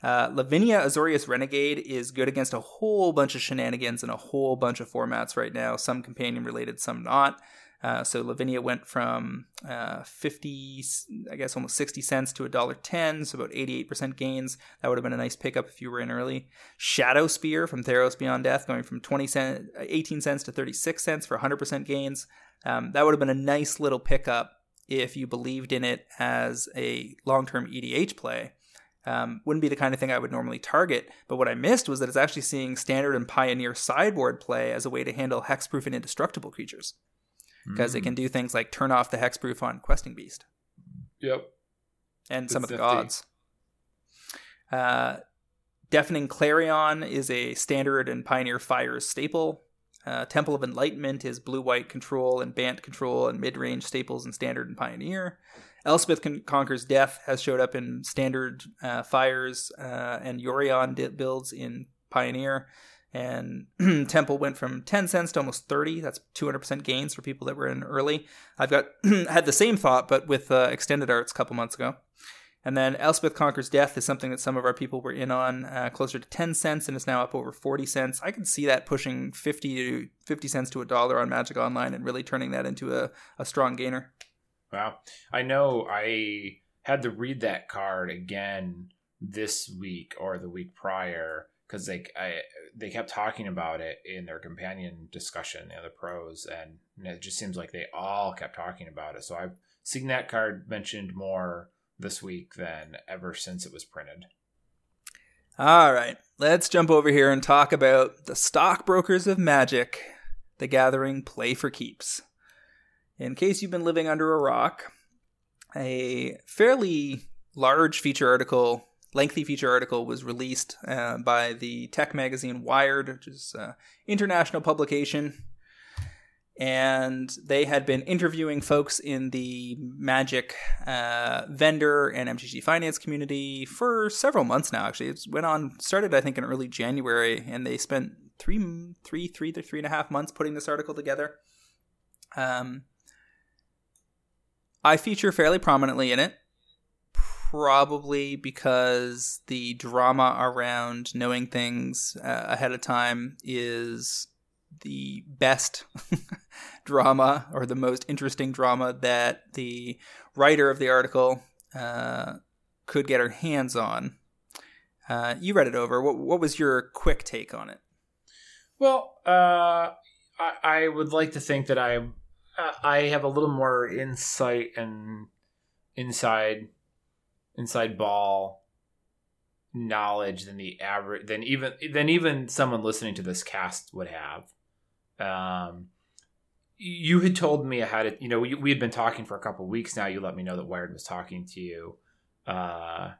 Uh, Lavinia Azorius Renegade is good against a whole bunch of shenanigans in a whole bunch of formats right now, some companion related, some not. Uh, so Lavinia went from uh, 50, I guess almost 60 cents to $1.10, so about 88% gains. That would have been a nice pickup if you were in early. Shadow Spear from Theros Beyond Death going from 20 cent, 18 cents to 36 cents for 100% gains. Um, that would have been a nice little pickup if you believed in it as a long term EDH play. Um, wouldn't be the kind of thing I would normally target, but what I missed was that it's actually seeing standard and pioneer sideboard play as a way to handle hexproof and indestructible creatures. Because mm. it can do things like turn off the hexproof on Questing Beast. Yep. And some of the gods. Uh, Deafening Clarion is a standard and Pioneer Fires staple. Uh, Temple of Enlightenment is blue white control and Bant control and mid range staples and standard and Pioneer. Elspeth Con- Conquers Death has showed up in standard uh, fires uh, and Yorion di- builds in Pioneer. And Temple went from 10 cents to almost 30. That's 200% gains for people that were in early. I've got had the same thought, but with uh, extended arts a couple months ago. And then Elspeth Conquers Death is something that some of our people were in on, uh, closer to 10 cents, and is now up over 40 cents. I could see that pushing 50 to 50 cents to a dollar on Magic Online and really turning that into a, a strong gainer. Wow. I know I had to read that card again this week or the week prior because they I, they kept talking about it in their companion discussion, you the pros, and it just seems like they all kept talking about it. So I've seen that card mentioned more this week than ever since it was printed. All right, let's jump over here and talk about the stockbrokers of magic, the gathering play for keeps. In case you've been living under a rock, a fairly large feature article, lengthy feature article, was released uh, by the tech magazine Wired, which is an international publication and they had been interviewing folks in the Magic uh, vendor and MTG finance community for several months now. Actually, it went on started I think in early January, and they spent three, three, three to three and a half months putting this article together. Um, I feature fairly prominently in it, probably because the drama around knowing things uh, ahead of time is the best drama or the most interesting drama that the writer of the article uh, could get her hands on. Uh, you read it over. What, what was your quick take on it? Well, uh, I, I, would like to think that I uh, I have a little more insight and inside inside ball knowledge than the average than even than even someone listening to this cast would have. Um, you had told me I had it. You know, we, we had been talking for a couple weeks now. You let me know that Wired was talking to you. Uh,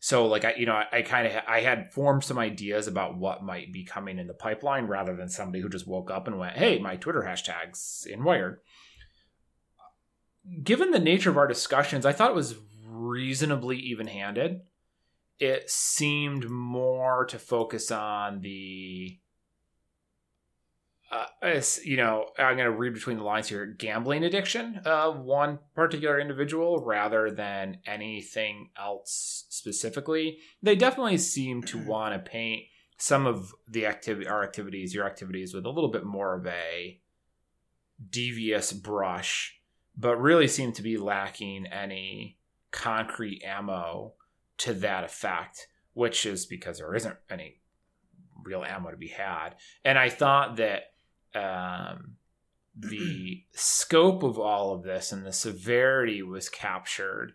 so like I, you know, I, I kind of I had formed some ideas about what might be coming in the pipeline, rather than somebody who just woke up and went, "Hey, my Twitter hashtags in Wired." Given the nature of our discussions, I thought it was reasonably even-handed. It seemed more to focus on the uh, you know, I'm going to read between the lines here. Gambling addiction of one particular individual rather than anything else specifically. They definitely seem to want to paint some of the activity, our activities, your activities, with a little bit more of a devious brush, but really seem to be lacking any concrete ammo to that effect. Which is because there isn't any real ammo to be had. And I thought that um, the scope of all of this and the severity was captured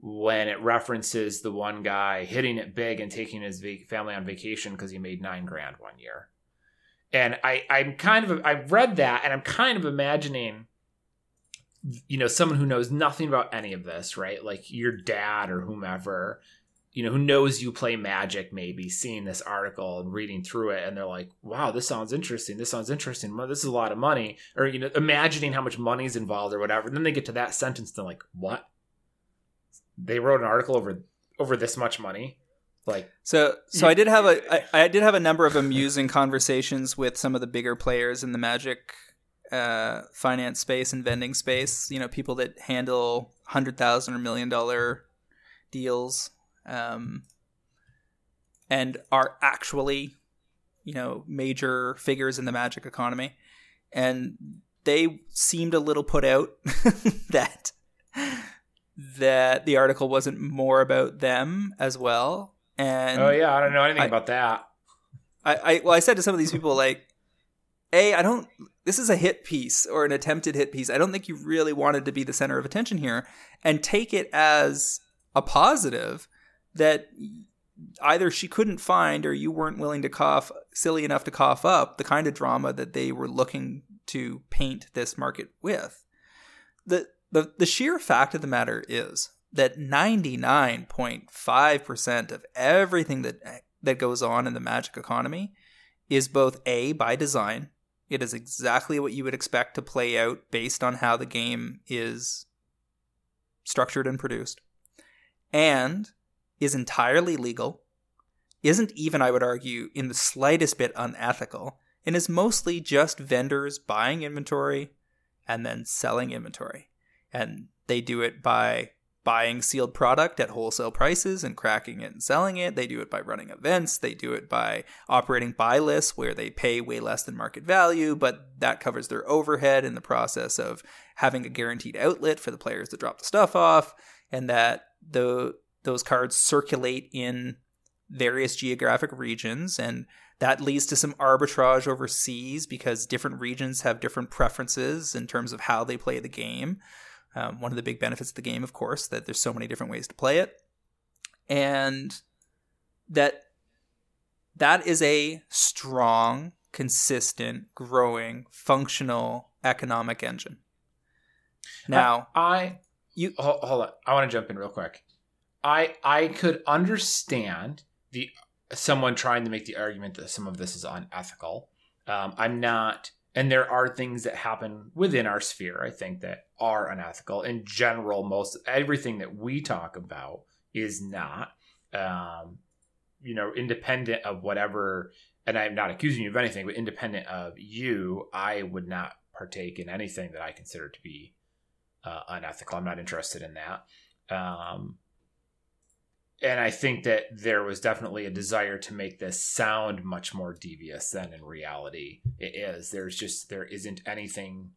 when it references the one guy hitting it big and taking his family on vacation because he made nine grand one year. And I, I'm kind of, I've read that and I'm kind of imagining, you know, someone who knows nothing about any of this, right? Like your dad or whomever you know, who knows you play magic, maybe seeing this article and reading through it, and they're like, "Wow, this sounds interesting. This sounds interesting. This is a lot of money." Or you know, imagining how much money is involved or whatever. and then they get to that sentence, and they're like, "What? They wrote an article over over this much money." Like so, so I did have a I, I did have a number of amusing conversations with some of the bigger players in the magic uh, finance space and vending space. You know, people that handle hundred thousand or million dollar deals um, and are actually, you know, major figures in the magic economy. And they seemed a little put out that that the article wasn't more about them as well. And oh yeah, I don't know anything I, about that. I, I well, I said to some of these people like, "A, I don't. This is a hit piece or an attempted hit piece. I don't think you really wanted to be the center of attention here, and take it as a positive that either she couldn't find or you weren't willing to cough silly enough to cough up the kind of drama that they were looking to paint this market with. The the, the sheer fact of the matter is that 99.5% of everything that that goes on in the magic economy is both a by design it is exactly what you would expect to play out based on how the game is structured and produced and is entirely legal isn't even i would argue in the slightest bit unethical and is mostly just vendors buying inventory and then selling inventory. And they do it by buying sealed product at wholesale prices and cracking it and selling it. They do it by running events. They do it by operating buy lists where they pay way less than market value, but that covers their overhead in the process of having a guaranteed outlet for the players to drop the stuff off, and that the those cards circulate in various geographic regions and that leads to some arbitrage overseas because different regions have different preferences in terms of how they play the game. Um, one of the big benefits of the game, of course, that there's so many different ways to play it, and that that is a strong, consistent, growing, functional economic engine. Now, I, I you hold, hold on. I want to jump in real quick. I I could understand the someone trying to make the argument that some of this is unethical. Um, I'm not and there are things that happen within our sphere i think that are unethical. In general most everything that we talk about is not um, you know independent of whatever and i'm not accusing you of anything but independent of you i would not partake in anything that i consider to be uh, unethical. I'm not interested in that. Um, and I think that there was definitely a desire to make this sound much more devious than in reality it is. There's just there isn't anything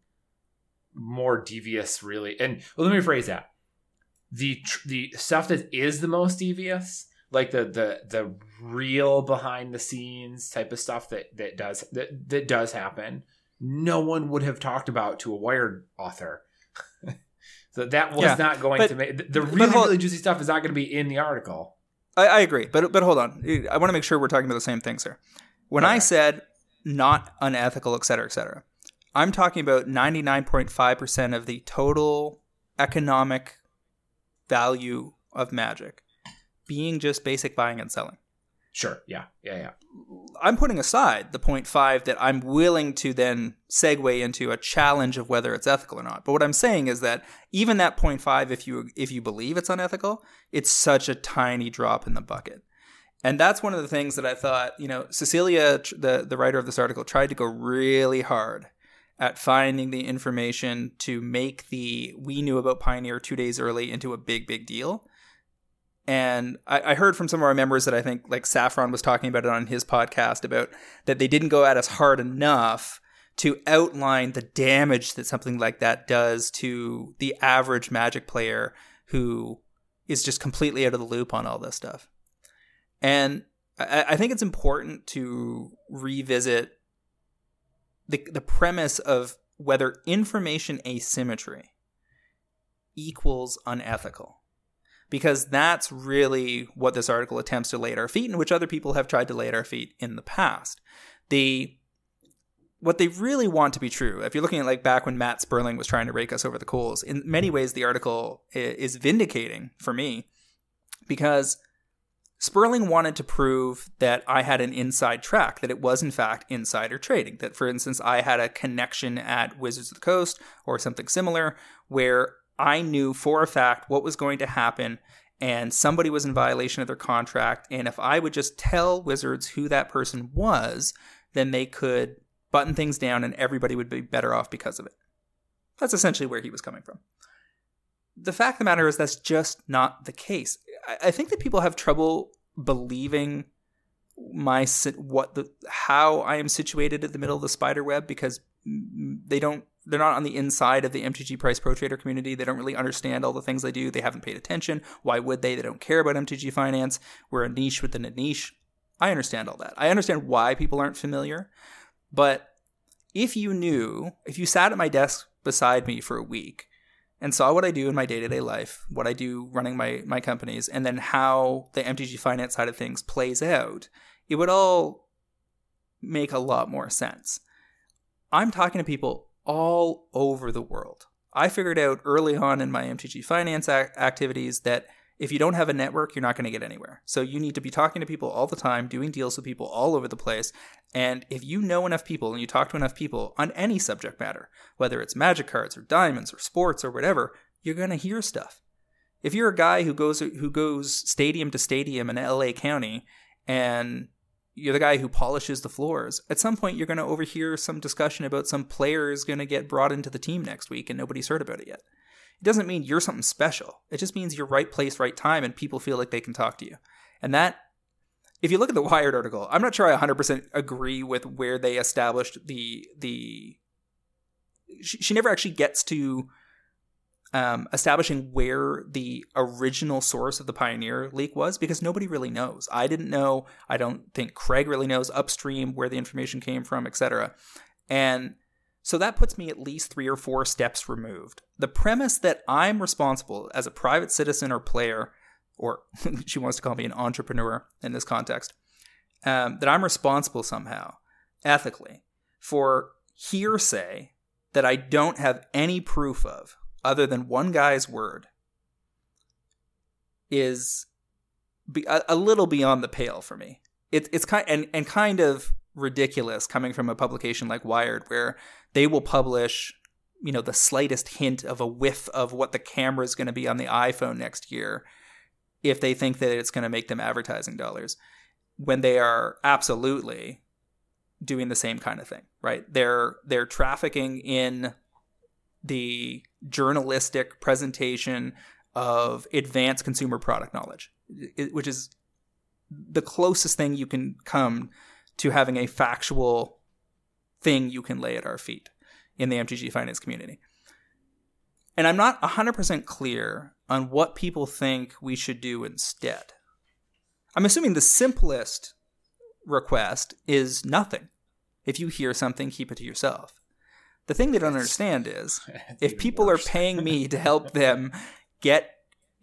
more devious really. And well, let me rephrase that. The the stuff that is the most devious, like the the the real behind the scenes type of stuff that that does that that does happen, no one would have talked about to a Wired author. So that was yeah, not going but, to make the really hold, really juicy stuff is not going to be in the article. I, I, agree, but but hold on, I want to make sure we're talking about the same things here. When okay. I said not unethical, et cetera, et cetera, I'm talking about 99.5 percent of the total economic value of magic being just basic buying and selling. Sure. Yeah. Yeah. Yeah. I'm putting aside the 0.5 that I'm willing to then segue into a challenge of whether it's ethical or not. But what I'm saying is that even that 0.5, if you if you believe it's unethical, it's such a tiny drop in the bucket. And that's one of the things that I thought, you know, Cecilia, the, the writer of this article, tried to go really hard at finding the information to make the we knew about Pioneer two days early into a big, big deal. And I, I, heard from some of our members that I think like Saffron was talking about it on his podcast about that they didn't go at us hard enough to outline the damage that something like that does to the average magic player who is just completely out of the loop on all this stuff. And I, I think it's important to revisit the the premise of whether information asymmetry equals unethical because that's really what this article attempts to lay at our feet and which other people have tried to lay at our feet in the past. The what they really want to be true, if you're looking at like back when Matt Sperling was trying to rake us over the coals, in many ways the article is vindicating for me because Sperling wanted to prove that I had an inside track, that it was in fact insider trading. That, for instance, I had a connection at Wizards of the Coast or something similar where I knew for a fact what was going to happen and somebody was in violation of their contract. And if I would just tell Wizards who that person was, then they could button things down and everybody would be better off because of it. That's essentially where he was coming from. The fact of the matter is, that's just not the case. I think that people have trouble believing my what the how I am situated at the middle of the spider web because they don't they're not on the inside of the MTG Price Pro Trader community. They don't really understand all the things they do. They haven't paid attention. Why would they? They don't care about MTG Finance. We're a niche within a niche. I understand all that. I understand why people aren't familiar. But if you knew, if you sat at my desk beside me for a week and saw what I do in my day to day life, what I do running my, my companies, and then how the MTG finance side of things plays out, it would all make a lot more sense. I'm talking to people all over the world. I figured out early on in my MTG finance ac- activities that if you don't have a network, you're not going to get anywhere. So you need to be talking to people all the time, doing deals with people all over the place. And if you know enough people and you talk to enough people on any subject matter, whether it's magic cards or diamonds or sports or whatever, you're going to hear stuff. If you're a guy who goes who goes stadium to stadium in LA County and you're the guy who polishes the floors, at some point you're going to overhear some discussion about some player is going to get brought into the team next week and nobody's heard about it yet. It doesn't mean you're something special. It just means you're right place, right time, and people feel like they can talk to you. And that, if you look at the Wired article, I'm not sure I 100% agree with where they established the the. She, she never actually gets to um, establishing where the original source of the Pioneer leak was because nobody really knows. I didn't know. I don't think Craig really knows upstream where the information came from, etc. And so that puts me at least three or four steps removed. The premise that I'm responsible as a private citizen or player, or she wants to call me an entrepreneur in this context, um, that I'm responsible somehow, ethically, for hearsay that I don't have any proof of other than one guy's word is be, a, little beyond the pale for me. It, it's kind and, and kind of ridiculous coming from a publication like Wired, where they will publish, you know, the slightest hint of a whiff of what the camera is going to be on the iPhone next year, if they think that it's going to make them advertising dollars, when they are absolutely doing the same kind of thing, right? They're they're trafficking in the journalistic presentation of advanced consumer product knowledge, which is the closest thing you can come to having a factual thing you can lay at our feet in the MTG finance community. And I'm not 100% clear on what people think we should do instead. I'm assuming the simplest request is nothing. If you hear something, keep it to yourself. The thing they don't understand is if people are paying me to help them get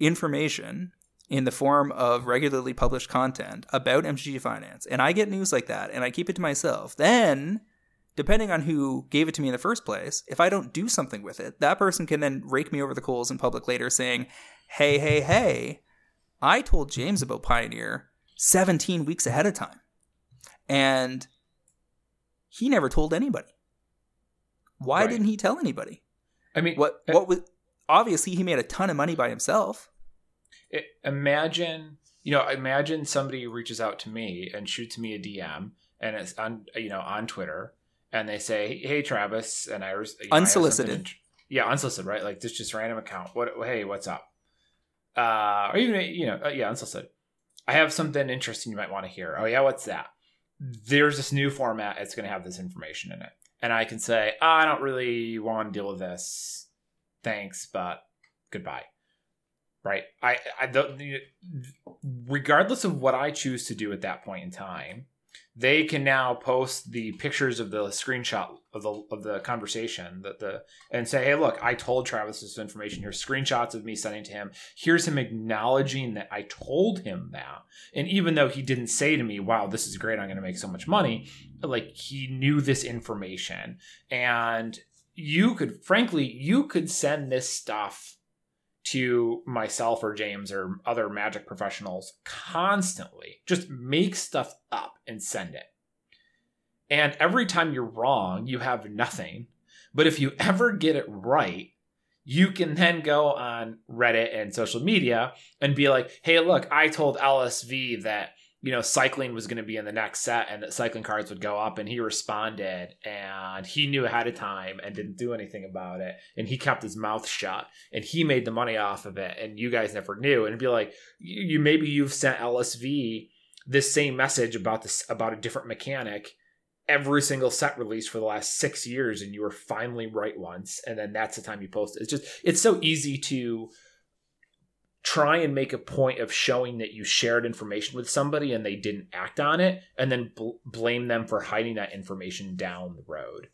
information in the form of regularly published content about MTG finance, and I get news like that and I keep it to myself, then depending on who gave it to me in the first place, if I don't do something with it, that person can then rake me over the coals in public later saying, hey, hey, hey, I told James about Pioneer 17 weeks ahead of time. And he never told anybody. Why right. didn't he tell anybody? I mean, what uh, what was obviously he made a ton of money by himself. It, imagine, you know, imagine somebody reaches out to me and shoots me a DM and it's on, you know, on Twitter and they say, "Hey, Travis," and I was you know, unsolicited. I yeah, unsolicited, right? Like this just random account. What? Hey, what's up? Uh, or even you know, uh, yeah, unsolicited. I have something interesting you might want to hear. Oh yeah, what's that? There's this new format. It's going to have this information in it and I can say, oh, I don't really want to deal with this. Thanks, but goodbye. Right? I, I the, regardless of what I choose to do at that point in time, they can now post the pictures of the screenshot of the of the conversation that the and say, hey, look, I told Travis this information. Here's screenshots of me sending to him. Here's him acknowledging that I told him that. And even though he didn't say to me, wow, this is great, I'm going to make so much money, like he knew this information. And you could, frankly, you could send this stuff to myself or James or other magic professionals constantly. Just make stuff up and send it. And every time you're wrong, you have nothing. But if you ever get it right, you can then go on Reddit and social media and be like, hey, look, I told LSV that you know, cycling was going to be in the next set and that cycling cards would go up. And he responded and he knew ahead of time and didn't do anything about it. And he kept his mouth shut and he made the money off of it. And you guys never knew. And be like, you maybe you've sent LSV this same message about this, about a different mechanic every single set release for the last six years and you were finally right once. And then that's the time you post it. It's just, it's so easy to, try and make a point of showing that you shared information with somebody and they didn't act on it and then bl- blame them for hiding that information down the road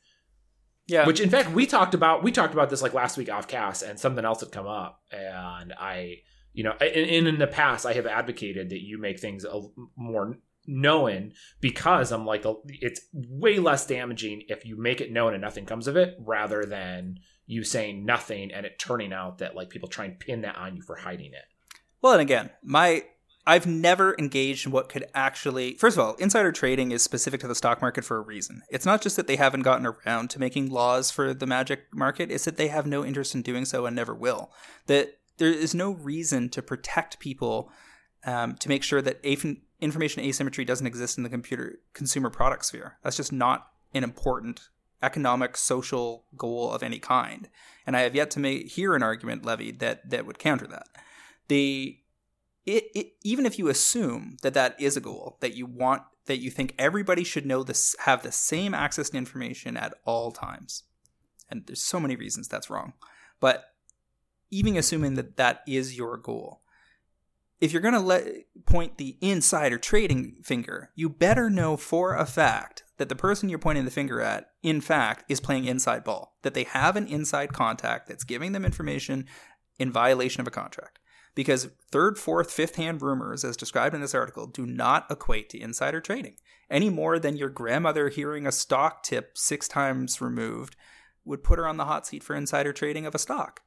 Yeah. Which in fact we talked about we talked about this like last week off cast and something else had come up and I you know in, in the past I have advocated that you make things a, more known because I'm like it's way less damaging if you make it known and nothing comes of it rather than you saying nothing and it turning out that like people try and pin that on you for hiding it. Well, and again, my I've never engaged in what could actually. First of all, insider trading is specific to the stock market for a reason. It's not just that they haven't gotten around to making laws for the magic market, it's that they have no interest in doing so and never will. That there is no reason to protect people um, to make sure that af- information asymmetry doesn't exist in the computer consumer product sphere. That's just not an important economic social goal of any kind. And I have yet to make, hear an argument levied that that would counter that. The it, it, even if you assume that that is a goal that you want that you think everybody should know this have the same access to information at all times and there's so many reasons that's wrong but even assuming that that is your goal if you're going to let point the insider trading finger you better know for a fact that the person you're pointing the finger at in fact is playing inside ball that they have an inside contact that's giving them information in violation of a contract because third, fourth, fifth hand rumors, as described in this article, do not equate to insider trading any more than your grandmother hearing a stock tip six times removed would put her on the hot seat for insider trading of a stock.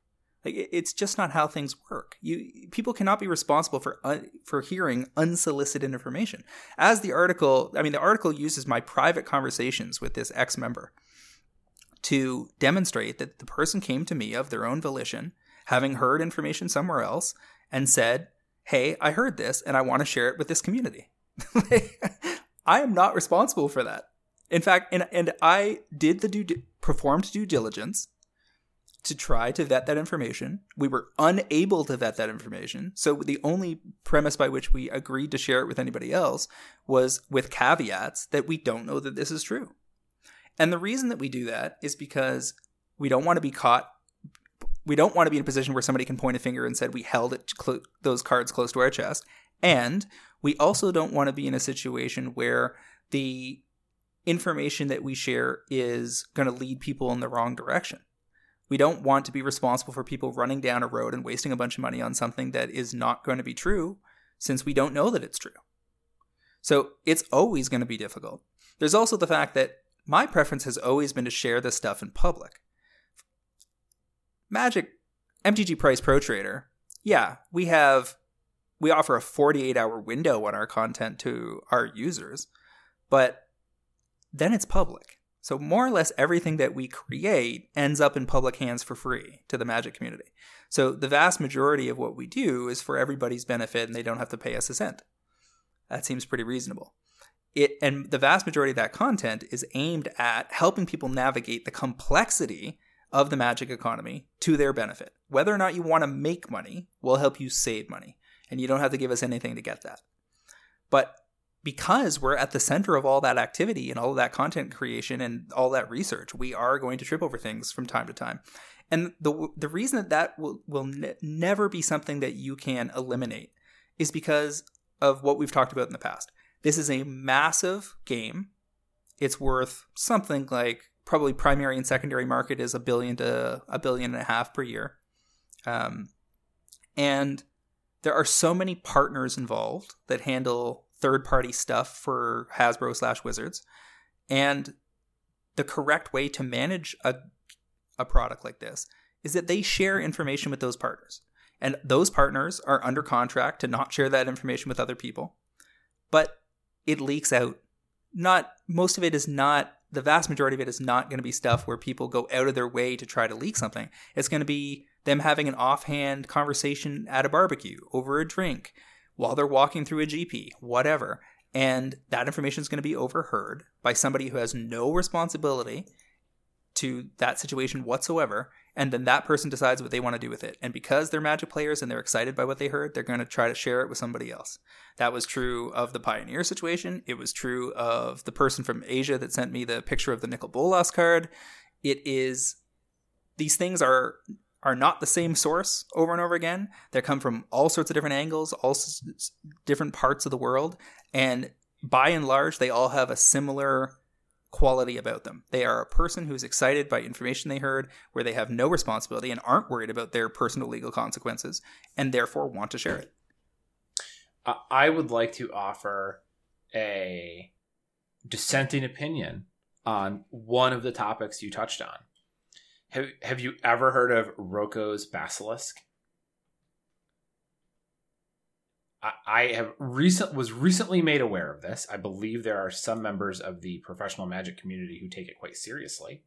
Like it's just not how things work. You people cannot be responsible for for hearing unsolicited information. As the article, I mean, the article uses my private conversations with this ex member to demonstrate that the person came to me of their own volition, having heard information somewhere else, and said, Hey, I heard this and I want to share it with this community. I am not responsible for that. In fact, and, and I did the due, performed due diligence to try to vet that information. We were unable to vet that information. So the only premise by which we agreed to share it with anybody else was with caveats that we don't know that this is true. And the reason that we do that is because we don't want to be caught we don't want to be in a position where somebody can point a finger and said we held it cl- those cards close to our chest and we also don't want to be in a situation where the information that we share is going to lead people in the wrong direction we don't want to be responsible for people running down a road and wasting a bunch of money on something that is not going to be true since we don't know that it's true. So it's always going to be difficult. There's also the fact that my preference has always been to share this stuff in public. Magic MTG Price Pro Trader, yeah, we have we offer a 48 hour window on our content to our users, but then it's public. So more or less everything that we create ends up in public hands for free to the Magic community. So the vast majority of what we do is for everybody's benefit and they don't have to pay us a cent. That seems pretty reasonable. It and the vast majority of that content is aimed at helping people navigate the complexity of the magic economy to their benefit. Whether or not you want to make money we'll help you save money, and you don't have to give us anything to get that. But because we're at the center of all that activity and all that content creation and all that research, we are going to trip over things from time to time. And the the reason that that will will ne- never be something that you can eliminate is because of what we've talked about in the past. This is a massive game. It's worth something like probably primary and secondary market is a billion to a billion and a half per year. Um, and there are so many partners involved that handle third party stuff for Hasbro slash Wizards. And the correct way to manage a, a product like this is that they share information with those partners. And those partners are under contract to not share that information with other people. But it leaks out. Not most of it is not the vast majority of it is not going to be stuff where people go out of their way to try to leak something. It's going to be them having an offhand conversation at a barbecue over a drink while they're walking through a GP, whatever. And that information is going to be overheard by somebody who has no responsibility to that situation whatsoever and then that person decides what they want to do with it. And because they're Magic players and they're excited by what they heard, they're going to try to share it with somebody else. That was true of the Pioneer situation. It was true of the person from Asia that sent me the picture of the Nicol Bolas card. It is these things are are not the same source over and over again. They come from all sorts of different angles, all s- different parts of the world, and by and large, they all have a similar quality about them. They are a person who's excited by information they heard, where they have no responsibility and aren't worried about their personal legal consequences, and therefore want to share it. I would like to offer a dissenting opinion on one of the topics you touched on. Have, have you ever heard of Roko's Basilisk? I, I have recent was recently made aware of this. I believe there are some members of the professional magic community who take it quite seriously,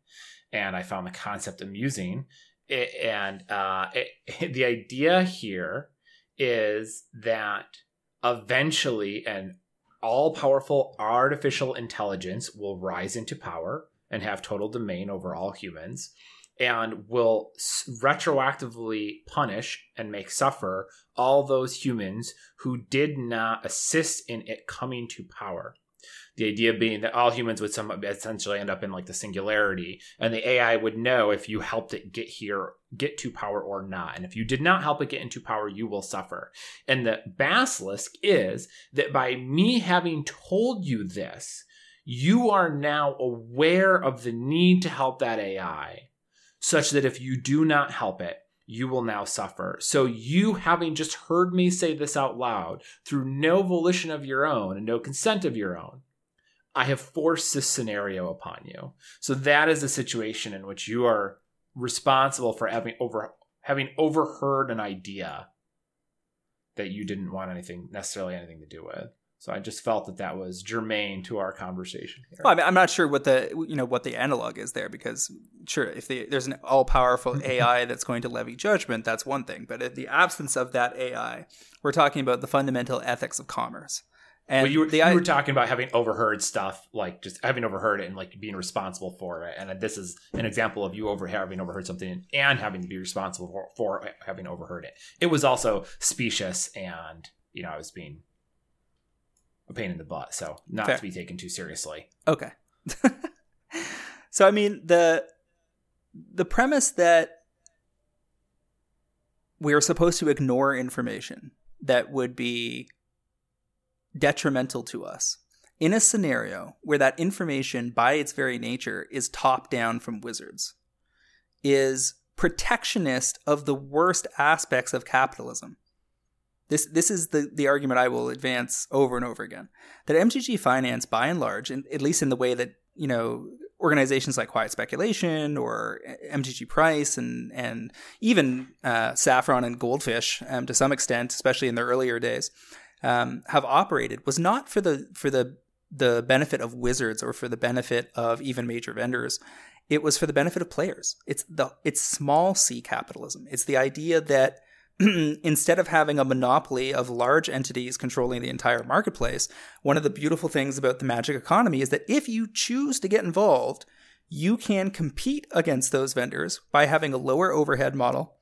and I found the concept amusing. It, and uh, it, the idea here is that eventually an all powerful artificial intelligence will rise into power and have total domain over all humans and will retroactively punish and make suffer all those humans who did not assist in it coming to power. The idea being that all humans would some essentially end up in like the singularity, and the AI would know if you helped it get here, get to power or not. And if you did not help it get into power, you will suffer. And the basilisk is that by me having told you this, you are now aware of the need to help that AI, such that if you do not help it, you will now suffer. So, you having just heard me say this out loud through no volition of your own and no consent of your own, I have forced this scenario upon you. So that is a situation in which you are responsible for having over having overheard an idea that you didn't want anything necessarily anything to do with. So I just felt that that was germane to our conversation here. Well, I mean, I'm not sure what the you know what the analog is there because sure, if the, there's an all powerful AI that's going to levy judgment, that's one thing. But in the absence of that AI, we're talking about the fundamental ethics of commerce. And well, you, were, the, you were talking about having overheard stuff, like just having overheard it and like being responsible for it. And this is an example of you over having overheard something and having to be responsible for, for having overheard it. It was also specious, and you know, I was being a pain in the butt, so not Fair. to be taken too seriously. Okay. so I mean the the premise that we are supposed to ignore information that would be detrimental to us in a scenario where that information, by its very nature, is top down from wizards, is protectionist of the worst aspects of capitalism. This, this is the, the argument I will advance over and over again. That MTG Finance, by and large, and at least in the way that, you know, organizations like Quiet Speculation or MTG Price and and even uh, Saffron and Goldfish um, to some extent, especially in their earlier days, um, have operated was not for the for the the benefit of wizards or for the benefit of even major vendors. It was for the benefit of players. It's the it's small c capitalism. It's the idea that instead of having a monopoly of large entities controlling the entire marketplace, one of the beautiful things about the magic economy is that if you choose to get involved, you can compete against those vendors by having a lower overhead model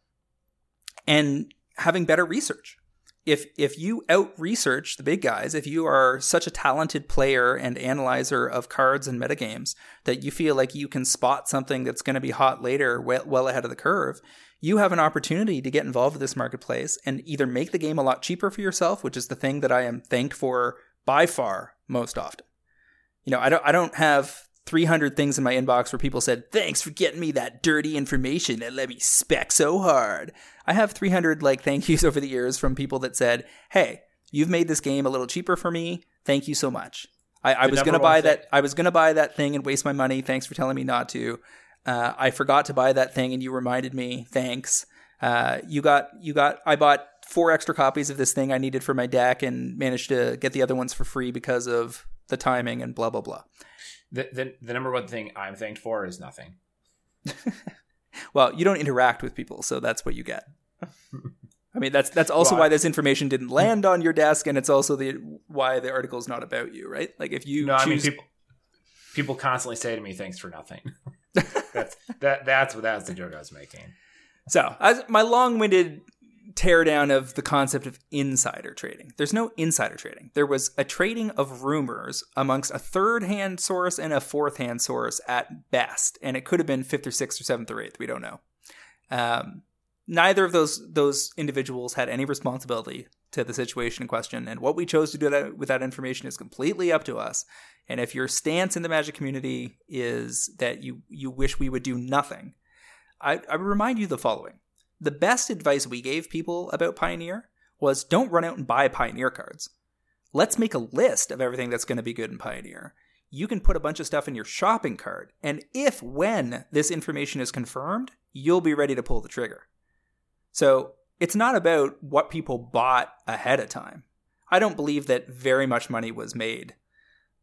and having better research. If if you out research the big guys, if you are such a talented player and analyzer of cards and metagames that you feel like you can spot something that's going to be hot later, well, well ahead of the curve, you have an opportunity to get involved with this marketplace and either make the game a lot cheaper for yourself, which is the thing that I am thanked for by far most often. You know, I don't I don't have 300 things in my inbox where people said, "Thanks for getting me that dirty information that let me spec so hard." I have 300 like thank yous over the years from people that said, "Hey, you've made this game a little cheaper for me. Thank you so much." I, I was gonna buy that. I was gonna buy that thing and waste my money. Thanks for telling me not to. Uh, I forgot to buy that thing and you reminded me. Thanks. Uh, you got you got. I bought four extra copies of this thing I needed for my deck and managed to get the other ones for free because of the timing and blah blah blah. The the, the number one thing I'm thanked for is nothing. well, you don't interact with people, so that's what you get. I mean, that's that's also well, why this information didn't land on your desk, and it's also the why the article is not about you, right? Like if you no, choose... I mean people people constantly say to me, "Thanks for nothing." that's that that's what that's the joke I was making. So, as my long-winded teardown of the concept of insider trading. There's no insider trading. There was a trading of rumors amongst a third hand source and a fourth hand source at best, and it could have been fifth or sixth or seventh or eighth. We don't know. Um, neither of those those individuals had any responsibility to the situation in question, and what we chose to do that, with that information is completely up to us. And if your stance in the Magic community is that you you wish we would do nothing, I, I would remind you the following: the best advice we gave people about Pioneer was don't run out and buy Pioneer cards. Let's make a list of everything that's going to be good in Pioneer. You can put a bunch of stuff in your shopping cart, and if when this information is confirmed, you'll be ready to pull the trigger. So it's not about what people bought ahead of time. I don't believe that very much money was made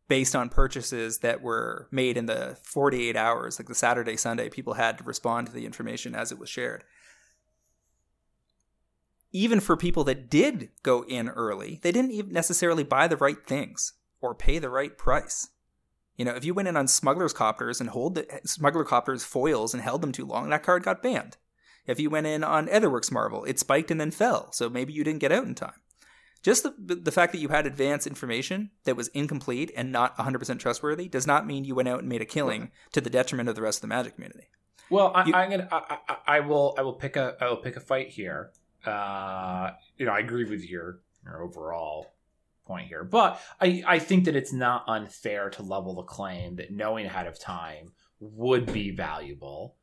based on purchases that were made in the 48 hours, like the Saturday, Sunday, people had to respond to the information as it was shared. Even for people that did go in early, they didn't even necessarily buy the right things or pay the right price. You know, if you went in on smugglers copters and hold the smuggler copters foils and held them too long, that card got banned. If you went in on Aetherworks Marvel, it spiked and then fell, so maybe you didn't get out in time. Just the, the fact that you had advanced information that was incomplete and not 100% trustworthy does not mean you went out and made a killing to the detriment of the rest of the Magic community. Well, I, am gonna, I, I, I, will, I will pick a, I will pick a fight here. Uh, you know, I agree with your, your overall point here, but I, I think that it's not unfair to level the claim that knowing ahead of time would be valuable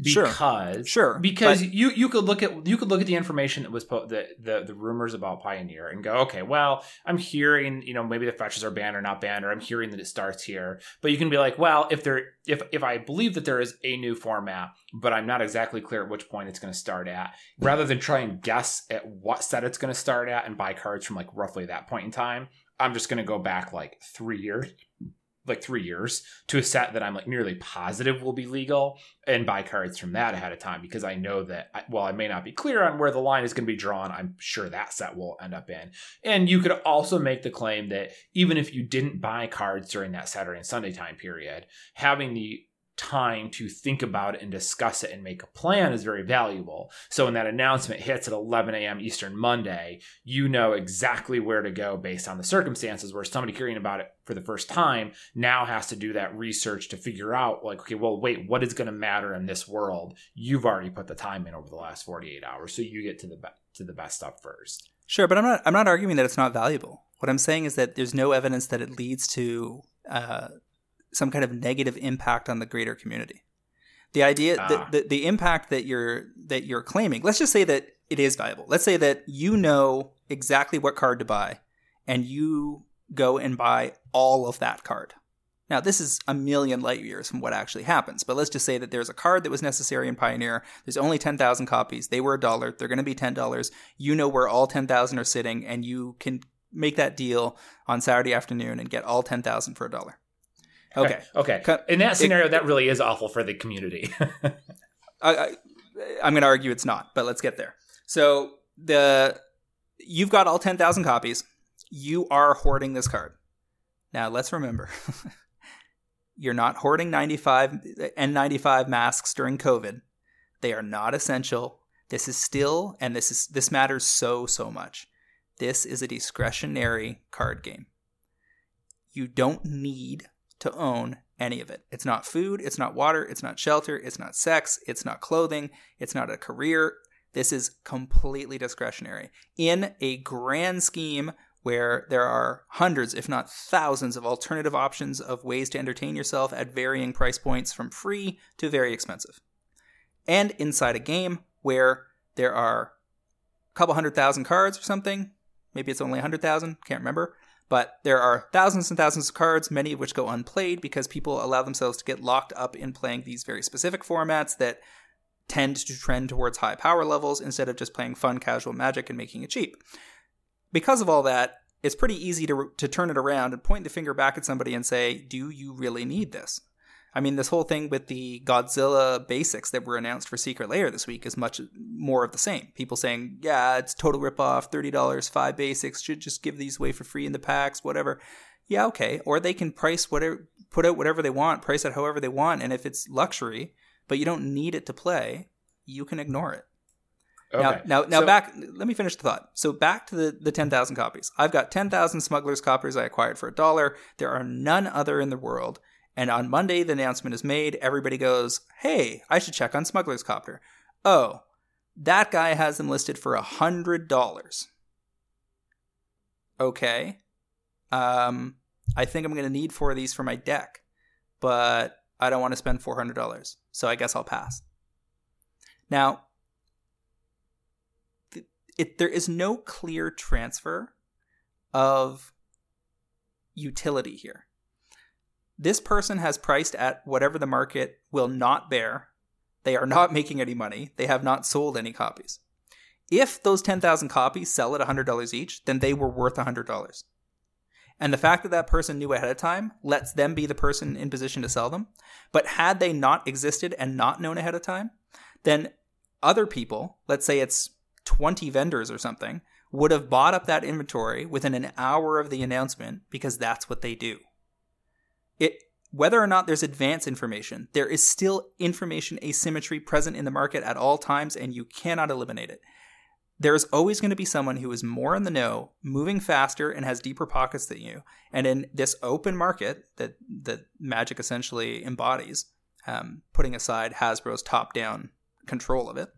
because sure, sure. because but, you you could look at you could look at the information that was put the, the the rumors about Pioneer and go okay well I'm hearing you know maybe the fetches are banned or not banned or I'm hearing that it starts here but you can be like well if there if if I believe that there is a new format but I'm not exactly clear at which point it's going to start at rather than try and guess at what set it's going to start at and buy cards from like roughly that point in time I'm just going to go back like three years like three years to a set that I'm like nearly positive will be legal and buy cards from that ahead of time because I know that while I may not be clear on where the line is going to be drawn, I'm sure that set will end up in. And you could also make the claim that even if you didn't buy cards during that Saturday and Sunday time period, having the time to think about it and discuss it and make a plan is very valuable. So when that announcement hits at 11 a.m. Eastern Monday, you know exactly where to go based on the circumstances. Where somebody hearing about it for the first time now has to do that research to figure out, like, okay, well, wait, what is going to matter in this world? You've already put the time in over the last 48 hours, so you get to the be- to the best stuff first. Sure, but I'm not. I'm not arguing that it's not valuable. What I'm saying is that there's no evidence that it leads to uh, some kind of negative impact on the greater community. The idea, ah. the, the, the impact that you're that you're claiming. Let's just say that it is valuable. Let's say that you know exactly what card to buy, and you go and buy all of that card. Now, this is a million light years from what actually happens, but let's just say that there's a card that was necessary in Pioneer. There's only 10,000 copies. They were a dollar. They're going to be $10. You know where all 10,000 are sitting, and you can make that deal on Saturday afternoon and get all 10,000 for a dollar. Okay. Okay. In that scenario, it, that really is awful for the community. I, I, I'm going to argue it's not, but let's get there. So the you've got all ten thousand copies. You are hoarding this card. Now let's remember, you're not hoarding 95 N95 masks during COVID. They are not essential. This is still, and this is this matters so so much. This is a discretionary card game. You don't need to own any of it. It's not food, it's not water, it's not shelter, it's not sex, it's not clothing, it's not a career. This is completely discretionary. In a grand scheme where there are hundreds, if not thousands, of alternative options of ways to entertain yourself at varying price points from free to very expensive. And inside a game where there are a couple hundred thousand cards or something, maybe it's only a hundred thousand, can't remember, but there are thousands and thousands of cards, many of which go unplayed because people allow themselves to get locked up in playing these very specific formats that tend to trend towards high power levels instead of just playing fun casual magic and making it cheap. Because of all that, it's pretty easy to, to turn it around and point the finger back at somebody and say, Do you really need this? I mean, this whole thing with the Godzilla basics that were announced for Secret Lair this week is much more of the same. People saying, yeah, it's total ripoff, $30, five basics, should just give these away for free in the packs, whatever. Yeah, okay. Or they can price whatever, put out whatever they want, price it however they want. And if it's luxury, but you don't need it to play, you can ignore it. Okay. Now, now, now so, back. Let me finish the thought. So back to the, the ten thousand copies. I've got ten thousand smugglers copies I acquired for a dollar. There are none other in the world and on Monday, the announcement is made. Everybody goes, hey, I should check on Smuggler's Copter. Oh, That guy has them listed for a hundred dollars. Okay. Um, I think I'm going to need four of these for my deck, but I don't want to spend four hundred dollars, so I guess I'll pass. Now, it, there is no clear transfer of utility here. This person has priced at whatever the market will not bear. They are not making any money. They have not sold any copies. If those 10,000 copies sell at $100 each, then they were worth $100. And the fact that that person knew ahead of time lets them be the person in position to sell them. But had they not existed and not known ahead of time, then other people, let's say it's 20 vendors or something, would have bought up that inventory within an hour of the announcement because that's what they do. It whether or not there's advance information, there is still information asymmetry present in the market at all times and you cannot eliminate it. There is always going to be someone who is more in the know, moving faster and has deeper pockets than you. And in this open market that that Magic essentially embodies, um, putting aside Hasbro's top-down control of it,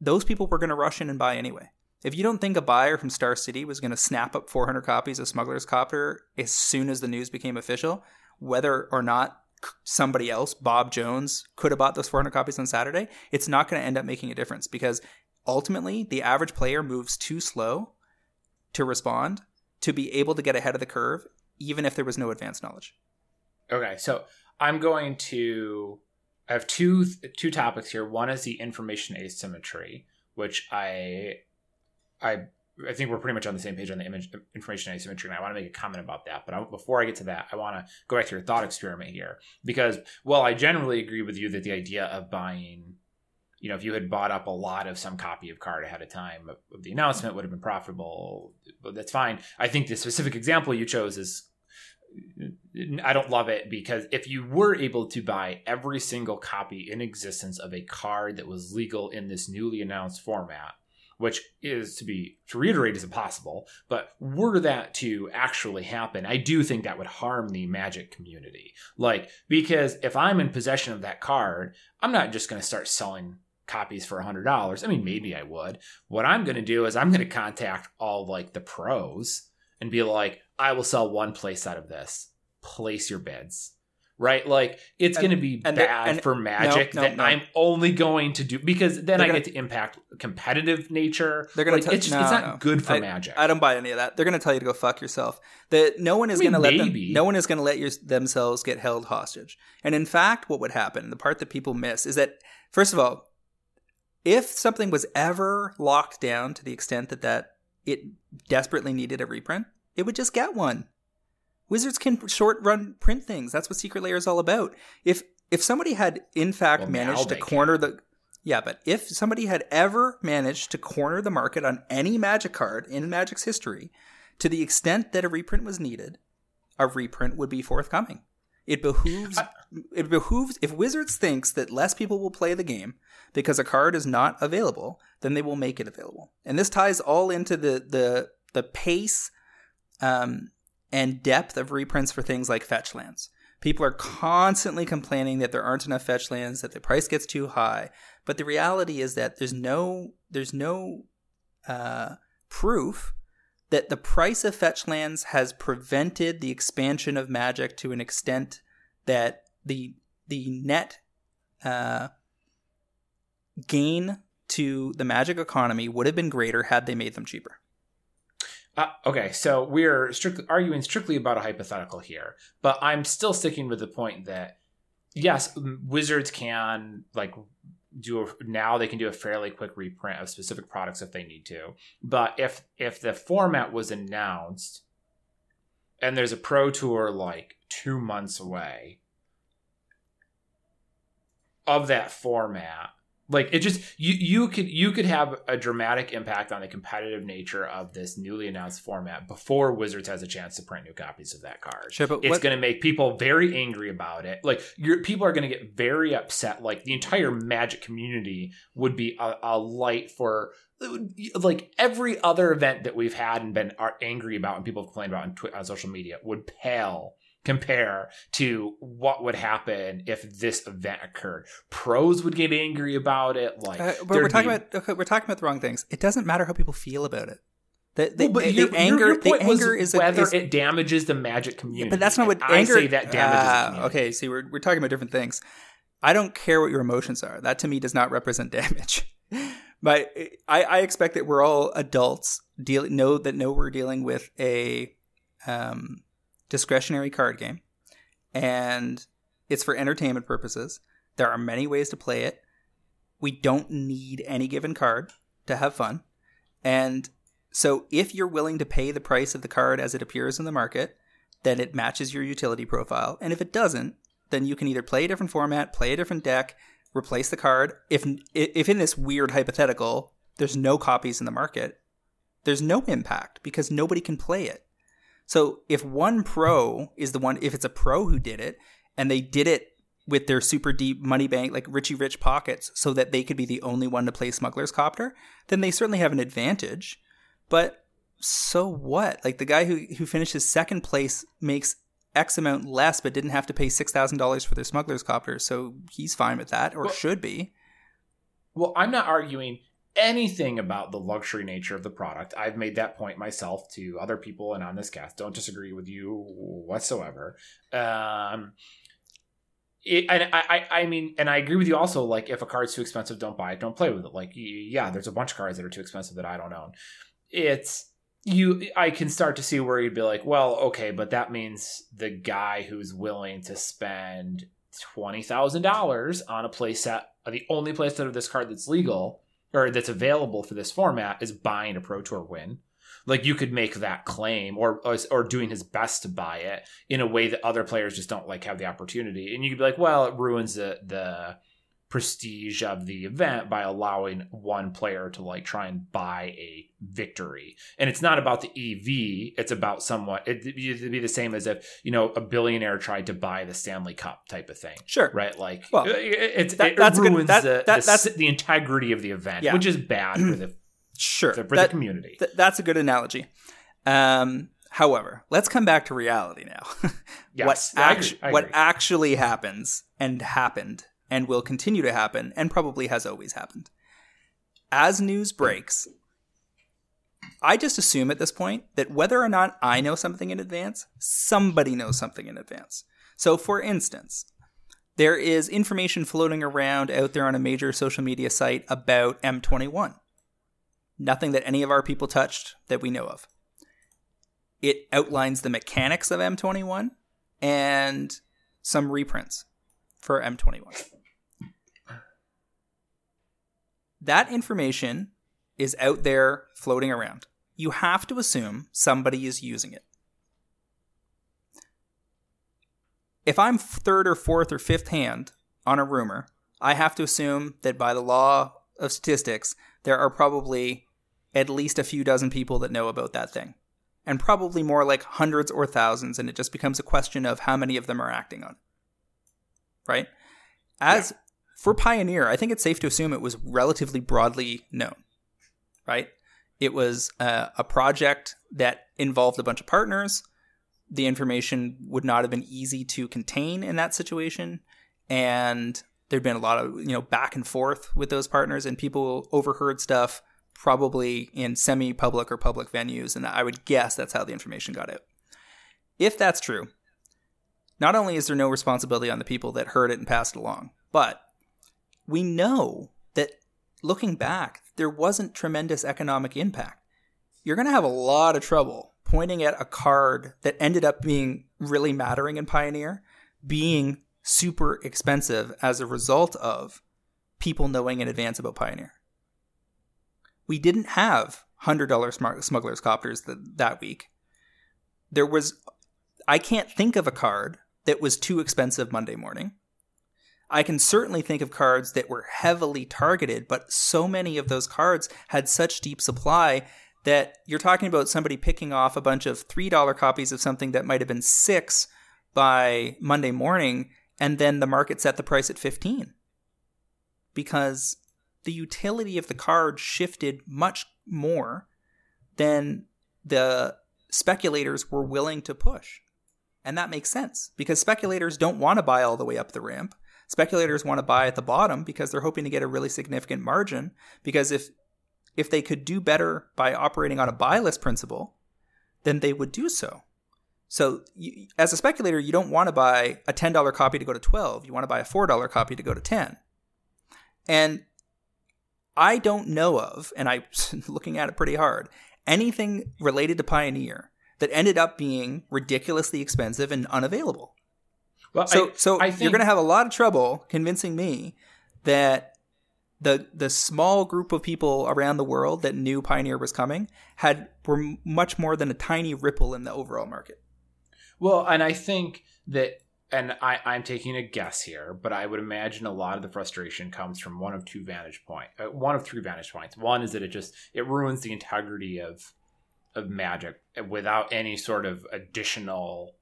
those people were going to rush in and buy anyway. If you don't think a buyer from Star City was going to snap up 400 copies of Smuggler's Copter as soon as the news became official, whether or not somebody else, Bob Jones, could have bought those 400 copies on Saturday, it's not going to end up making a difference because ultimately the average player moves too slow to respond to be able to get ahead of the curve, even if there was no advanced knowledge. Okay, so I'm going to. I have two two topics here. One is the information asymmetry, which I I I think we're pretty much on the same page on the image information asymmetry, and I want to make a comment about that. But I, before I get to that, I want to go back to your thought experiment here because, well, I generally agree with you that the idea of buying, you know, if you had bought up a lot of some copy of card ahead of time of the announcement would have been profitable. But that's fine. I think the specific example you chose is. I don't love it because if you were able to buy every single copy in existence of a card that was legal in this newly announced format, which is to be to reiterate is impossible but were that to actually happen i do think that would harm the magic community. Like because if i'm in possession of that card i'm not just going to start selling copies for $100 i mean maybe i would. What i'm going to do is i'm going to contact all like the pros and be like i will sell one place out of this. Place your bids right? Like it's going to be and bad and- for Magic no, no, that no. I'm only going to do because then They're I gonna- get to impact competitive nature. They're gonna like, tell- it's, just, it's not no. good for I- Magic. I don't buy any of that. They're going to tell you to go fuck yourself. That no one is I mean, going to let them. No one is going to let your, themselves get held hostage. And in fact, what would happen? The part that people miss is that first of all, if something was ever locked down to the extent that that it desperately needed a reprint, it would just get one. Wizards can short run print things. That's what Secret Lair is all about. If if somebody had in fact Well, managed to corner the yeah, but if somebody had ever managed to corner the market on any Magic card in Magic's history, to the extent that a reprint was needed, a reprint would be forthcoming. It behooves it behooves if Wizards thinks that less people will play the game because a card is not available, then they will make it available. And this ties all into the the the pace um, and depth of reprints for things like fetch lands. People are constantly complaining that there aren't enough fetch lands, that the price gets too high. But the reality is that there's no there's no uh, proof that the price of fetch lands has prevented the expansion of Magic to an extent that the the net uh, gain to the Magic economy would have been greater had they made them cheaper. Uh, okay, so we're strictly arguing strictly about a hypothetical here, but I'm still sticking with the point that yes, Wizards can like do a, now they can do a fairly quick reprint of specific products if they need to. But if if the format was announced and there's a pro tour like 2 months away of that format, like it just you you could you could have a dramatic impact on the competitive nature of this newly announced format before Wizards has a chance to print new copies of that card. Sure, but It's going to make people very angry about it. Like your people are going to get very upset. Like the entire Magic community would be a, a light for like every other event that we've had and been are angry about and people have complained about on, Twi- on social media would pale compare to what would happen if this event occurred. Pros would get angry about it. Like, uh, we're talking be... about okay, we're talking about the wrong things. It doesn't matter how people feel about it. The, the, well, the, the anger, your, your the anger is whether is, it damages the magic community. Yeah, but that's not what I anger. say that damages. Uh, okay, see, we're we're talking about different things. I don't care what your emotions are. That to me does not represent damage. but I, I expect that we're all adults deal know that know we're dealing with a um, discretionary card game, and it's for entertainment purposes. There are many ways to play it. We don't need any given card to have fun, and so if you're willing to pay the price of the card as it appears in the market, then it matches your utility profile. And if it doesn't, then you can either play a different format, play a different deck, replace the card. If if in this weird hypothetical, there's no copies in the market, there's no impact because nobody can play it. So if one pro is the one, if it's a pro who did it and they did it with their super deep money bank, like Richie Rich pockets, so that they could be the only one to play Smuggler's Copter, then they certainly have an advantage. But so what? Like the guy who who finishes second place makes X amount less, but didn't have to pay six thousand dollars for their smuggler's copter, so he's fine with that, or well, should be. Well, I'm not arguing anything about the luxury nature of the product. I've made that point myself to other people and on this cast. Don't disagree with you whatsoever. Um, it, and I, I, I mean, and I agree with you also. Like, if a card's too expensive, don't buy it. Don't play with it. Like, yeah, there's a bunch of cards that are too expensive that I don't own it's you i can start to see where you'd be like well okay but that means the guy who's willing to spend $20000 on a playset the only playset of this card that's legal or that's available for this format is buying a pro tour win. Like you could make that claim or or doing his best to buy it in a way that other players just don't like have the opportunity. And you could be like well it ruins the the prestige of the event by allowing one player to like try and buy a victory. And it's not about the EV, it's about somewhat it'd be the same as if, you know, a billionaire tried to buy the Stanley Cup type of thing. Sure. Right? Like well, it's that, it that's ruins good, that, the, that, the, that's the integrity of the event, yeah. which is bad for the sure for, for that, the community. Th- that's a good analogy. Um However, let's come back to reality now. yes, what, actu- what actually happens and happened and will continue to happen and probably has always happened. As news breaks, I just assume at this point that whether or not I know something in advance, somebody knows something in advance. So, for instance, there is information floating around out there on a major social media site about M21. Nothing that any of our people touched that we know of. It outlines the mechanics of M21 and some reprints for M21. That information is out there floating around. You have to assume somebody is using it. If I'm third or fourth or fifth hand on a rumor, I have to assume that by the law of statistics, there are probably at least a few dozen people that know about that thing. And probably more like hundreds or thousands, and it just becomes a question of how many of them are acting on it. Right? As yeah for Pioneer, I think it's safe to assume it was relatively broadly known, right? It was uh, a project that involved a bunch of partners. The information would not have been easy to contain in that situation, and there'd been a lot of you know back and forth with those partners, and people overheard stuff probably in semi-public or public venues, and I would guess that's how the information got out. If that's true, not only is there no responsibility on the people that heard it and passed it along, but we know that looking back, there wasn't tremendous economic impact. You're going to have a lot of trouble pointing at a card that ended up being really mattering in Pioneer being super expensive as a result of people knowing in advance about Pioneer. We didn't have $100 smugglers copters that, that week. There was, I can't think of a card that was too expensive Monday morning. I can certainly think of cards that were heavily targeted, but so many of those cards had such deep supply that you're talking about somebody picking off a bunch of $3 copies of something that might have been 6 by Monday morning and then the market set the price at 15 because the utility of the card shifted much more than the speculators were willing to push. And that makes sense because speculators don't want to buy all the way up the ramp. Speculators want to buy at the bottom because they're hoping to get a really significant margin. Because if if they could do better by operating on a buy list principle, then they would do so. So, you, as a speculator, you don't want to buy a $10 copy to go to 12. You want to buy a $4 copy to go to 10. And I don't know of, and I'm looking at it pretty hard, anything related to Pioneer that ended up being ridiculously expensive and unavailable. Well, So, I- so I you're going to have a lot of trouble convincing me that the the small group of people around the world that knew Pioneer was coming had were much more than a tiny ripple in the overall market. Well, and I think that, and I, I'm taking a guess here, but I would imagine a lot of the frustration comes from one of two vantage point, uh, one of three vantage points. One is that it just it ruins the integrity of of magic without any sort of additional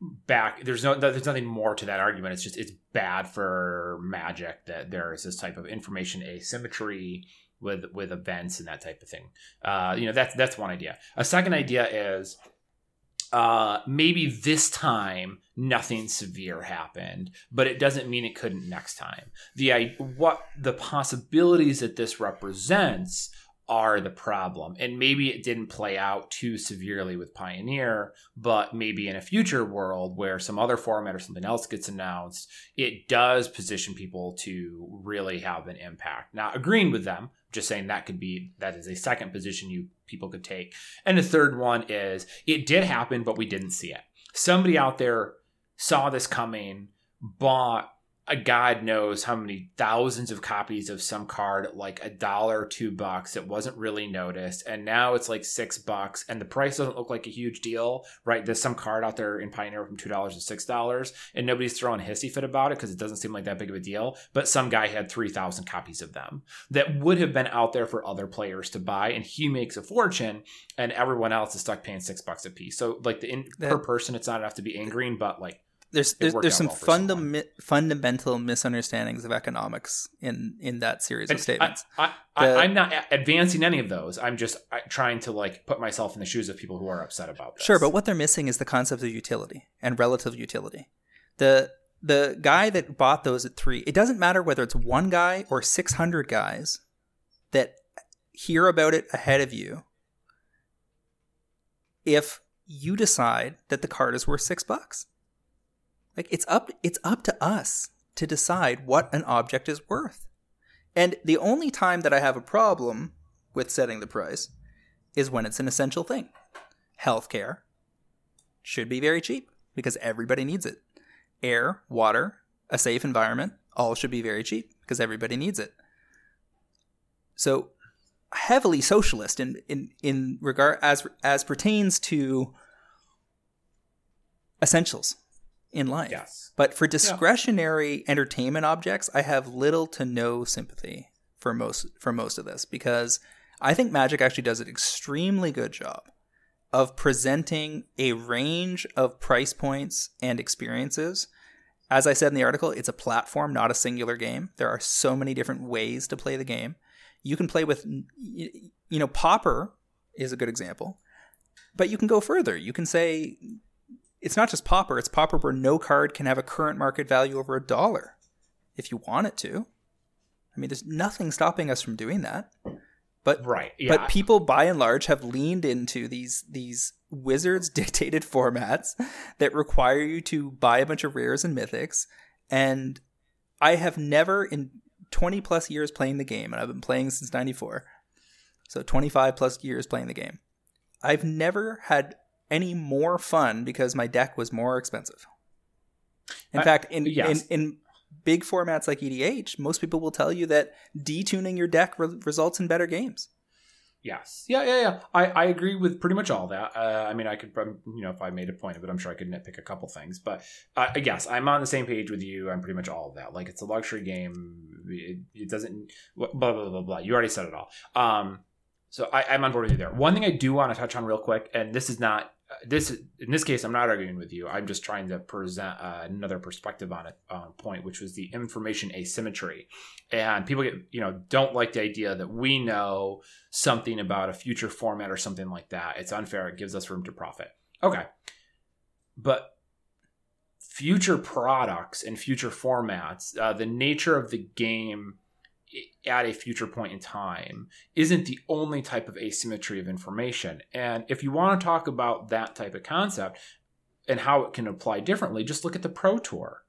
back. There's no there's nothing more to that argument. It's just it's bad for magic that there is this type of information asymmetry with with events and that type of thing. Uh, you know that's that's one idea. A second idea is uh, maybe this time nothing severe happened, but it doesn't mean it couldn't next time. The I, what the possibilities that this represents are the problem, and maybe it didn't play out too severely with Pioneer, but maybe in a future world where some other format or something else gets announced, it does position people to really have an impact. Now, agreeing with them, just saying that could be that is a second position you people could take. And the third one is it did happen, but we didn't see it. Somebody out there saw this coming, bought god knows how many thousands of copies of some card like a dollar two bucks. It wasn't really noticed. And now it's like six bucks and the price doesn't look like a huge deal, right? There's some card out there in Pioneer from $2 to $6 and nobody's throwing a hissy fit about it because it doesn't seem like that big of a deal. But some guy had 3,000 copies of them that would have been out there for other players to buy and he makes a fortune and everyone else is stuck paying six bucks a piece. So like the in, That- per person, it's not enough to be angry, but like There's there's, there's some well fundam- fundamental misunderstandings of economics in in that series of statements. I, I, The- I, I'm not advancing any of those. I'm just trying to like put myself in the shoes of people who are upset about this. Sure, but what they're missing is the concept of utility and relative utility. The the guy that bought those at three, it doesn't matter whether it's one guy or six hundred guys that hear about it ahead of you. If you decide that the card is worth six bucks, like it's up, it's up to us to decide what an object is worth. And the only time that I have a problem with setting the price is when it's an essential thing healthcare should be very cheap because everybody needs it. Air, water, a safe environment, all should be very cheap because everybody needs it. So heavily socialist in, in, in regard as as pertains to essentials in life. Yes. But for discretionary entertainment objects, I have little to no sympathy for most for most of this because I think Magic actually does an extremely good job of presenting a range of price points and experiences. As I said in the article, it's a platform, not a singular game. There are so many different ways to play the game. You can play with, you know, Pauper is a good example, but you can go further. You can say it's not just Pauper, it's Pauper where no card can have a current market value over a dollar if you want it to. I mean, there's nothing stopping us from doing that. But Right. Yeah. but people by and large have leaned into these these wizards dictated formats that require you to buy a bunch of rares and mythics and I have never in 20 plus years playing the game and I've been playing since 94 so 25 plus years playing the game I've never had any more fun because my deck was more expensive in I- fact in, yes. in in big formats like EDH most people will tell you that detuning your deck re- results in better games Yes. Yeah, yeah, yeah. I, I agree with pretty much all that. Uh, I mean, I could, you know, if I made a point of it, I'm sure I could nitpick a couple things. But uh, yes, I'm on the same page with you. I'm pretty much all of that. Like, it's a luxury game. It, it doesn't, blah, blah, blah, blah. You already said it all. Um, so I, I'm on board with you there. One thing I do want to touch on real quick, and this is not, this in this case, I'm not arguing with you. I'm just trying to present uh, another perspective on it on point, which was the information asymmetry. And people get, you know, don't like the idea that we know something about a future format or something like that. It's unfair. It gives us room to profit. Okay. but future products and future formats, uh, the nature of the game at a future point in time isn't the only type of asymmetry of information. And if you want to talk about that type of concept and how it can apply differently, just look at the Pro Tour.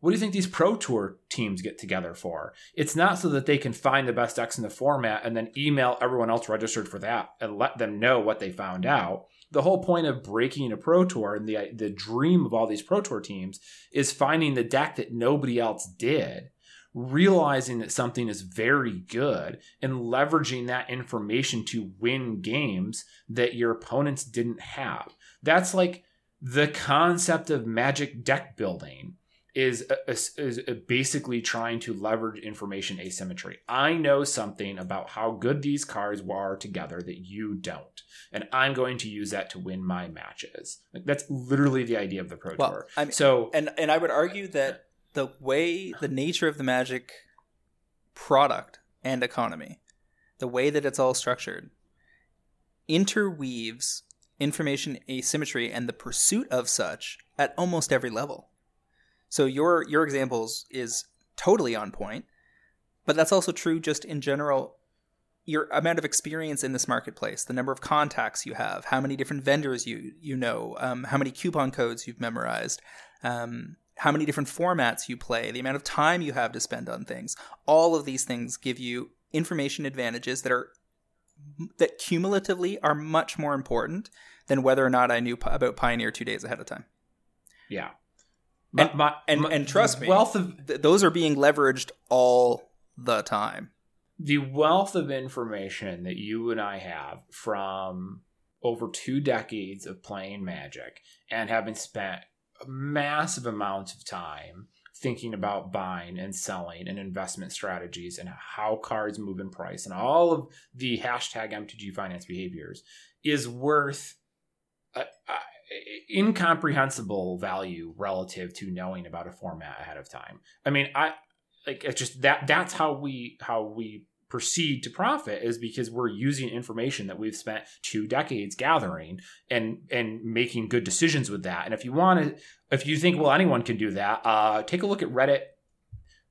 What do you think these Pro Tour teams get together for? It's not so that they can find the best decks in the format and then email everyone else registered for that and let them know what they found out. The whole point of breaking a Pro Tour and the the dream of all these Pro Tour teams is finding the deck that nobody else did realizing that something is very good and leveraging that information to win games that your opponents didn't have. That's like the concept of magic deck building is, uh, is, uh, basically trying to leverage information asymmetry. I know something about how good these cards are together that you don't, and I'm going to use that to win my matches. Like that's literally the idea of the pro well, tour. I mean, so and and I would argue that the way the nature of the magic product and economy, the way that it's all structured, interweaves information asymmetry and the pursuit of such at almost every level. So your your examples is totally on point, but that's also true just in general your amount of experience in this marketplace, the number of contacts you have, how many different vendors you you know, um, how many coupon codes you've memorized, um, how many different formats you play, the amount of time you have to spend on things. All of these things give you information advantages that are that cumulatively are much more important than whether or not I knew about Pioneer 2 days ahead of time. Yeah. and, my, and, my, and trust me, wealth of th- those are being leveraged all the time. The wealth of information that you and I have from over two decades of playing Magic and having spent massive amounts of time thinking about buying and selling and investment strategies and how cards move in price and all of the hashtag MTG finance behaviors is worth a, a, incomprehensible value relative to knowing about a format ahead of time. I mean, I like it's just that that's how we how we proceed to profit is because we're using information that we've spent two decades gathering and and making good decisions with that. And if you want to, if you think well anyone can do that, uh, take a look at Reddit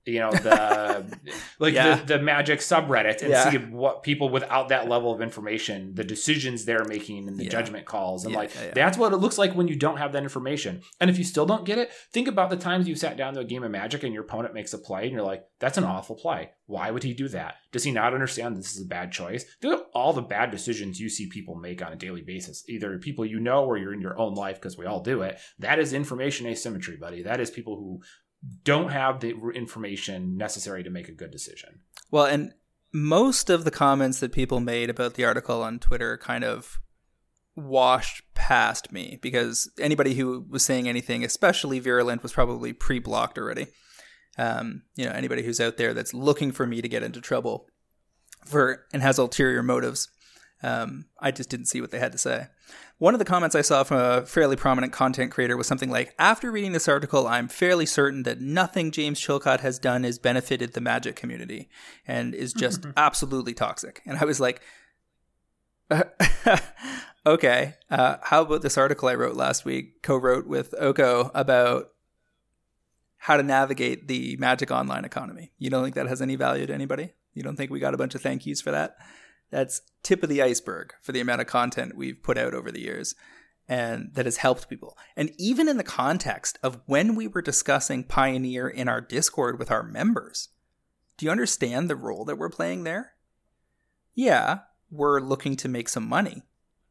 you know the like yeah. the, the magic subreddit and yeah. see what people without that level of information the decisions they're making and the yeah. judgment calls and like that's what it looks like when you don't have that information. And if you still don't get it think about the times you sat down to a game of magic and your opponent makes a play and you're like that's an hmm. awful play. Why would he do that? Does he not understand this is a bad choice? Think of all the bad decisions you see people make on a daily basis. Either people you know or you're in your own life because we all do it. That is information asymmetry buddy. That is people who don't have the information necessary to make a good decision. Well, and most of the comments that people made about the article on Twitter kind of washed past me because anybody who was saying anything, especially virulent, was probably pre-blocked already. Um, you know, anybody who's out there that's looking for me to get into trouble for and has ulterior motives. Um, I just didn't see what they had to say. One of the comments I saw from a fairly prominent content creator was something like, After reading this article, I'm fairly certain that nothing James Chilcott has done has benefited the magic community and is just absolutely toxic. And I was like, okay, uh, how about this article I wrote last week, co wrote with Oko about how to navigate the magic online economy? You don't think that has any value to anybody? You don't think we got a bunch of thank yous for that? That's tip of the iceberg for the amount of content we've put out over the years and that has helped people. And even in the context of when we were discussing Pioneer in our Discord with our members, do you understand the role that we're playing there? Yeah, we're looking to make some money,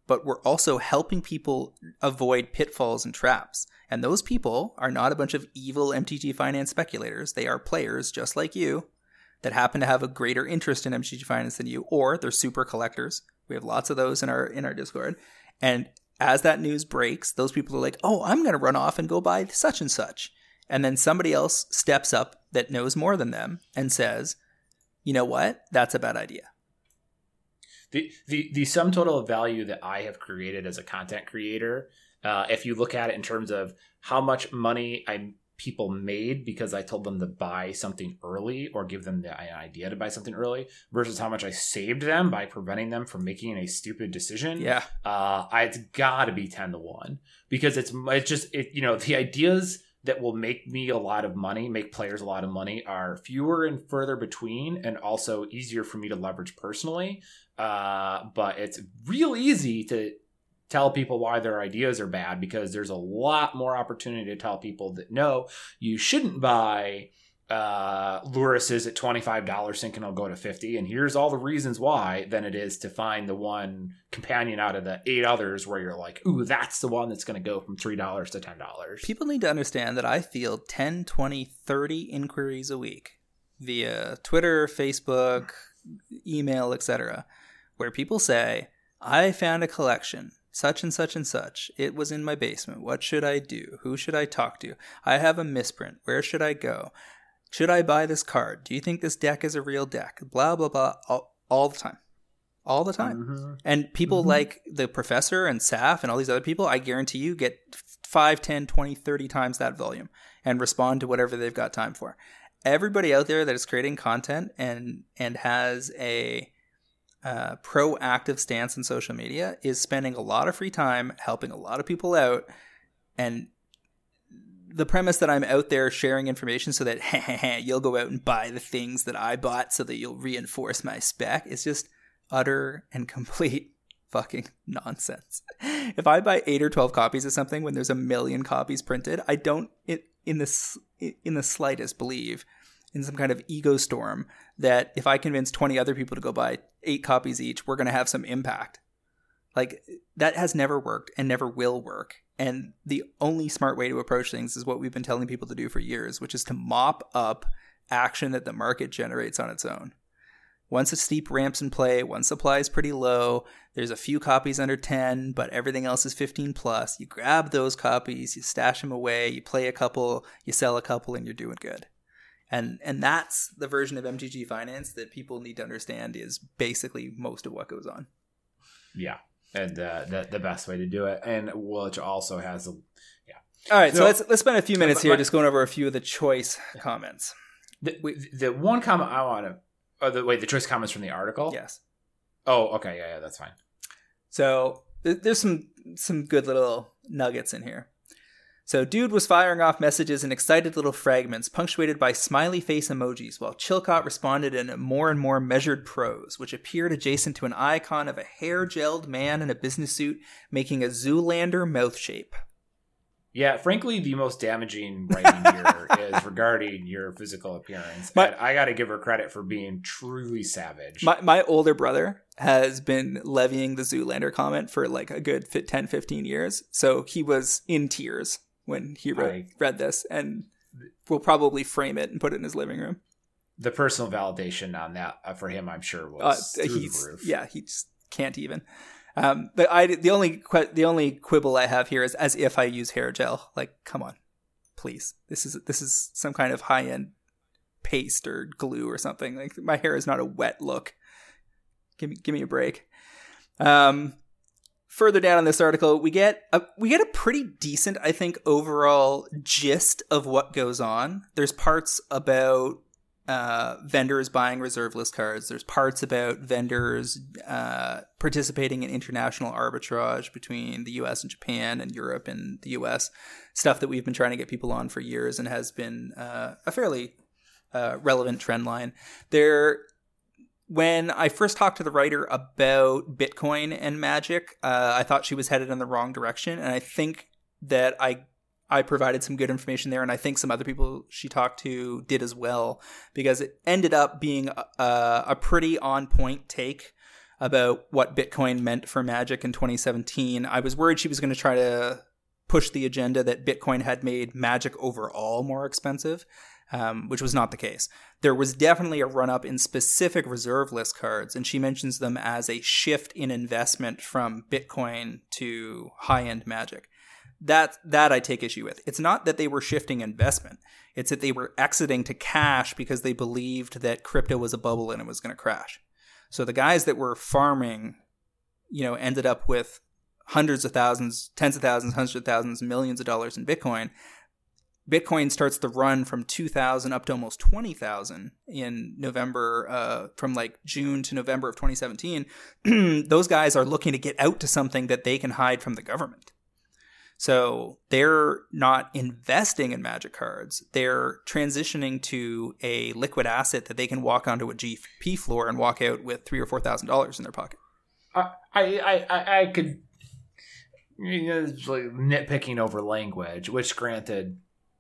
but we're also helping people avoid pitfalls and traps. And those people are not a bunch of evil MTG finance speculators. They are players just like you that happen to have a greater interest in MTG Finance than you, or they're super collectors. We have lots of those in our in our Discord. And as that news breaks, those people are like, "Oh, I'm going to run off and go buy such and such." And then somebody else steps up that knows more than them and says, "You know what? That's a bad idea." The the the sum total of value that I have created as a content creator, uh, if you look at it in terms of how much money I people made because I told them to buy something early or give them the idea to buy something early versus how much I saved them by preventing them from making a stupid decision. Yeah. Uh, it's got to be 10 to 1 because it's, it's just, it, you know, the ideas that will make me a lot of money, make players a lot of money, are fewer and further between and also easier for me to leverage personally. Uh, but it's real easy to tell people why their ideas are bad because there's a lot more opportunity to tell people that no, you shouldn't buy uh Lurrus's at $25 thinking it'll go to 50 and here's all the reasons why than it is to find the one companion out of the eight others where you're like ooh that's the one that's going to go from $3 to $10 People need to understand that I field 10, 20, 30 inquiries a week via Twitter, Facebook, email, etc., where people say, I found a collection, such and such and such. It was in my basement. What should I do? Who should I talk to? I have a misprint. Where should I go? Should I buy this card? Do you think this deck is a real deck? Blah, blah, blah, all, all the time. All the time. Mhm. And people Mhm. like the professor and Saf and all these other people, I guarantee you get 5, 10, 20, 30 times that volume and respond to whatever they've got time for. Everybody out there that is creating content and and has a uh, proactive stance in social media is spending a lot of free time helping a lot of people out and the premise that I'm out there sharing information so that you'll go out and buy the things that I bought so that you'll reinforce my spec is just utter and complete fucking nonsense. If I buy 8 or 12 copies of something when there's a million copies printed, I don't in this in the slightest believe in some kind of ego storm that if I convince 20 other people to go buy 8 copies each, we're going to have some impact. Like that has never worked and never will work. And the only smart way to approach things is what we've been telling people to do for years, which is to mop up action that the market generates on its own. Once a steep ramp's in play, one supply is pretty low, there's a few copies under 10, but everything else is 15 plus. You grab those copies, you stash them away, you play a couple, you sell a couple, and you're doing good. And and that's the version of MTG finance that people need to understand is basically most of what goes on. Yeah. And uh, the, the best way to do it. And which also has a yeah. All right, so, So- let's let's spend a few minutes here but- just going over a few of the choice comments. The, the one comment I want to. Oh, the wait, the choice comments from the article. Yes. Oh, okay, yeah, yeah, that's fine. So there's some some good little nuggets in here. So dude was firing off messages in excited little fragments, punctuated by smiley face emojis, while Chilcott responded in more and more measured prose, which appeared adjacent to an icon of a hair gelled man in a business suit making a Zoolander mouth shape. Yeah, frankly, the most damaging writing here is regarding your physical appearance. My- and I got to give her credit for being truly savage. My my older brother has been levying the Zoolander comment for like a good fit 10 15 years. So he was in tears when he wrote, I- read this and will probably frame it and put it in his living room. the personal validation on that uh, for him, I'm sure, Uh, was through he's the roof. yeah, he just can't even. Um, but I the only que- the only quibble I have here is as if I use hair gel. Like, come on, please. This is this is some kind of high end paste or glue or something. Like my hair is not a wet look. Give me give me a break. Um, further down in this article, we get a we get a pretty decent, I think, overall gist of what goes on. There's parts about uh, vendors buying reserve list cards. There's parts about vendors uh, participating in international arbitrage between the U.S. and Japan and Europe and the U.S. Stuff that we've been trying to get people on for years and has been uh, a fairly uh, relevant trend line. There, when I first talked to the writer about Bitcoin and Magic, uh, I thought she was headed in the wrong direction, and I think that I I provided some good information there, and I think some other people she talked to did as well, because it ended up being a, a pretty on point take about what Bitcoin meant for Magic in 2017. I was worried she was going to try to push the agenda that Bitcoin had made Magic overall more expensive, um, which was not the case. There was definitely a run up in specific reserve list cards, and she mentions them as a shift in investment from Bitcoin to high end Magic that that I take issue with. It's not that they were shifting investment. It's that they were exiting to cash because they believed that crypto was a bubble and it was going to crash. So the guys that were farming, you know, ended up with hundreds of thousands, tens of thousands, hundreds of thousands, millions of dollars in Bitcoin. Bitcoin starts the run from 2,000 up to almost 20,000 in November, uh, from like June to November of 2017, those guys are looking to get out to something that they can hide from the government. So they're not investing in magic cards. They're transitioning to a liquid asset that they can walk onto a GP floor and walk out with three or four thousand dollars in their pocket. I I I, I could you know, like nitpicking over language, which granted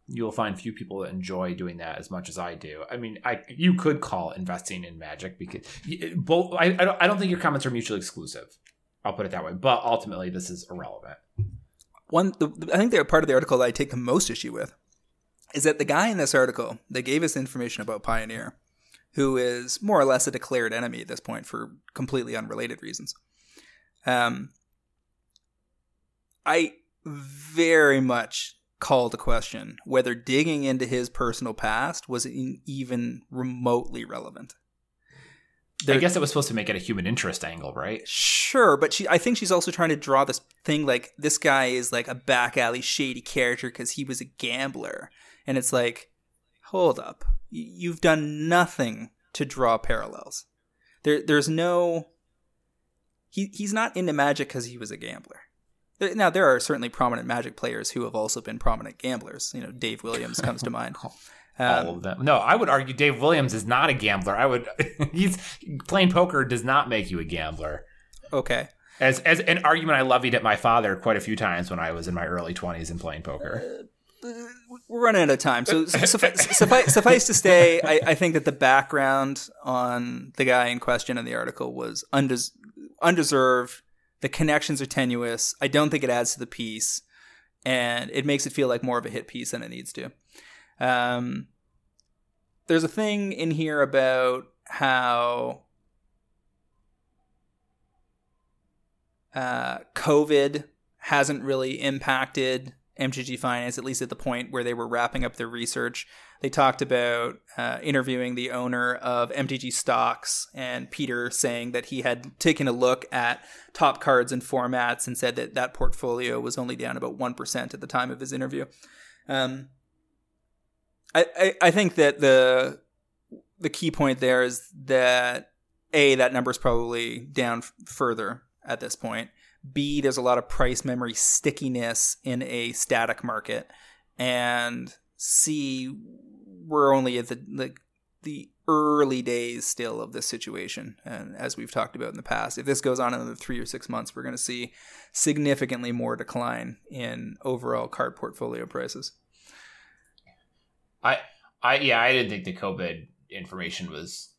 you'll find few people that enjoy doing that as much as I do. I mean, I you could call investing in magic because both. I I don't, I don't think your comments are mutually exclusive. I'll put it that way. But ultimately, this is irrelevant. One, the, I think they're part of the article that I take the most issue with is that the guy in this article that gave us information about Pioneer, who is more or less a declared enemy at this point for completely unrelated reasons. Um, I very much call to question whether digging into his personal past was even remotely relevant. There, I guess it was supposed to make it a human interest angle, right? Sure, but she I think she's also trying to draw this thing like this guy is like a back alley shady character because he was a gambler. And it's like, hold up. You've done nothing to draw parallels. There there's no he he's not into magic because he was a gambler. Now there are certainly prominent magic players who have also been prominent gamblers. You know, Dave Williams comes to mind. Um, all of them. No, I would argue Dave Williams is not a gambler. I would. he's playing poker does not make you a gambler. Okay. As as an argument, I levied at my father quite a few times when I was in my early twenties and playing poker. Uh, we're running out of time, so suffice, suffice, suffice to say, I, I, think that the background on the guy in question in the article was undes- undeserved. The connections are tenuous. I don't think it adds to the piece, and it makes it feel like more of a hit piece than it needs to. Um, there's a thing in here about how uh, COVID hasn't really impacted MTG Finance, at least at the point where they were wrapping up their research. They talked about uh, interviewing the owner of MTG Stocks and Peter saying that he had taken a look at top cards and formats and said that that portfolio was only down about 1% at the time of his interview. Um, I, I, think that the the key point there is that a that number is probably down f- further at this point. B there's a lot of price memory stickiness in a static market, and C we're only at the like the early days still of this situation. And as we've talked about in the past, if this goes on another three or six months, we're going to see significantly more decline in overall card portfolio prices. I, I, yeah, I didn't think the COVID information was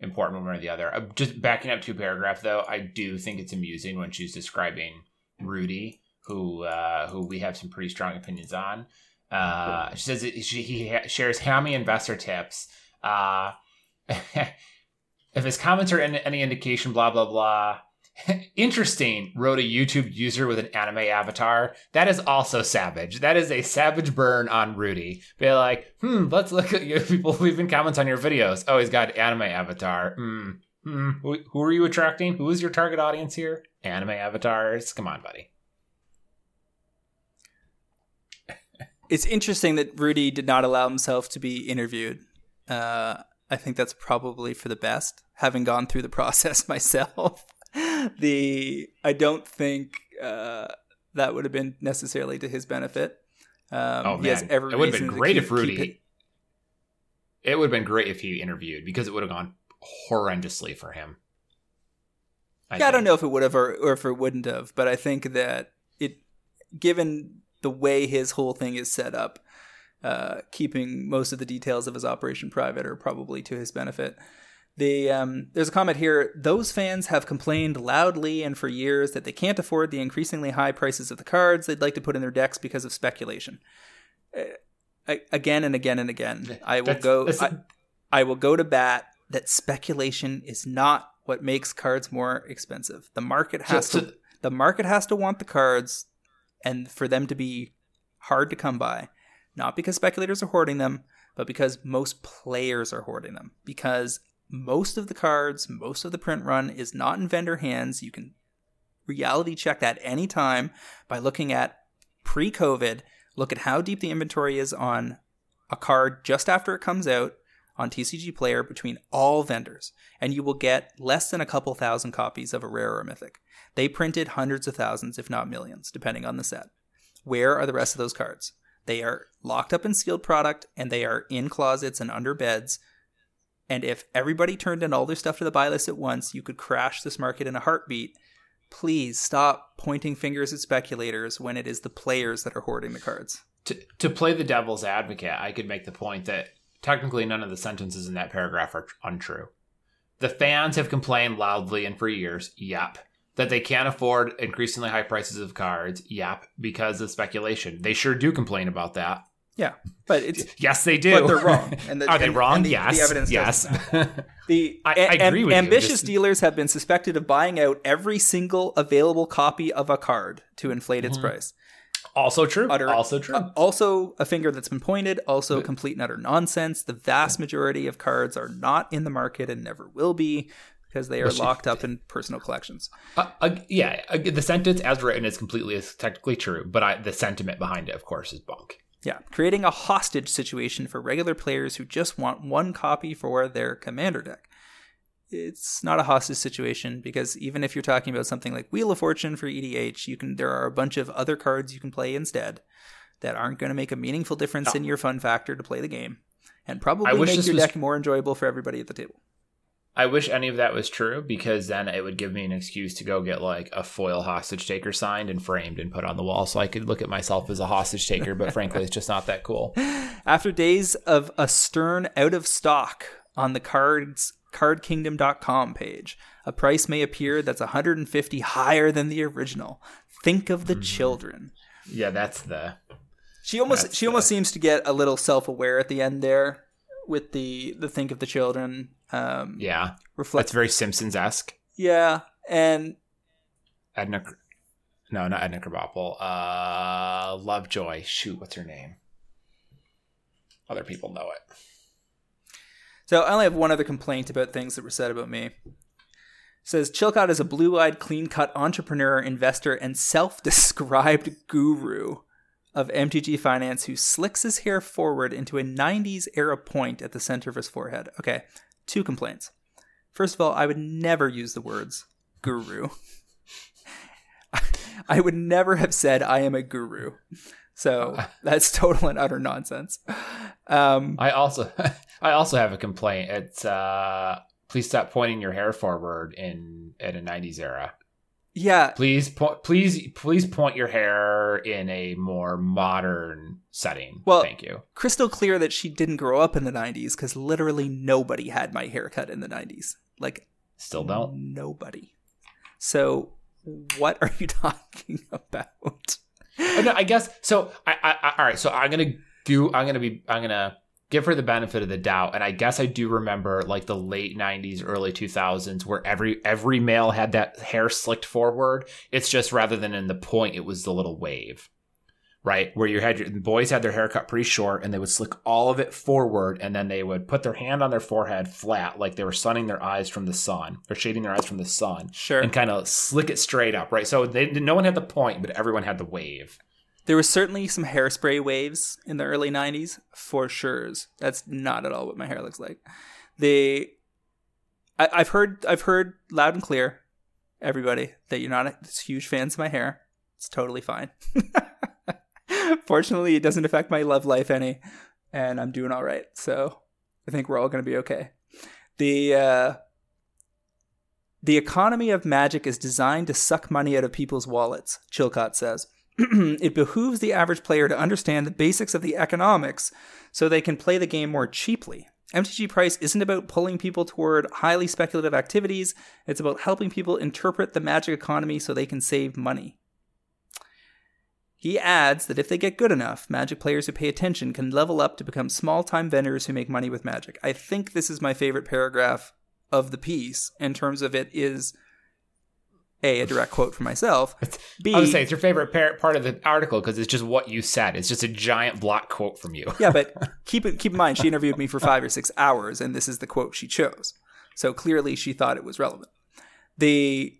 important one or the other. I'm just backing up two paragraphs though. I do think it's amusing when she's describing Rudy, who uh, who we have some pretty strong opinions on. Uh, she says it, she, he shares hammy investor tips. Uh, if his comments are any indication, blah blah blah. Interesting, wrote a YouTube user with an anime avatar. That is also savage. That is a savage burn on Rudy. Be like, hmm, let's look at people leaving comments on your videos. Oh, he's got anime avatar. Hmm. Hmm. Who, who are you attracting? Who is your target audience here? Anime avatars. Come on, buddy. It's interesting that Rudy did not allow himself to be interviewed. Uh, I think that's probably for the best, having gone through the process myself. the I don't think uh, that would have been necessarily to his benefit. Um, oh man, it would have been great keep, if Rudy. It. it would have been great if he interviewed because it would have gone horrendously for him. I yeah, think. I don't know if it would have or, or if it wouldn't have, but I think that it, given the way his whole thing is set up, uh, keeping most of the details of his operation private are probably to his benefit. The, um, there's a comment here. Those fans have complained loudly and for years that they can't afford the increasingly high prices of the cards they'd like to put in their decks because of speculation. Uh, again and again and again, I will that's, go. That's I, I will go to bat that speculation is not what makes cards more expensive. The market has so, to. the market has to want the cards, and for them to be hard to come by, not because speculators are hoarding them, but because most players are hoarding them. Because most of the cards, most of the print run is not in vendor hands. You can reality check that anytime by looking at pre COVID Look at how deep the inventory is on a card just after it comes out on TCG Player between all vendors, and you will get less than a couple thousand copies of a rare or mythic. They printed hundreds of thousands, if not millions, depending on the set. Where are the rest of those cards? They are locked up in sealed product and they are in closets and under beds. And if everybody turned in all their stuff to the buy list at once, you could crash this market in a heartbeat. Please stop pointing fingers at speculators when it is the players that are hoarding the cards. To, to play the devil's advocate, I could make the point that technically none of the sentences in that paragraph are untrue. The fans have complained loudly and for years. Yep that they can't afford increasingly high prices of cards. Yep, because of speculation. They sure do complain about that. Yeah, but it's yes, they do. But they're wrong. And the, Are they and, wrong? And the, yes. The evidence. Yes. the I, I agree with ambitious you. Dealers have been suspected of buying out every single available copy of a card to inflate its mm-hmm. price. Also true. Utter, also true. Uh, also a finger that's been pointed. Also but, complete and utter nonsense. The vast majority of cards are not in the market and never will be because they are locked up in personal collections. Uh, uh, yeah, uh, the sentence as written is completely is technically true, but I, the sentiment behind it, of course, is bunk. Yeah, creating a hostage situation for regular players who just want one copy for their commander deck. It's not a hostage situation because even if you're talking about something like Wheel of Fortune for EDH, you can there are a bunch of other cards you can play instead that aren't going to make a meaningful difference in your fun factor to play the game and probably make your was... deck more enjoyable for everybody at the table. I wish any of that was true because then it would give me an excuse to go get like a foil hostage taker signed and framed and put on the wall so I could look at myself as a hostage taker, but frankly, it's just not that cool. After days of a stern out of stock on the cards cardkingdom.com page, a price may appear that's 150 higher than the original. Think of the mm. children. Yeah, that's the She almost she the... almost seems to get a little self-aware at the end there with the the think of the children um, yeah, reflect. That's very Simpsons esque. Yeah, and Edna, no, not Edna Krabappel. Uh, Lovejoy. Shoot, what's her name? Other people know it. So I only have one other complaint about things that were said about me. It says Chilcott is a blue-eyed, clean-cut entrepreneur, investor, and self-described guru of MTG finance who slicks his hair forward into a 90s era point at the center of his forehead. Okay, Two complaints. First of all, I would never use the words guru. I would never have said I am a guru. So that's total and utter nonsense. Um, I also I also have a complaint. It's uh, please stop pointing your hair forward in in a '90s era. Yeah. Please point please please point your hair in a more modern setting. Well, thank you. Crystal clear that she didn't grow up in the 90s cuz literally nobody had my haircut in the 90s. Like still don't. Nobody. So what are you talking about? Uh, no, I guess so I, I, I all right, so I'm going to do I'm going to be I'm going to give her the benefit of the doubt. And i guess i do remember like the late 90s early 2000s where every every male had that hair slicked forward. It's just rather than in the point it was the little wave right? Where you had your boys had their hair cut pretty short and they would slick all of it forward and then they would put their hand on their forehead flat like they were sunning their eyes from the sun or shading their eyes from the sun sure. and kind of slick it straight up right? So they no one had the point but everyone had the wave there was certainly some hairspray waves in the early 90s, for sure. That's not at all what my hair looks like. They I, have heard I've heard loud and clear, everybody, that you're not a, huge fans of my hair. It's totally fine. Fortunately, it doesn't affect my love life any, and I'm doing all right. So I think we're all going to be okay. The uh, the economy of magic is designed to suck money out of people's wallets, Chilcott says. it behooves the average player to understand the basics of the economics so they can play the game more cheaply. MTG Price isn't about pulling people toward highly speculative activities, it's about helping people interpret the magic economy so they can save money. He adds that if they get good enough, Magic players who pay attention can level up to become small time vendors who make money with Magic. I think this is my favorite paragraph of the piece in terms of it is a a direct quote from myself. B, I would say it's your favorite part of the article because it's just what you said. It's just a giant block quote from you. yeah, but keep it keep in mind she interviewed me for five or six hours, and this is the quote she chose. So clearly, she thought it was relevant. The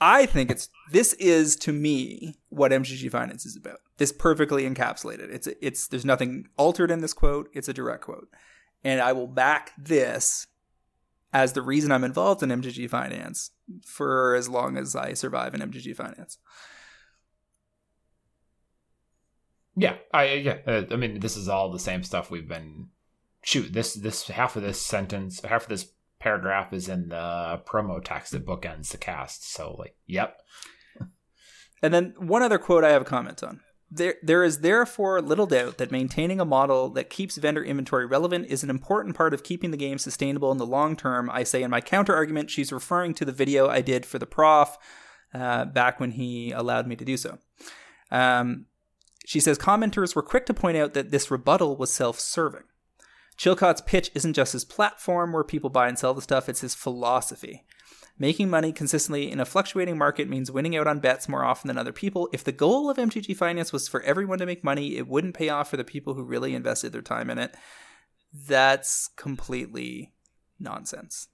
I think it's this is to me what MTG Finance is about. this perfectly encapsulated. It's it's there's nothing altered in this quote. It's a direct quote, and I will back this as the reason I'm involved in MTG Finance for as long as I survive in MTG Finance. Yeah, I yeah. Uh, I mean, this is all the same stuff we've been. Shoot, this this half of this sentence, half of this paragraph is in the promo text that bookends the cast. So, like, yep. And then one other quote I have a comment on. There, there is therefore little doubt that maintaining a model that keeps vendor inventory relevant is an important part of keeping the game sustainable in the long term. I say in my counter argument, she's referring to the video I did for the prof uh, back when he allowed me to do so. Um, she says commenters were quick to point out that this rebuttal was self serving. Chilcott's pitch isn't just his platform where people buy and sell the stuff, it's his philosophy. Making money consistently in a fluctuating market means winning out on bets more often than other people. If the goal of MTG Finance was for everyone to make money, it wouldn't pay off for the people who really invested their time in it. That's completely nonsense.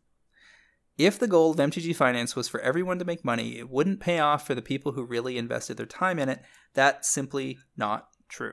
If the goal of MTG Finance was for everyone to make money, it wouldn't pay off for the people who really invested their time in it. That's simply not true.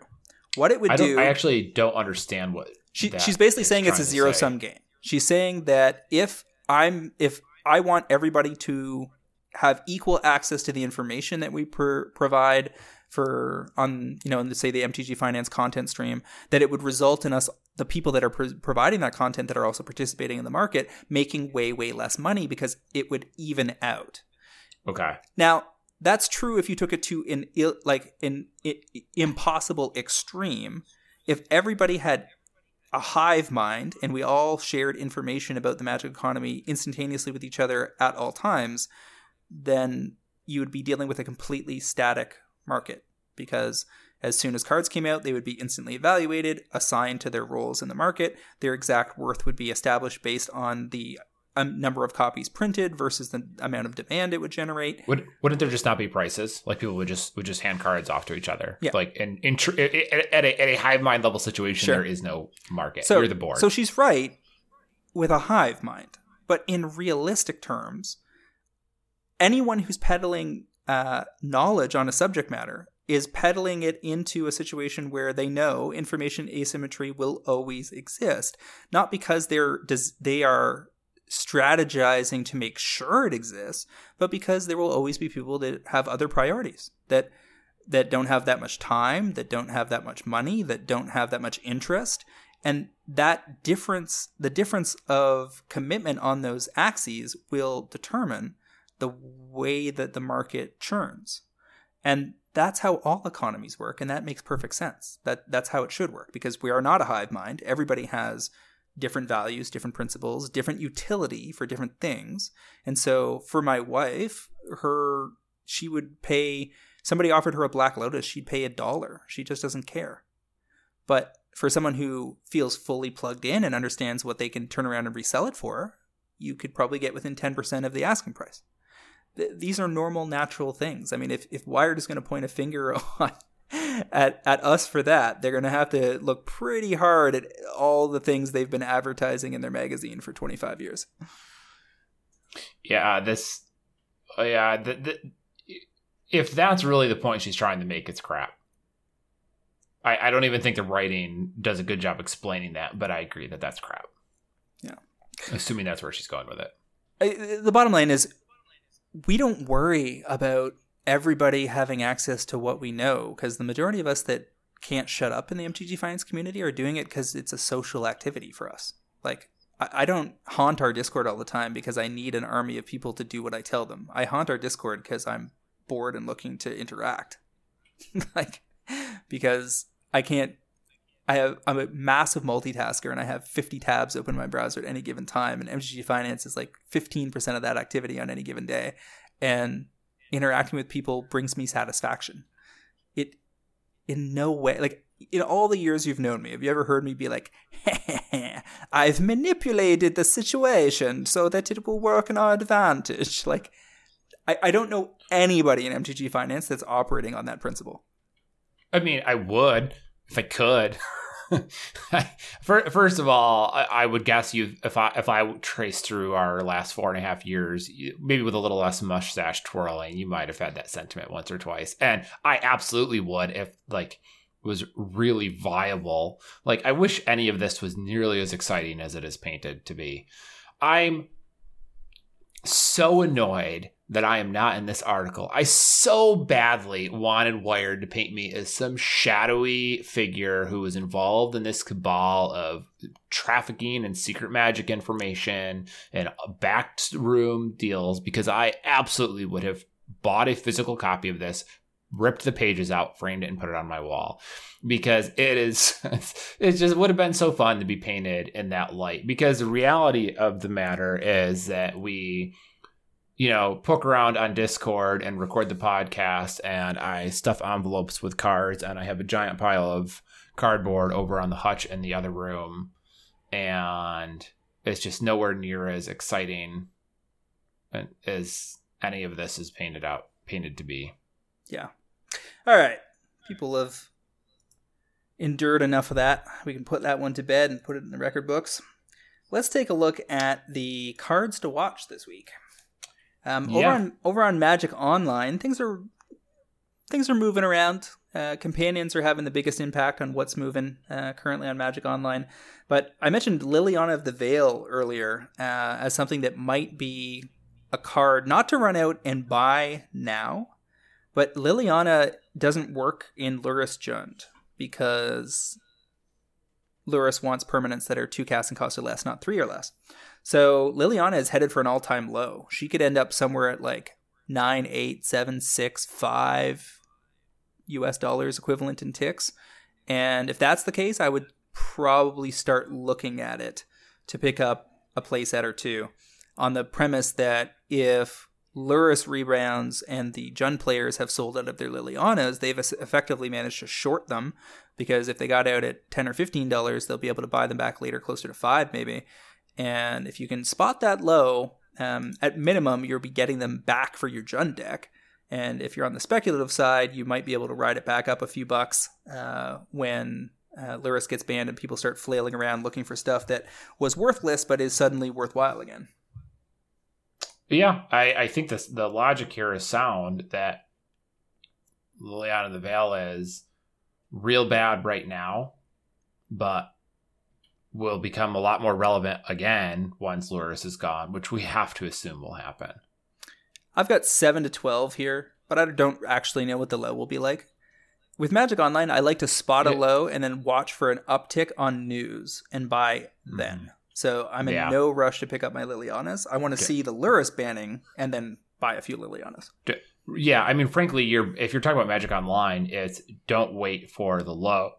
What it would I do. I actually don't understand what she, she's basically saying it's a zero sum game. She's saying that if I'm if I want everybody to have equal access to the information that we pr- provide for on you know let's say the MTG Finance content stream that it would result in us the people that are pr- providing that content that are also participating in the market making way way less money because it would even out. Okay. Now that's true if you took it to an Ill, like an I- impossible extreme. If everybody had a hive mind and we all shared information about the magic economy instantaneously with each other at all times, then you would be dealing with a completely static market because as soon as cards came out, they would be instantly evaluated, assigned to their roles in the market. Their exact worth would be established based on the um, number of copies printed versus the amount of demand it would generate. Would wouldn't there just not be prices? Like people would just would just hand cards off to each other. Yeah. Like in, in tr- at, a at a hive mind level situation, Sure. there is no market. So, You're the board. So she's right with a hive mind, but in realistic terms, anyone who's peddling uh, knowledge on a subject matter is peddling it into a situation where they know information asymmetry will always exist, not because they're does they are strategizing to make sure it exists, but because there will always be people that have other priorities that that don't have that much time, that don't have that much money, that don't have that much interest. And that difference, the difference of commitment on those axes will determine the way that the market churns. And that's how all economies work, and that makes perfect sense. That that's how it should work because we are not a hive mind. Everybody has different values, different principles, different utility for different things. And so for my wife, her she would pay somebody offered her a black lotus, she'd pay a dollar. She just doesn't care. But for someone who feels fully plugged in and understands what they can turn around and resell it for, you could probably get within 10% of the asking price. Th- these are normal, natural things. I mean, if, if Wired is going to point a finger on at, at us for that, they're going to have to look pretty hard at all the things they've been advertising in their magazine for 25 years. yeah, this. uh, Yeah, the, the, if that's really the point she's trying to make, it's crap. I, I don't even think the writing does a good job explaining that, but I agree that that's crap. Yeah. Assuming that's where she's going with it. I- the bottom line is we don't worry about everybody having access to what we know because the majority of us that can't shut up in the MTG finance community are doing it because it's a social activity for us. Like, I, don't haunt our Discord all the time because I need an army of people to do what I tell them. I haunt our Discord because I'm bored and looking to interact. like, because I can't. I have I'm a massive multitasker and I have 50 tabs open in my browser at any given time and MTG Finance is like 15% of that activity on any given day and interacting with people brings me satisfaction. It in no way like in all the years you've known me, have you ever heard me be like, I've manipulated the situation so that it will work in our advantage? Like, I, I don't know anybody in MTG Finance that's operating on that principle. I mean, I would if I could. First of all, I would guess you if I if I trace through our last four and a half years, maybe with a little less mustache twirling, you might have had that sentiment once or twice, and I absolutely would if like was really viable. Like I wish any of this was nearly as exciting as it is painted to be. I'm so annoyed that I am not in this article. I so badly wanted Wired to paint me as some shadowy figure who was involved in this cabal of trafficking and secret magic information and backroom deals because I absolutely would have bought a physical copy of this, ripped the pages out, framed it, and put it on my wall because it is it just would have been so fun to be painted in that light because the reality of the matter is that we you know, poke around on Discord and record the podcast, and I stuff envelopes with cards, and I have a giant pile of cardboard over on the hutch in the other room, and it's just nowhere near as exciting uh, as any of this is painted out, painted to be. Yeah. All right. People have endured enough of that. We can put that one to bed and put it in the record books. Let's take a look at the cards to watch this week. Um, yeah. Over on over on Magic Online, things are things are moving around. Uh, companions are having the biggest impact on what's moving uh, currently on Magic Online. But I mentioned Liliana of the Veil earlier uh, as something that might be a card not to run out and buy now, but Liliana doesn't work in Lurrus Jund because Lurrus wants permanents that are two cast and cost or less, not three or less. So Liliana is headed for an all time low. She could end up somewhere at like nine, eight, seven, six, five US dollars equivalent in ticks. And if that's the case, I would probably start looking at it to pick up a playset or two on the premise that if Lurrus rebounds and the Jund players have sold out of their Lilianas, they've effectively managed to short them because if they got out at 10 or $15, they'll be able to buy them back later closer to 5 maybe. And if you can spot that low, um, at minimum, you'll be getting them back for your Jund deck. And if you're on the speculative side, you might be able to ride it back up a few bucks uh, when uh, Lurrus gets banned and people start flailing around looking for stuff that was worthless but is suddenly worthwhile again. Yeah, I, I think this, the logic here is sound that Liliana the Veil is real bad right now, but will become a lot more relevant again once Lurrus is gone, which we have to assume will happen. I've got 7 to 12 here, but I don't actually know what the low will be like. With Magic Online, I like to spot a low and then watch for an uptick on news and buy mm. then. So I'm in yeah. no rush to pick up my Lilianas. I want to see the Lurrus banning and then buy a few Lilianas. Yeah, I mean, frankly, you're if you're talking about Magic Online, it's don't wait for the low.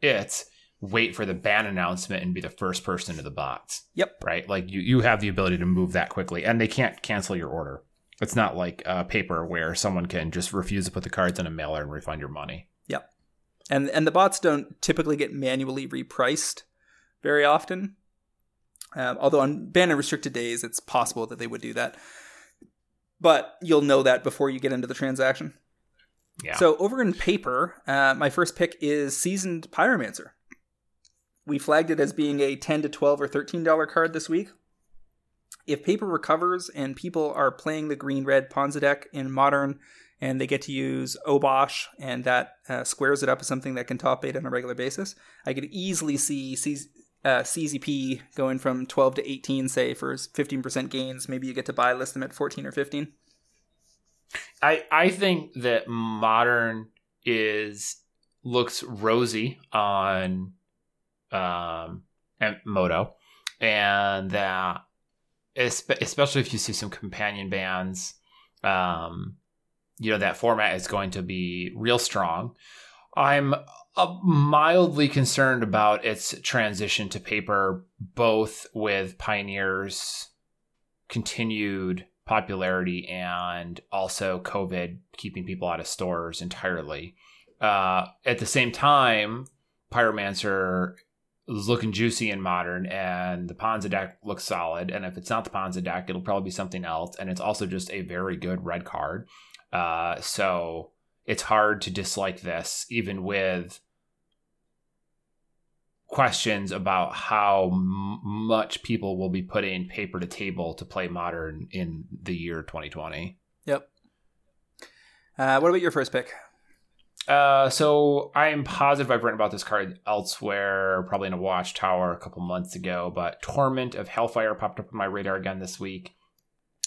It's wait for the ban announcement and be the first person to the box. Yep. Right? Like you, you have the ability to move that quickly and they can't cancel your order. It's not like uh, paper where someone can just refuse to put the cards in a mailer and refund your money. Yep. And and the bots don't typically get manually repriced very often. Um, although on ban and restricted days, it's possible that they would do that. But you'll know that before you get into the transaction. Yeah. So over in paper, uh, my first pick is Seasoned Pyromancer we flagged it as being a 10 to 12 or 13 dollar card this week. If paper recovers and people are playing the green red ponza deck in modern and they get to use obosh and that uh, squares it up as something that can top eight on a regular basis i could easily see C- uh, czp going from 12 to 18 say for 15% gains. Maybe you get to buy list them at 14 or 15 i i think that modern is looks rosy on um, and MODO, and that especially if you see some companion bands, um, you know that format is going to be real strong. I'm uh, mildly concerned about its transition to paper, both with Pioneer's continued popularity and also COVID keeping people out of stores entirely. Uh, at the same time, Pyromancer is looking juicy and modern, and the Ponza deck looks solid. And if it's not the Ponza deck, it'll probably be something else. And it's also just a very good red card. Uh, so it's hard to dislike this, even with questions about how m- much people will be putting paper to table to play modern in the year 2020. Yep. Uh, what about your first pick? Uh, so I'm positive I've written about this card elsewhere, probably in a Watchtower a couple months ago. But Torment of Hellfire popped up on my radar again this week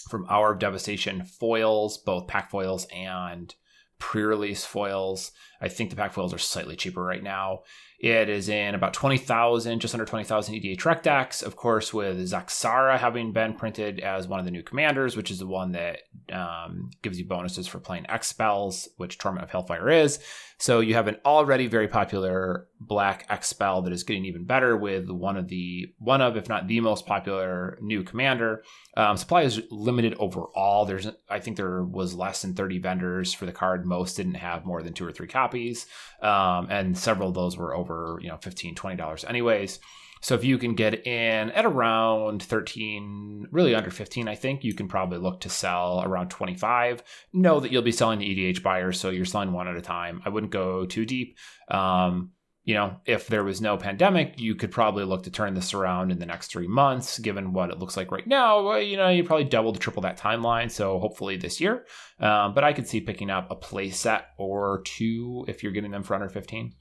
from Hour of Devastation foils, both pack foils and pre-release foils. I think the pack foils are slightly cheaper right now. It is in about 20,000, just under 20,000 EDH rec decks. Of course, with Zaxara having been printed as one of the new commanders, which is the one that um, gives you bonuses for playing X spells, which Torment of Hellfire is. So you have an already very popular black X spell that is getting even better with one of the, one of, if not the most popular new commander. Um, supply is limited overall. There's, I think there was less than 30 vendors for the card. Most didn't have more than two or three copies. Um, and several of those were over, you know, 15 $20 anyways. So if you can get in at around 13, really under 15, I think you can probably look to sell around 25. Know that you'll be selling the EDH buyers, so you're selling one at a time. I wouldn't go too deep. Um, you know, if there was no pandemic, you could probably look to turn this around in the next three months, given what it looks like right now. You know, you probably double to triple that timeline. So hopefully this year. Um, but I could see picking up a play set or two if you're getting them for under 15.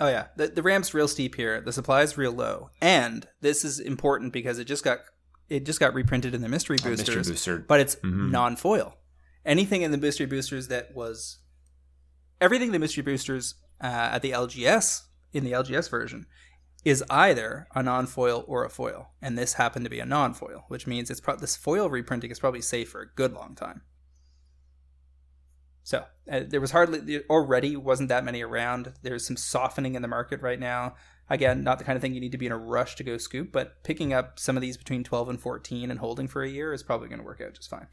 Oh yeah, the the ramp's real steep here. The supply is real low, and this is important because it just got it just got reprinted in the mystery Oh, boosters, mystery booster. but it's Mhm. non-foil. Anything in the mystery boosters that was everything the mystery boosters uh, at the LGS in the LGS version is either a non-foil or a foil, and this happened to be a non-foil, which means it's pro- this foil reprinting is probably safe for a good long time. So uh, there was hardly already wasn't that many around. There's some softening in the market right now. Again, not the kind of thing you need to be in a rush to go scoop, but picking up some of these between 12 and 14 and holding for a year is probably going to work out just fine.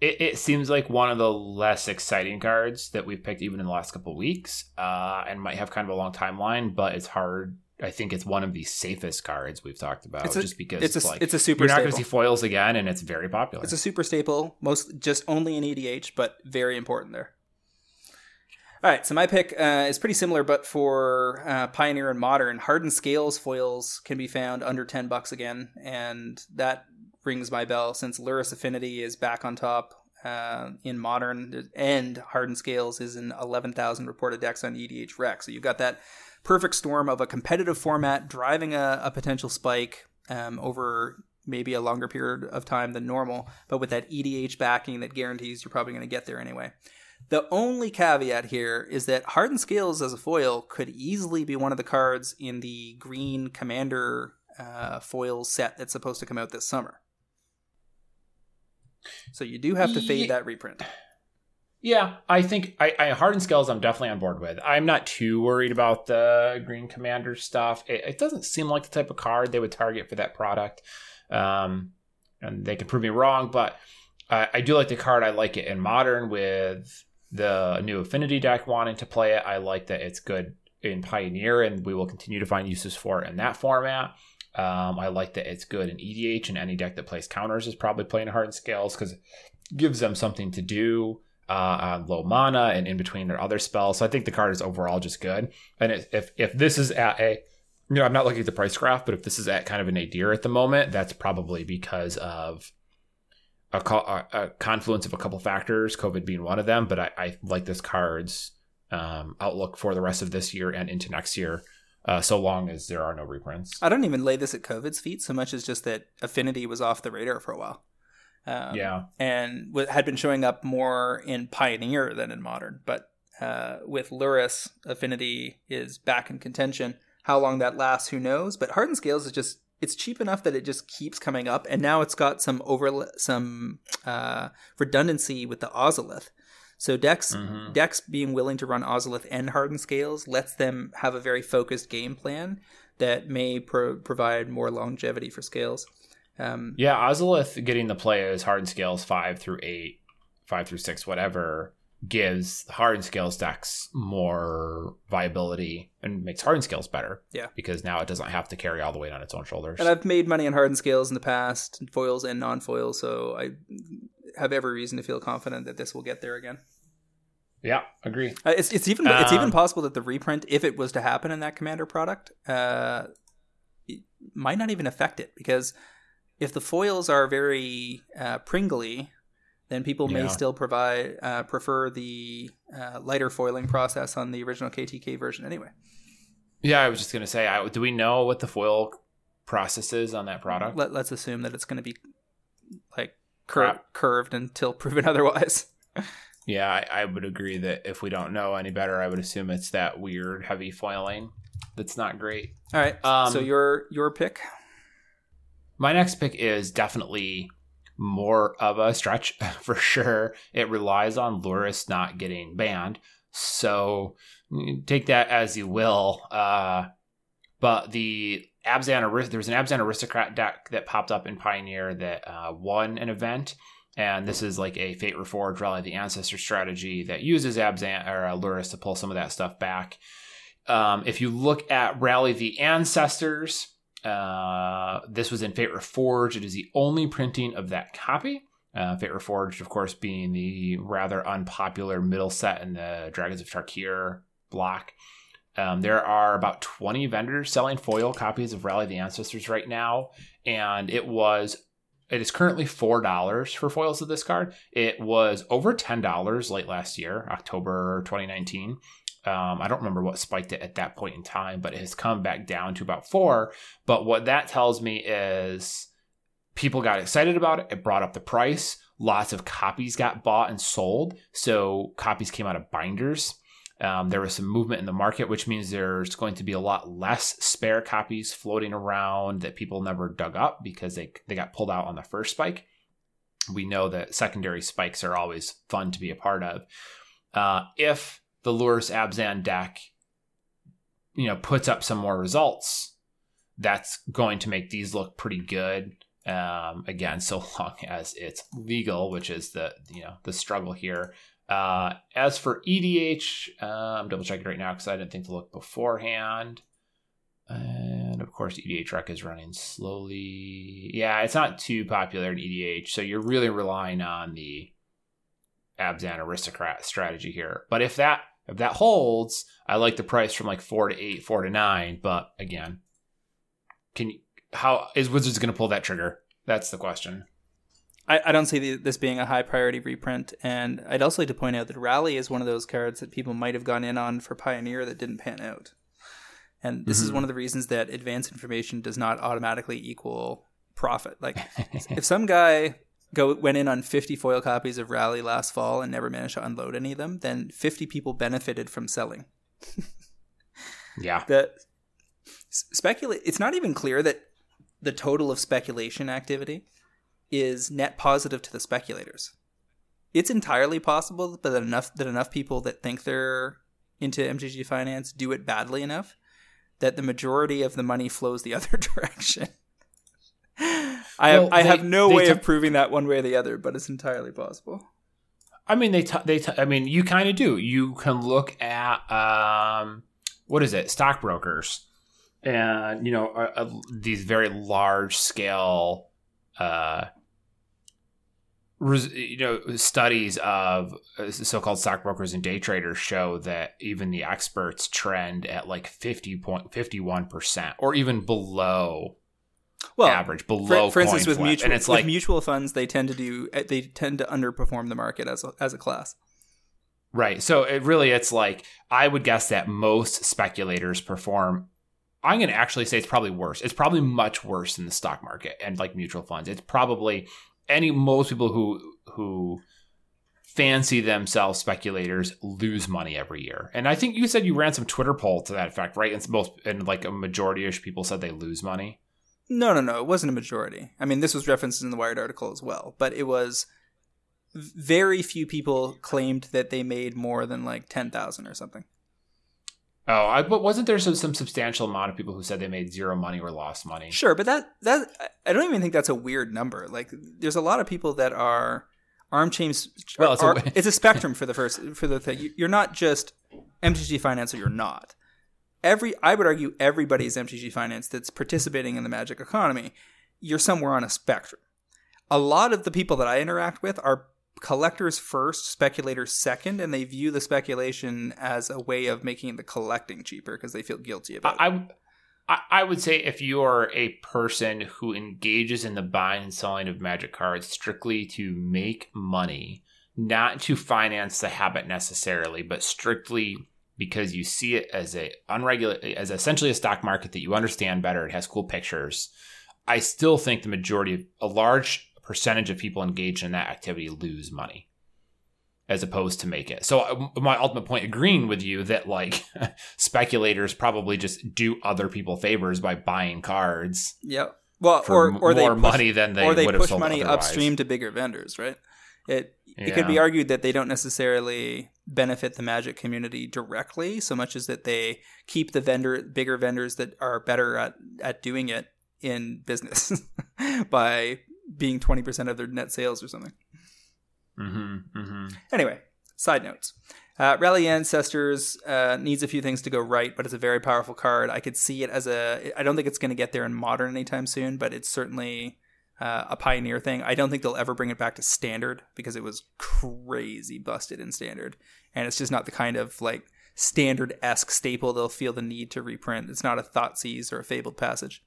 It, it seems like one of the less exciting cards that we've picked even in the last couple weeks, uh, and might have kind of a long timeline, but it's hard. I think it's one of the safest cards we've talked about, It's a- just because It's a like it's a super you're not going to see foils again, and it's very popular. It's a super staple, most just only in EDH, but very important there. All right, so my pick uh, is pretty similar, but for uh, Pioneer and Modern, Hardened Scales foils can be found under ten bucks again, and that rings my bell since Lurrus Affinity is back on top uh, in Modern, and Hardened Scales is in eleven thousand reported decks on EDH Rec. So you've got that perfect storm of a competitive format driving a, a potential spike um, over maybe a longer period of time than normal, but with that EDH backing that guarantees you're probably going to get there anyway. The only caveat here is that Hardened Scales as a foil could easily be one of the cards in the green Commander uh, foil set that's supposed to come out this summer. So you do have to fade Ye- that reprint. Yeah, I think I, I hardened scales. I'm definitely on board with. I'm not too worried about the Green Commander stuff. It, it doesn't seem like the type of card they would target for that product. Um, and they can prove me wrong, but I, I do like the card. I like it in modern with the new Affinity deck wanting to play it. I like that it's good in Pioneer, and we will continue to find uses for it in that format. Um, I like that it's good in EDH, and any deck that plays counters is probably playing hardened scales because gives them something to do uh, low mana and in between their other spells. So I think the card is overall just good. And if if, this is at a you know, I'm not looking at the price graph, but if this is at kind of an nadir at the moment, that's probably because of a, co- a confluence of a couple factors, COVID being one of them. But I, I like this card's um, outlook for the rest of this year and into next year, uh, so long as there are no reprints. I don't even lay this at COVID's feet so much as just that Affinity was off the radar for a while. Um, yeah, and w- had been showing up more in Pioneer than in Modern. But uh, with Lurrus, Affinity is back in contention. How long that lasts, who knows? But Hardened Scales is just it's cheap enough that it just keeps coming up, and now it's got some over some uh, redundancy with the Ozolith. So decks Mhm. decks being willing to run Ozolith and Hardened Scales lets them have a very focused game plan that may pro- provide more longevity for Scales. Um, Yeah, Ozolith getting the play as hard scales five through eight, five through six, whatever, gives hard scales decks more viability and makes hard scales better. Yeah. Because now it doesn't have to carry all the weight on its own shoulders. And I've made money on hardened scales in the past, foils and non foils, so I have every reason to feel confident that this will get there again. Yeah, agree. Uh, it's it's even it's even Um, possible that the reprint, if it was to happen in that Commander product, uh, it might not even affect it because if the foils are very uh, pringly, then people may still provide uh, prefer the uh, lighter foiling process on the original KTK version anyway. Yeah, I was just gonna say, I, do we know what the foil process is on that product? Let, let's assume that it's going to be like cur- curved until proven otherwise. Yeah, I, I would agree that if we don't know any better, I would assume it's that weird heavy foiling that's not great. All right. Um, so your your pick. My next pick is definitely more of a stretch for sure. It relies on Lurrus not getting banned. So mm, take that as you will. Uh, but the Abzan there was an Abzan Aristocrat deck that popped up in Pioneer that uh, won an event. And this is like a Fate Reforged Rally the Ancestor strategy that uses Abzan or uh, Lurrus to pull some of that stuff back. Um, if you look at Rally the Ancestors, uh, this was in Fate Reforged. It is the only printing of that copy. Uh, Fate Reforged, of course, being the rather unpopular middle set in the Dragons of Tarkir block. Um, there are about 20 vendors selling foil copies of Rally the Ancestors right now, and it was it is currently four dollars for foils of this card. It was over ten dollars late last year, October 2019. Um, I don't remember what spiked it at that point in time, but it has come back down to about four. But what that tells me is people got excited about it. It brought up the price. Lots of copies got bought and sold. So copies came out of binders. Um, there was some movement in the market, which means there's going to be a lot less spare copies floating around that people never dug up because they, they got pulled out on the first spike. We know that secondary spikes are always fun to be a part of. Uh, if the Lurrus Abzan deck, you know, puts up some more results, that's going to make these look pretty good. Um, again, so long as it's legal, which is the you know the struggle here. Uh, as for EDH, uh, I'm double checking right now because I didn't think to look beforehand. And of course, EDH rec is running slowly. Yeah, it's not too popular in EDH, so you're really relying on the Abzan aristocrat strategy here. But if that if that holds, I like the price from like four to eight, four to nine. But again, can you how is Wizards going to pull that trigger? That's the question. I, I don't see the, this being a high priority reprint, and I'd also like to point out that Rally is one of those cards that people might have gone in on for Pioneer that didn't pan out. And this is Mhm. one of the reasons that advanced information does not automatically equal profit. Like, if some guy go went in on 50 foil copies of Rally last fall and never managed to unload any of them, then 50 people benefited from selling. yeah, The speculate. It's not even clear that the total of speculation activity is net positive to the speculators. It's entirely possible that enough that enough people that think they're into MTG finance do it badly enough that the majority of the money flows the other direction. I have, Well, I they- have no they way t- of proving that one way or the other, but it's entirely possible. I mean, they t- they t- I mean, you kind of do. You can look at um, what is it, stockbrokers, and you know these very large scale, uh, res- you know, studies of uh, so-called stockbrokers and day traders show that even the experts trend at like fifty point fifty one percent, or even below Well, average, below. for, for instance, with flip. mutual and it's like mutual funds, they tend to do eh, they tend to underperform the market as a, as a class. Right. So it really it's like I would guess that most speculators perform I'm going to actually say it's probably worse. It's probably much worse than the stock market and like mutual funds. It's probably any most people who who fancy themselves speculators lose money every year. And I think you said you ran some Twitter poll to that effect, right? And most and like a majority of people said they lose money. No, no, no. It wasn't a majority. I mean, this was referenced in the Wired article as well, but it was very few people claimed that they made more than like ten thousand or something. Oh, I, but wasn't there some, some substantial amount of people who said they made zero money or lost money? Sure, but that that I don't even think that's a weird number. Like, there's a lot of people that are arm chains. Well, it's a- it's a spectrum for the first for the thing. You- You're not just MTG finance, or you're not. Every I would argue everybody is MTG finance that's participating in the magic economy. You're somewhere on a spectrum. A lot of the people that I interact with are collectors first, speculators second, and they view the speculation as a way of making the collecting cheaper because they feel guilty about it. I, I I would say if you're a person who engages in the buying and selling of magic cards strictly to make money, not to finance the habit necessarily, but strictly because you see it as a unregulated as essentially a stock market that you understand better, it has cool pictures. I still think the majority of a large percentage of people engaged in that activity lose money as opposed to make it. So uh, my ultimate point agreeing with you that like speculators probably just do other people favors by buying cards Yep. Well, for or or they push, money than they or they would have push sold money otherwise. upstream to bigger vendors, right? It it could be argued that they don't necessarily benefit the magic community directly so much as that they keep the vendor bigger vendors that are better at at doing it in business by being 20% of their net sales or something. Mm-hmm, mm-hmm. Anyway, side notes. Uh, Rally Ancestors uh, needs a few things to go right, but it's a very powerful card. I could see it as a. I don't think it's going to get there in modern anytime soon, but it's certainly uh, a pioneer thing. I don't think they'll ever bring it back to standard because it was crazy busted in standard, and it's just not the kind of like standard esque staple they'll feel the need to reprint. It's not a Thoughtseize or a Fabled Passage.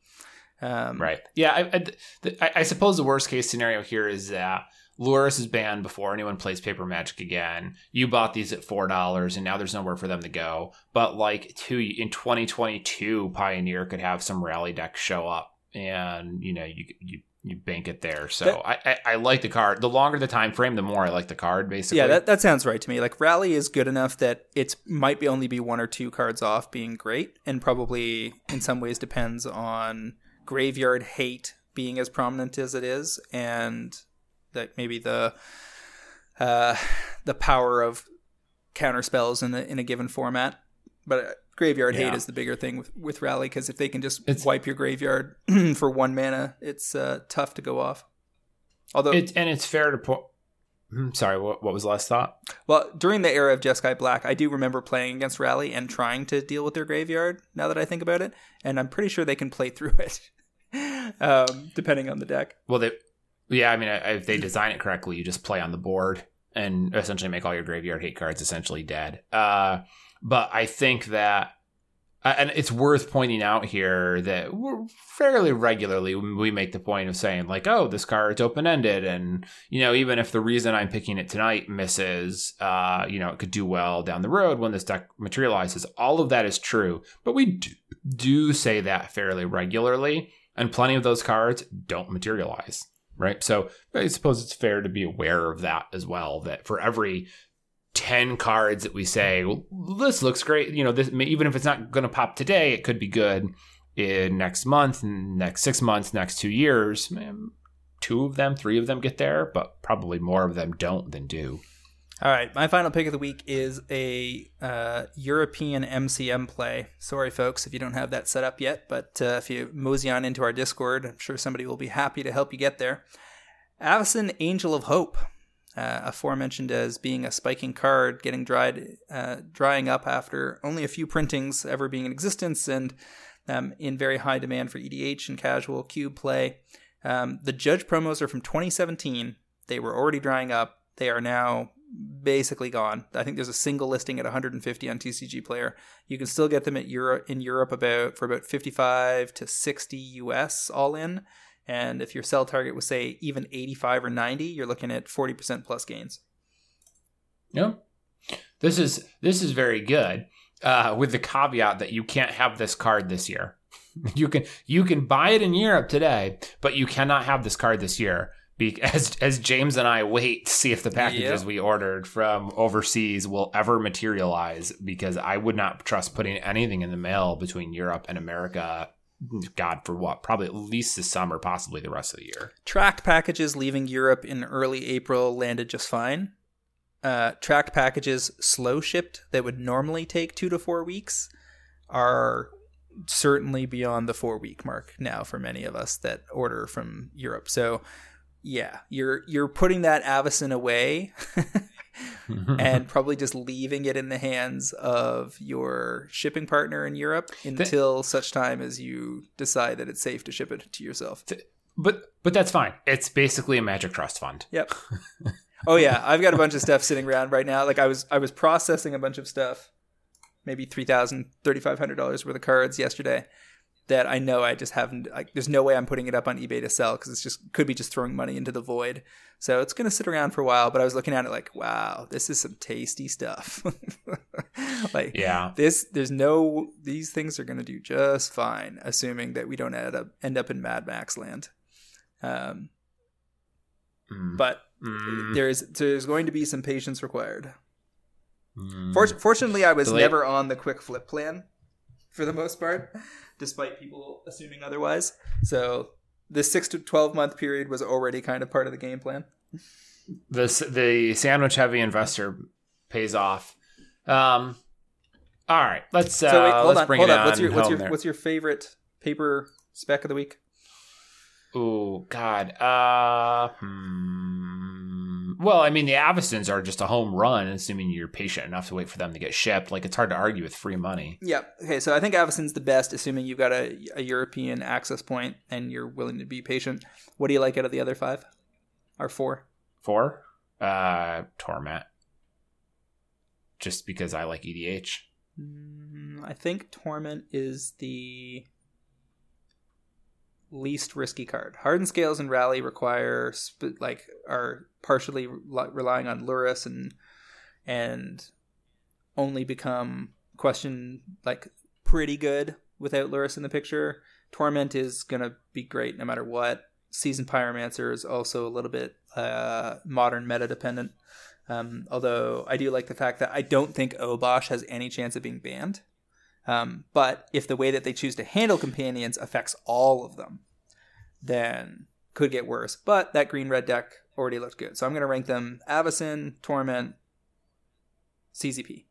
Um, Right. Yeah. I, I, I suppose the worst case scenario here is that Lurrus is banned before anyone plays Paper Magic again. You bought these at four dollars, and now there's nowhere for them to go. But like two in 2022, Pioneer could have some rally deck show up, and you know you you you bank it there. So That- I, I I like the card. The longer the time frame, the more I like the card. Basically. Yeah, that, that sounds right to me. Like Rally is good enough that it might be only be one or two cards off being great, and probably in some ways depends on graveyard hate being as prominent as it is, and that maybe the uh, the power of counter spells in the in a given format. But graveyard hate is the bigger thing with with Rally because if they can just It's- wipe your graveyard for one mana, it's uh, tough to go off. Although It's and it's fair to point. Sorry, what, what was the last thought? Well, during the era of Jeskai Black, I do remember playing against Rally and trying to deal with their graveyard. Now that I think about it, and I'm pretty sure they can play through it, um, depending on the deck. Well, they, yeah, I mean, if they design it correctly, you just play on the board and essentially make all your graveyard hate cards essentially dead. Uh, but I think that, uh, and it's worth pointing out here that we're fairly regularly we make the point of saying like, oh, this card's open ended, and you know, even if the reason I'm picking it tonight misses, uh, you know, it could do well down the road when this deck materializes. All of that is true, but we do, do say that fairly regularly, and plenty of those cards don't materialize right? So I suppose it's fair to be aware of that as well. That for every ten cards that we say, well, this looks great, you know, this even if it's not going to pop today, it could be good in next month, next six months, next two years. Two of them, three of them get there, but probably more of them don't than do. All right, my final pick of the week is a uh, European MCM play. Sorry, folks, if you don't have that set up yet, but uh, if you mosey on into our Discord, I'm sure somebody will be happy to help you get there. Avacyn Angel of Hope, uh, aforementioned as being a spiking card, getting dried, uh, drying up after only a few printings ever being in existence, and um, in very high demand for EDH and casual cube play. Um, the Judge promos are from 2017. They were already drying up. They are now basically gone. I think there's a single listing at 150 on TCG Player. You can still get them at Europe in Europe about for about 55 to 60 US all in. And if your sell target was say even 85 or 90, you're looking at 40% plus gains. No, this is this is very good. Uh, with the caveat that you can't have this card this year. You can you can buy it in Europe today, but you cannot have this card this year. Be- As as James and I wait to see if the packages Yep. we ordered from overseas will ever materialize, because I would not trust putting anything in the mail between Europe and America. God, for what? Probably at least this summer, possibly the rest of the year. Tracked packages leaving Europe in early April landed just fine. Uh, tracked packages slow shipped that would normally take two to four weeks are certainly beyond the four week mark now for many of us that order from Europe. So yeah, you're you're putting that Avacyn away and probably just leaving it in the hands of your shipping partner in Europe until such time as you decide that it's safe to ship it to yourself. but but that's fine. It's basically a Magic Trust Fund. Yep. Oh yeah, I've got a bunch of stuff sitting around right now. Like I was I was processing a bunch of stuff, maybe three thousand, thirty five hundred dollars worth of cards yesterday. That I know I just haven't. Like, there's no way I'm putting it up on eBay to sell because it's just could be just throwing money into the void. So it's gonna sit around for a while. But I was looking at it like, wow, this is some tasty stuff. like Yeah. this, there's no these things are gonna do just fine, assuming that we don't end up end up in Mad Max land. Um, Mm. but Mm. there is there's going to be some patience required. Mm. For- fortunately, I was Delay- never on the quick flip plan for the most part, despite people assuming otherwise. So this six to twelve month period was already kind of part of the game plan. the the sandwich heavy investor pays off. Um, all right, let's uh, So wait, hold let's on, bring hold it on. What's your what's your there. what's your favorite paper spec of the week? Oh God. Uh, hmm. Well, I mean, the Avacyns are just a home run, assuming you're patient enough to wait for them to get shipped. Like it's hard to argue with free money. Yeah. Okay. So I think Avacyn's the best, assuming you've got a, a European access point and you're willing to be patient. What do you like out of the other five? Or four? Four, uh, Torment. Just because I like EDH. Mm, I think Torment is the least risky card. Hardened Scales and Rally require sp- like are partially re- relying on Lurrus and and only become question like pretty good without Lurrus in the picture. Torment is gonna be great no matter what. Season Pyromancer is also a little bit uh, modern meta dependent. Um, although I do like the fact that I don't think Obosh has any chance of being banned. Um, but if the way that they choose to handle companions affects all of them, then could get worse. But that green red deck already looked good, so I'm going to rank them: Avacyn, Torment, CZP.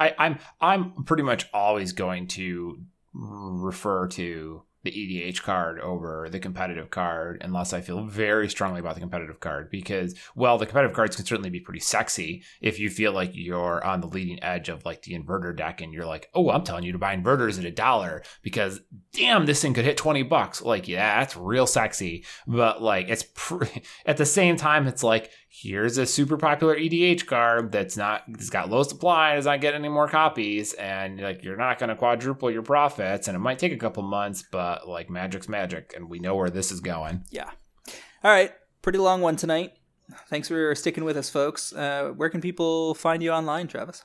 I, I'm I'm pretty much always going to refer to the EDH card over the competitive card unless I feel very strongly about the competitive card because well the competitive cards can certainly be pretty sexy if you feel like you're on the leading edge of like the inverter deck and you're like oh I'm telling you to buy inverters at a dollar because damn this thing could hit 20 bucks. Like yeah that's real sexy but like it's pr- at the same time it's like here's a super popular EDH card that's not it's got low supply, does not get any more copies, and like you're not going to quadruple your profits, and it might take a couple months, but like magic's magic, and we know where this is going. Yeah. All right. Pretty long one tonight. Thanks for sticking with us, folks. Uh, where can people find you online, Travis?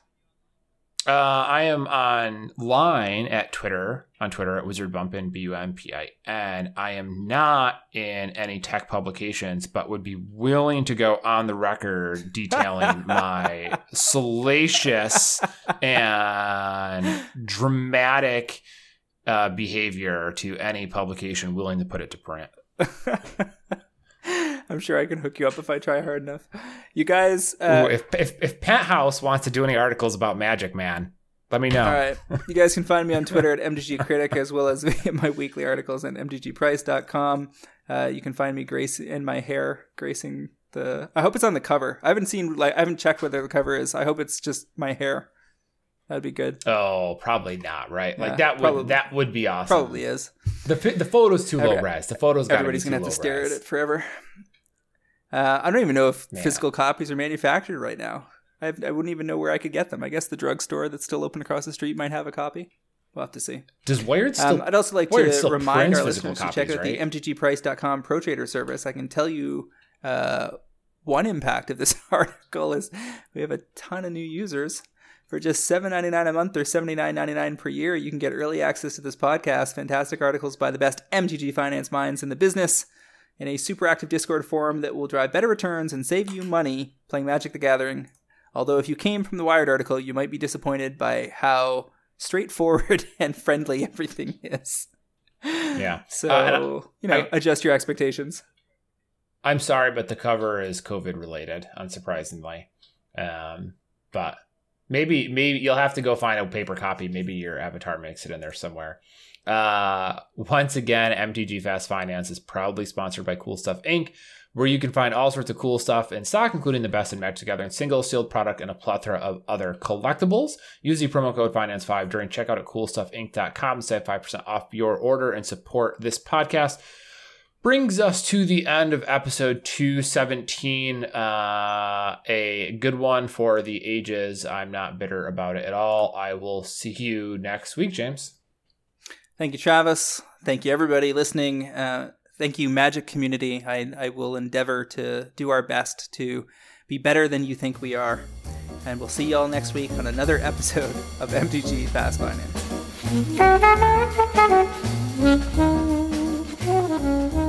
Uh, I am online at Twitter, on Twitter at Wizard Bumpin, B U M P I N. I am not in any tech publications, but would be willing to go on the record detailing my salacious and dramatic uh, behavior to any publication willing to put it to print. I'm sure I can hook you up if I try hard enough. You guys, uh, Ooh, if, if if Penthouse wants to do any articles about Magic, man, let me know. all right. You guys can find me on Twitter at MTG Critic as well as my weekly articles at mtgprice.com. Uh, you can find me grace in my hair gracing the. I hope it's on the cover. I haven't seen like I haven't checked whether the cover is. I hope it's just my hair. That'd be good. Oh, probably not, right? Yeah, like that would probably- that would be awesome. Probably is. The the photo's too low res. The photo's got Everybody's gonna have to stare low at it forever. Uh, I don't even know if Yeah. physical copies are manufactured right now. I, have, I wouldn't even know where I could get them. I guess the drugstore that's still open across the street might have a copy. We'll have to see. Does Wired still? Um, I'd also like Wired to remind our listeners to check out copies, the mtgprice.com pro trader service. I can tell you uh, one impact of this article is we have a ton of new users. For just $7.99 a month or $79.99 per year, you can get early access to this podcast, fantastic articles by the best MTG finance minds in the business, in a super active Discord forum that will drive better returns and save you money playing Magic the Gathering. Although, if you came from the Wired article, you might be disappointed by how straightforward and friendly everything is. Yeah. So, Uh, I- you know, I- adjust your expectations. I'm sorry, but the cover is COVID related, unsurprisingly. Um, but maybe maybe you'll have to go find a paper copy. Maybe your avatar makes it in there somewhere. Uh, once again, MTG Fast Finance is proudly sponsored by Cool Stuff Inc., where you can find all sorts of cool stuff in stock, including the best in Magic Together and single sealed product and a plethora of other collectibles. Use the promo code Finance5 during checkout at CoolStuffInc.com to save 5% off your order and support this podcast. brings us to the end of episode 217. Uh, a good one for the ages. I'm not bitter about it at all. I will see you next week, James. Thank you, Travis. Thank you, everybody listening. Uh, thank you, Magic community. I, I will endeavor to do our best to be better than you think we are. And we'll see y'all next week on another episode of MTG Fast Finance.